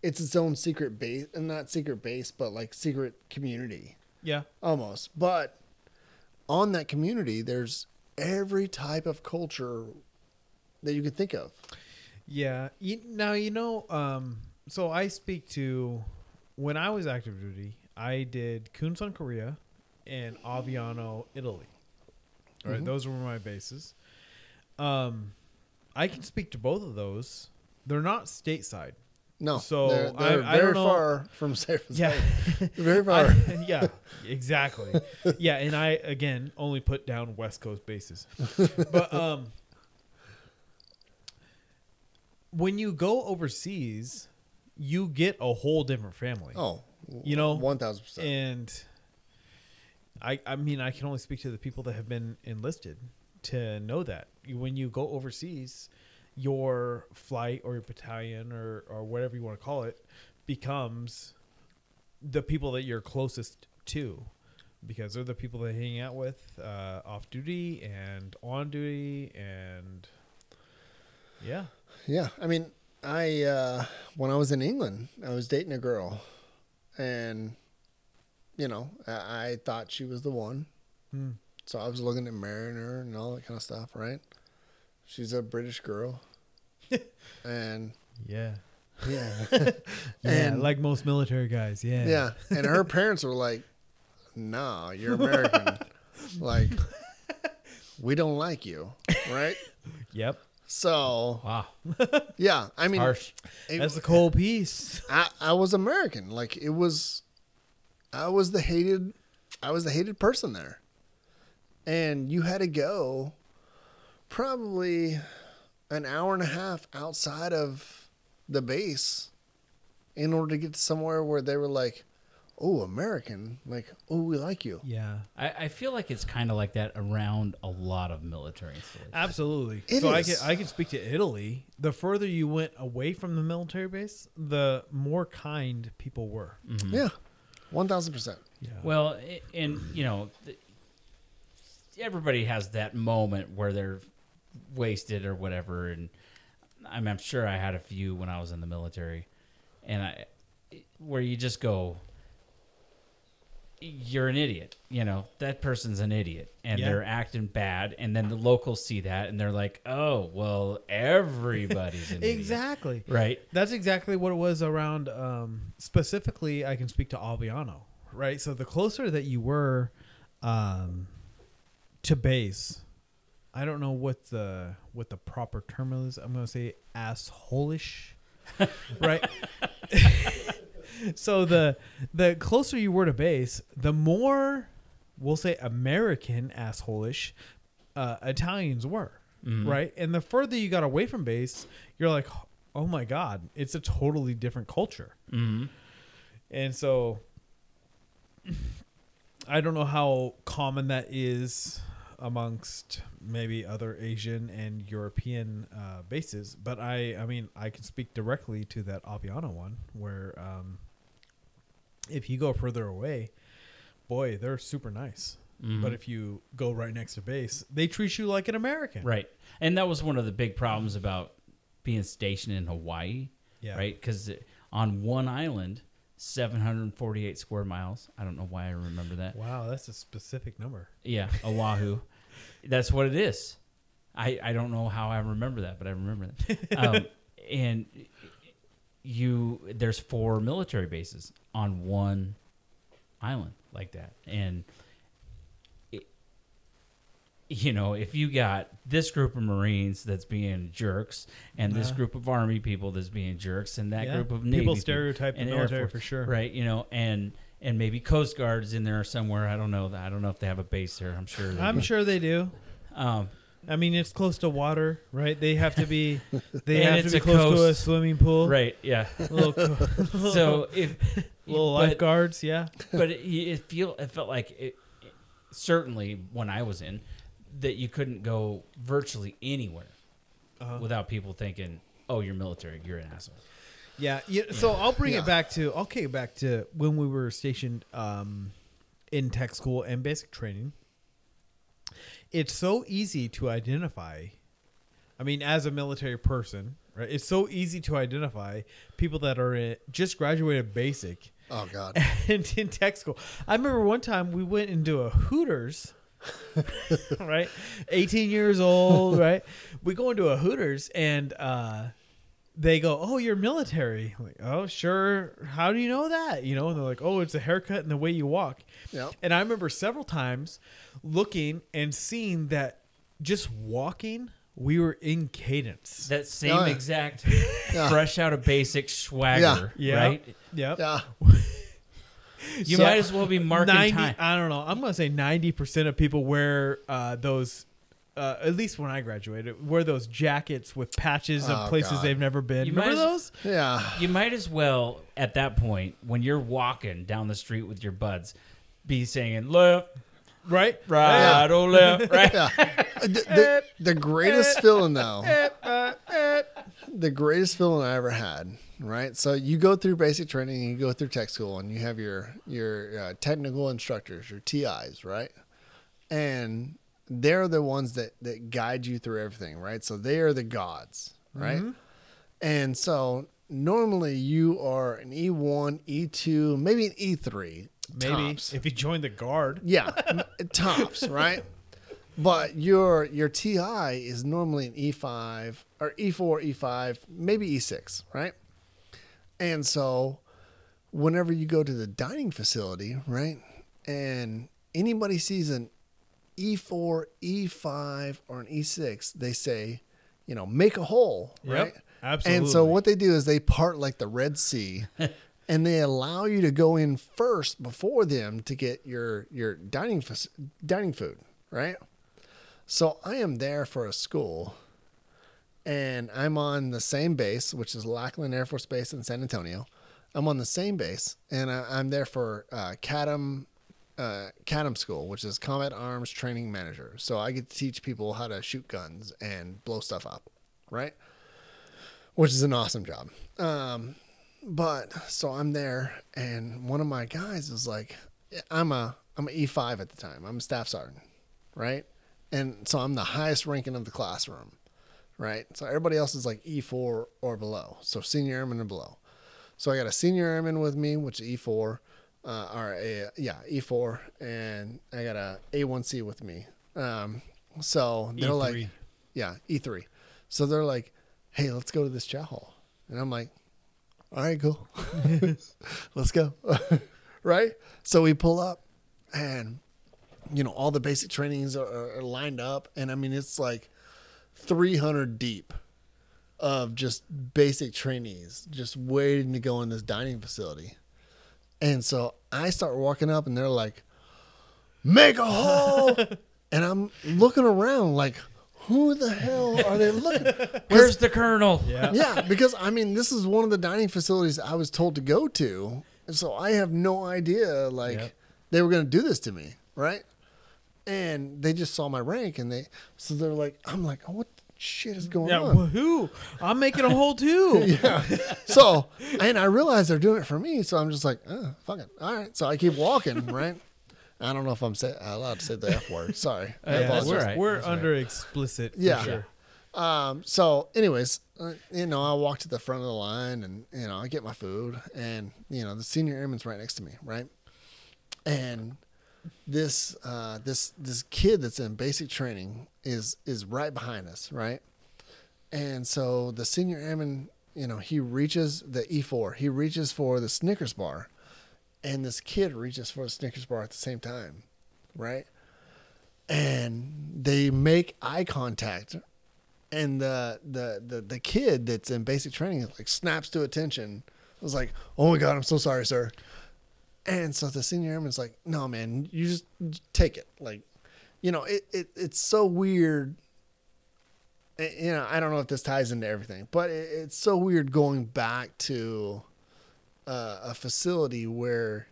it's its own secret base and not secret base but like secret community Yeah. almost but on that community there's every type of culture that you can think of Yeah. You, now you know. Um, so I speak to when I was active duty. I did Kunsan, Korea, and Aviano, Italy. All right, Mhm. those were my bases. Um, I can speak to both of those. They're not stateside. no So, they're, they're I- I very don't know- far from San Yeah. Very far I- yeah, exactly. Yeah, and I again only put down West Coast bases. But um when you go overseas, you get a whole different family. oh You know, one thousand percent And I I mean I can only speak to the people that have been enlisted to know that. When you go overseas, your flight or your battalion or or whatever you want to call it becomes the people that you're closest to because they're the people that hang out with uh, off duty and on duty and yeah Yeah, I mean, I uh, when I was in England, I was dating a girl, and you know, I, I thought she was the one, Hmm. so I was looking at marrying her and all that kind of stuff. Right? She's a British girl, and yeah yeah, yeah And- like most military guys yeah yeah, and her parents were like, "No, you're American. like, we don't like you, right?" yep So Wow. yeah, I mean, Harsh. it- that's the cold piece I, I was American. Like it was, I was the hated, I was the hated person there, and you had to go probably an hour and a half outside of the base in order to get to somewhere where they were like, "Oh, American, like, oh, we like you." yeah I, I feel like it's kind of like that around a lot of military installations. Absolutely. It so I can I can speak to Italy. The further you went away from the military base, the more kind people were. Mm-hmm. Yeah, one thousand percent. Yeah. Well, i- and you know, th- everybody has that moment where they're wasted or whatever, and I'm, I'm sure I had a few when I was in the military, and I, where you just go, you're an idiot. You know, that person's an idiot and Yeah. they're acting bad. And then the locals see that and they're like, oh, well, everybody's an idiot. Exactly. Right. That's exactly what it was around. Um, specifically, I can speak to Aviano, right? So the closer that you were um, to base, I don't know what the what the proper term is. I'm going to say assholish, right? so the the closer you were to base, the more we'll say American assholish uh, Italians were, Mhm. right? And the further you got away from base, you're like, oh my god, it's a totally different culture. hmm And so I don't know how common that is amongst maybe other Asian and European uh, bases, but I I mean I can speak directly to that Aviano one where um, if you go further away, boy, they're super nice. Mhm. But if you go right next to base, they treat you like an American. Right. And that was one of the big problems about being stationed in Hawaii, Yeah. right? Because on one island, 748 square miles. I don't know why I remember that. Wow, that's a specific number. Yeah, Oahu. That's what it is. I, I don't know how I remember that, but I remember that. Um, and you there's four military bases on one island like that, and it, you know if you got this group of Marines that's being jerks, and this Yeah. group of Army people that's being jerks, and that Yeah. group of Navy people people- stereotype the and Air military Force, for sure. right? You know, and and maybe Coast Guard is in there somewhere. I don't know. I don't know if they have a base there. I'm sure. I'm do. sure they do. Um, I mean, it's close to water, right? They have to be. They have to be close to a swimming pool. right. Yeah. Little, So if little but- lifeguards. Yeah. but it, it feel it felt like it, it- certainly when I was in that you couldn't go virtually anywhere Uh-huh. without people thinking, "Oh, you're military. You're an asshole." Yeah. yeah. So I'll bring Yeah. it back to. I'll kick it back to when we were stationed um, in tech school and basic training. It's so easy to identify. I mean, as a military person, right? It's so easy to identify people that are in, just graduated basic Oh God. and in tech school. I remember one time we went into a Hooters, right? 18 years old, right? We go into a Hooters and uh, they go, "Oh, you're military." I'm like, "Oh, sure. How do you know that?" You know, and they're like, "Oh, it's a haircut and the way you walk." Yep. And I remember several times looking and seeing that just walking, we were in cadence. That same Oh, yeah. exact Yeah. fresh out of basic swagger, Yeah. right? Yep. Yeah. You So- might as well be marking 90, time. I don't know. I'm gonna say 90 percent of people wear uh, those. Uh, at least when I graduated, wear those jackets with patches of Oh, places God. they've never been. You Remember might as- those? Yeah. You might as well, at that point, when you're walking down the street with your buds, be saying left, Right? right, or left, right. Yeah. the, the, the greatest feeling though. the greatest feeling I ever had. Right. So you go through basic training, you go through tech school, and you have your your uh, technical instructors, your TIs, right? And they're the ones that that guide you through everything, right? So they are the gods, right? Mm-hmm. And so normally you are an E1, E2, maybe an E3, Maybe tops. if you join the guard. Yeah, tops, right? But your your TI is normally an E5 or E E4, E5, maybe E6, right? And so whenever you go to the dining facility, right? And anybody sees an E4, E5 or an E6, they say, you know, make a hole, Yep, right? absolutely. And so what they do is they part like the Red Sea and they allow you to go in first before them to get your your dining dining food, right? So I am there for a school and I'm on the same base, which is Lackland Air Force Base in San Antonio. I'm on the same base and I, I'm there for uh, CATM uh, CATM school, which is Combat Arms Training Manager. So I get to teach people how to shoot guns and blow stuff up, right? Which is an awesome job. Um, but so I'm there, and one of my guys is like, I'm a I'm an E5 at the time. I'm a staff sergeant, right? And so I'm the highest ranking of the classroom, right? So everybody else is like E4 or below. So senior airman and below. So I got a senior airman with me, which is E4. Uh, or a, yeah, E4, and I got a A1C with me. Um, so they're like, E3. yeah, E3. So they're like, hey, let's go to this chow hall. And I'm like, all right, cool. let's go. right? So we pull up and, you know, all the basic trainings are, are lined up. And I mean, it's like 300 deep of just basic trainees just waiting to go in this dining facility. And so I start walking up and they're like, make a hole. and I'm looking around like, who the hell are they looking? Where's the colonel? Yeah. yeah, because I mean, this is one of the dining facilities I was told to go to. And so I have no idea, like, Yep. they were going to do this to me, right? And they just saw my rank and they, so they're like, I'm like, oh, what the shit is going Yeah, on? woohoo! I'm making a hole too. yeah. So, and I realize they're doing it for me. So I'm just like, oh, fuck it. All right. So I keep walking, right? I don't know if I'm say, allowed to say the F word. Sorry. I Yeah, that's we're right. we're That's right. under explicit. for Yeah. sure. Um, so anyways, uh, you know, I walk to the front of the line and, you know, I get my food and, you know, the senior airman's right next to me. Right. And this, uh, this, this kid that's in basic training is, is right behind us. Right. And so the senior airman, you know, he reaches the E4, he reaches for the Snickers bar and this kid reaches for the Snickers bar at the same time. Right. And they make eye contact and the, the the the kid that's in basic training like snaps to attention. I was like, "Oh my god, I'm so sorry, sir." And so the senior airman's like, "No, man, you just take it." Like, you know, it, it it's so weird. Eh, You know, I don't know if this ties into everything, but it, it's so weird going back to uh, a facility where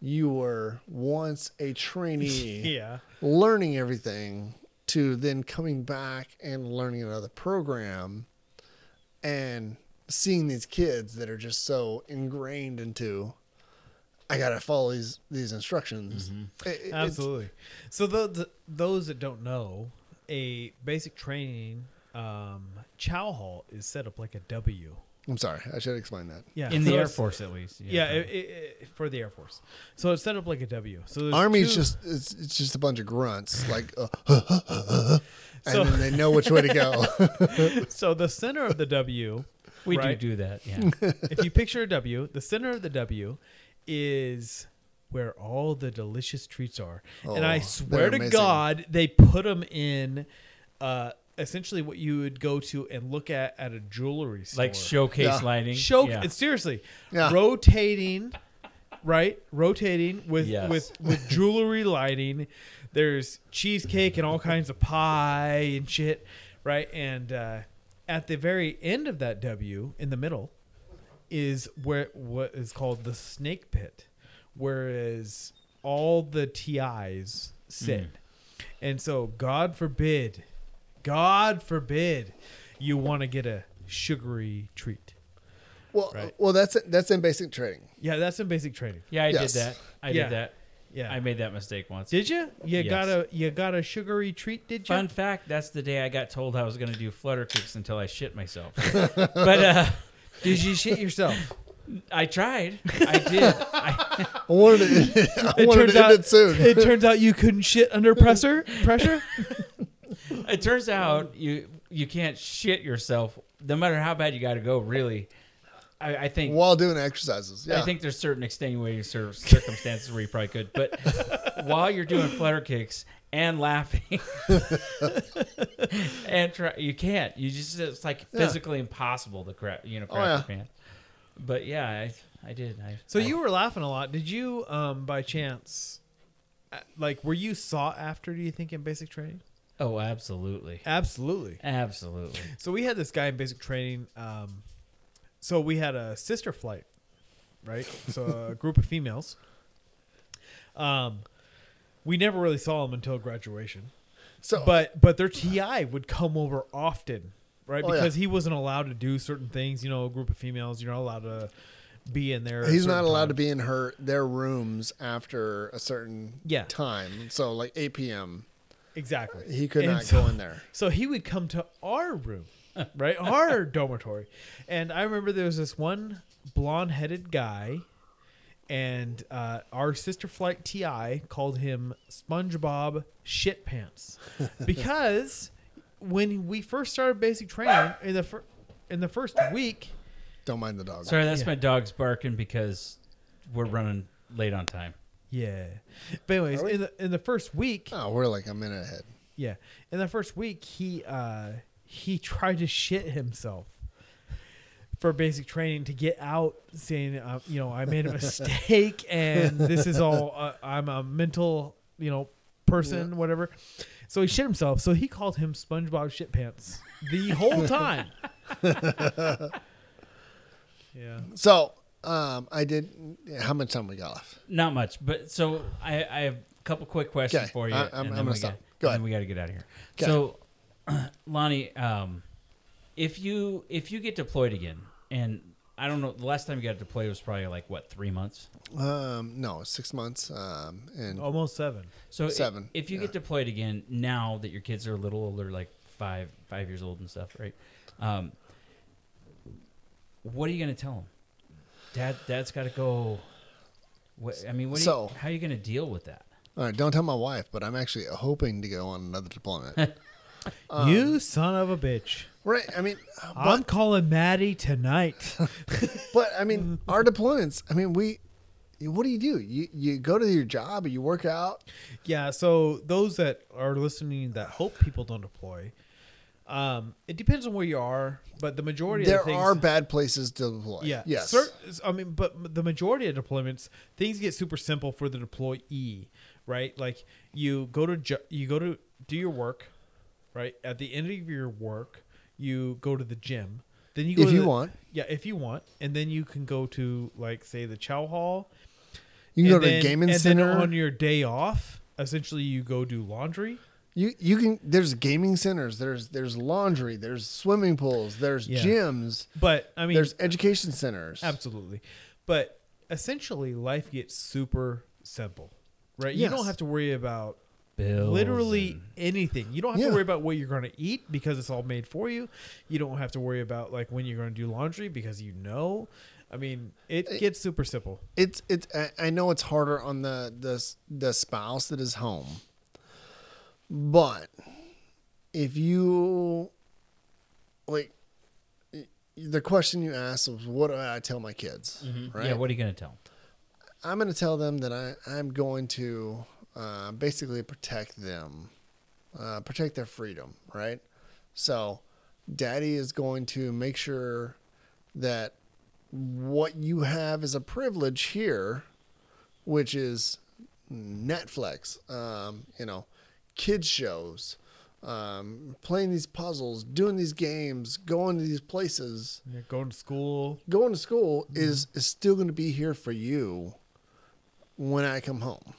you were once a trainee Yeah. learning everything to then coming back and learning another program and seeing these kids that are just so ingrained into I gotta follow these these instructions. It- it- Absolutely. So those those that don't know, a basic training um, chow hall is set up like a W. I'm sorry, I should explain that. Yeah, In so the Air Force, at least. Yeah, it, it, it- for the Air Force. So it's set up like a W. So there's Army's two- just it's, it's just a bunch of grunts like uh, and So- then they know which way to go. so the center of the W. we right. do do that. Yeah. if you picture a W, the center of the W is where all the delicious treats are. and I Oh, swear to amazing. God, they put them in uh, essentially what you would go to and look at at a jewelry store. like showcase Yeah. lighting. Show Yeah. seriously Yeah. rotating, right? Rotating with Yes. with with jewelry lighting. There's cheesecake and all kinds of pie and shit, right? And uh, at the very end of that W, in the middle, is where what is called the snake pit, whereas all the TIs sit. And so, God forbid, God forbid, you want to get a sugary treat. well, Right. well, that's that's in basic training. Yeah, that's in basic training. Yeah, I Yes. did that. I Yeah. did that. Yeah. I made that mistake once. did you? You Yes. got a you got a sugary treat? Did you? Fun fact: That's the day I got told I was going to do flutter kicks until I shit myself. but uh, Did you shit yourself? I tried. I did. I, I wanted it. I It wanted turns to end out- it soon. it turns out you couldn't shit under pressure. Pressure. it turns out you you can't shit yourself, no matter how bad you got to go. Really, I, I think while doing exercises. Yeah. I think there's certain extenuating circumstances where you probably could, but while you're doing flutter kicks and laughing, and try, you can't. You just it's like Yeah. physically impossible to crap, you know, Oh, crap yeah. your pants. But yeah, I I did. I, So I- you were laughing a lot. Did you, um, by chance, uh, like, were you sought after? Do you think in basic training? oh absolutely, Absolutely. absolutely. So we had this guy in basic training. Um, so we had a sister flight, right? So a group of females. Um, we never really saw them until graduation, so. but but their TI would come over often, right? Oh, yeah. because he wasn't allowed to do certain things. You know, a group of females, you're not allowed to be in there. he's not allowed to be in her their rooms after a certain Yeah. time. So like 8 p.m. exactly. He could And not so- go in there. So he would come to our room, right? Our dormitory. And I remember there was this one blonde headed guy, and uh, our sister flight TI called him SpongeBob Shit Pants because when we first started basic training in the fir- in the first week, Don't mind the dog. Sorry, that's Yeah. my dog's barking because we're running late on time. yeah. But anyways, Are we? in the in the first week, Oh, we're like a minute ahead. yeah, in the first week he uh he tried to shit himself. For basic training to get out, saying, uh, you know, I made a mistake, and this is all. Uh, I'm a mental, you know, person, whatever. So he shit himself. So he called him SpongeBob Shit Pants the whole time. yeah. So, um, I did. How much time we got left? Not much, but so I, I have a couple quick questions Okay, for you. I- I'm- and I'm gonna stop. Got, Go ahead. then we got to get out of here. Okay. So, Lonnie, um, if you if you get deployed again, and I don't know, the last time you got deployed was probably like what three months. Um, no, six months. Um, and Almost seven. So Seven, If, you yeah. get deployed again now that your kids are a little older, like five five years old and stuff, right? Um, what are you gonna tell them? Dad, Dad's got to go. What I mean, what? So- you, how are you gonna deal with that? all right, don't tell my wife, but I'm actually hoping to go on another deployment. Um, you son of a bitch. Right? I mean, I'm calling Maddie tonight. but I mean, our deployments. I mean, we. What do you do? You you go to your job, or you work out. yeah. So those that are listening that hope people don't deploy, um, it depends on where you are, but the majority There of the things, are bad places to deploy. yeah, Yes. cer- I mean, but the majority of deployments, things get super simple for the deployee, right? Like you go to you go to do your work, right? At the end of your work, you go to the gym. Then you go if you the- want, yeah, if you want, and then you can go to like say the chow hall. you can go to then- a gaming and center. Then on your day off, essentially you go do laundry. You you can there's gaming centers, there's there's laundry, there's swimming pools, there's Yeah. gyms, But I mean, there's education centers. absolutely. But essentially, life gets super simple, right? You don't have to worry about Bills literally and- anything. You don't have Yeah. to worry about what you're going to eat because it's all made for you. You don't have to worry about like when you're going to do laundry because you know. I mean, it Eh, gets super simple. It's it's I- I know it's harder on the the the spouse that is home. But if you like the question you asked was what do I tell my kids? Mhm. Right? Yeah, what are you gonna tell? I'm going to tell them that I, I'm going to uh, basically protect them, uh, protect their freedom, right? So, daddy is going to make sure that what you have is a privilege here, which is Netflix, um, you know, kids shows, um, playing these puzzles, doing these games, going to these places You're going to school. going to school is is still going to be here for you when I come home,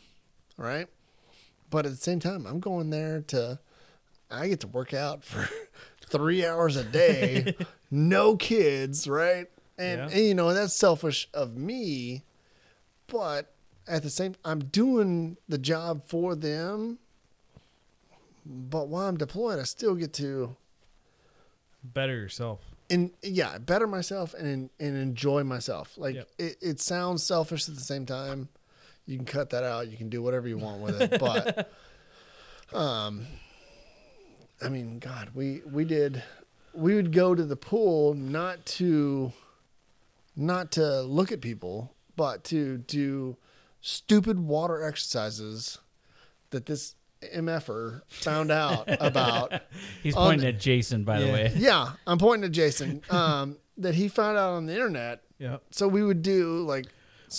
right? But at the same time, I'm going there to I get to work out for three hours a day, no kids, right? And, Yeah. and you know that's selfish of me, but at the same, I'm doing the job for them. But while I'm deployed, I still get to Better yourself. and yeah, better myself and and enjoy myself. Like Yep. it, it sounds selfish at the same time. You can cut that out. You can do whatever you want with it. But um I mean, God, we we did we would go to the pool not to not to look at people, but to do stupid water exercises that this MFer found out about He's On- pointing at Jason, by the way. yeah, I'm pointing at Jason. Um, that he found out on the internet. Yeah. So we would do like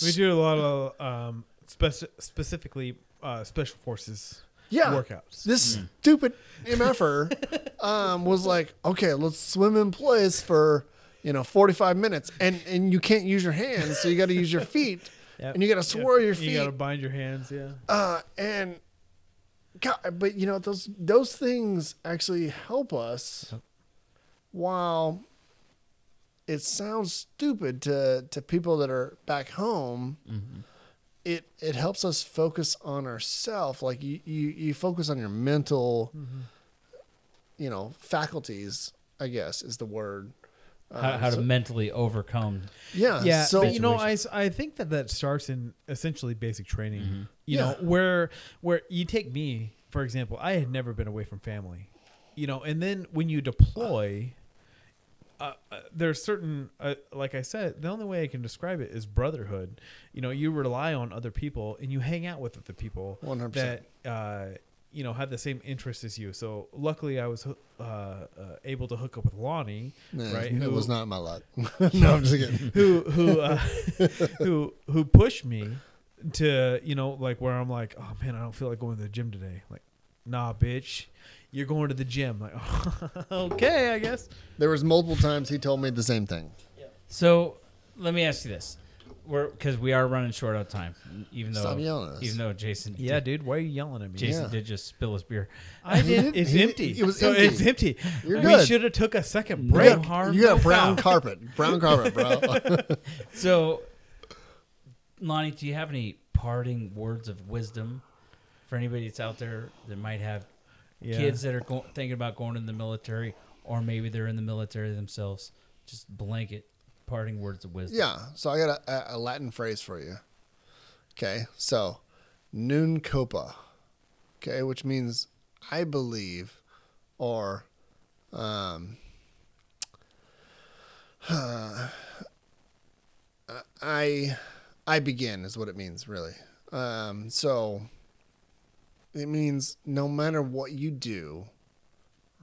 We do a lot of um, speci- specifically uh, special forces yeah. workouts. This stupid MFer um, was like, okay, let's swim in place for you know 45 minutes, and and you can't use your hands, so you got to use your feet, Yep. and you got to swirl your feet. You got to bind your hands. Yeah. uh, and God, but you know those those things actually help us. While it sounds stupid to to people that are back home, it it helps us focus on ourselves. Like you, you you focus on your mental, you know, faculties. I guess is the word. how, Uh, how to so- mentally overcome. yeah. yeah, So but you know, I, I think that that starts in essentially basic training. You know, where where you take me for example, I had never been away from family. You know, and then when you deploy, uh, uh, there's certain, uh, like I said, the only way I can describe it is brotherhood. You know, you rely on other people and you hang out with other people 100%. that uh, you know have the same interests as you. So luckily, I was uh, uh, able to hook up with Lonnie, Nah, right? It who- was not my luck. no, I'm just kidding. who who uh, who who pushed me to you know like where I'm like oh man I don't feel like going to the gym today like nah bitch you're going to the gym like okay I guess There was multiple times he told me the same thing. So let me ask you this: We're because we are running short on time, even though Stop yelling at us. even though Jason yeah did, dude why are you yelling at me Jason Yeah. did just spill his beer. I did it's He- empty it was so empty. it's empty You're we good. should have took a second No break harm, You got no brown foul. carpet. Brown carpet, bro. So, Lonnie, do you have any parting words of wisdom for anybody that's out there that might have yeah. kids that are go- thinking about going in the military, or maybe they're in the military themselves? Just blanket parting words of wisdom. yeah. So I got a, a Latin phrase for you. Okay. So, nun copa. Okay. Which means I believe or um, I I begin is what it means really. Um, so it means no matter what you do,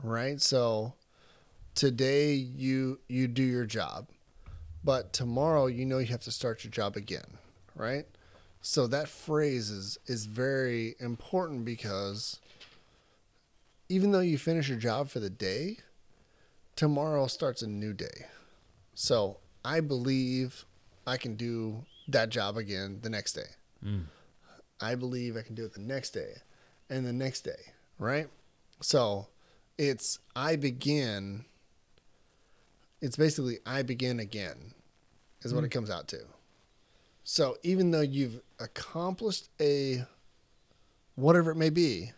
right? So today you you do your job, but tomorrow you know you have to start your job again, right? So that phrase is is very important because even though you finish your job for the day, tomorrow starts a new day. So I believe I can do that job again the next day. Mm. I believe I can do it the next day and the next day, right? So it's I begin, it's basically I begin again, is what it comes out to. So even though you've accomplished a whatever it may be,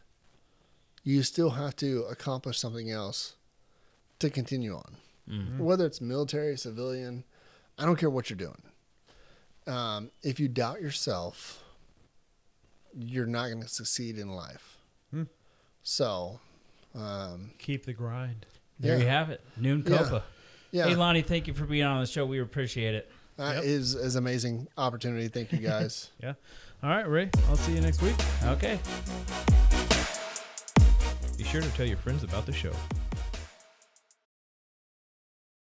you still have to accomplish something else to continue on. Whether it's military, civilian, I don't care what you're doing. Um, if you doubt yourself, you're not going to succeed in life. Hmm. So, um, keep the grind There you have it. Noon Yeah. Copa. yeah, Hey, Lonnie, thank you for being on the show. We appreciate it. that Yep. is is amazing opportunity. Thank you guys. yeah all right Ray I'll see you next week Okay. be sure to tell your friends about the show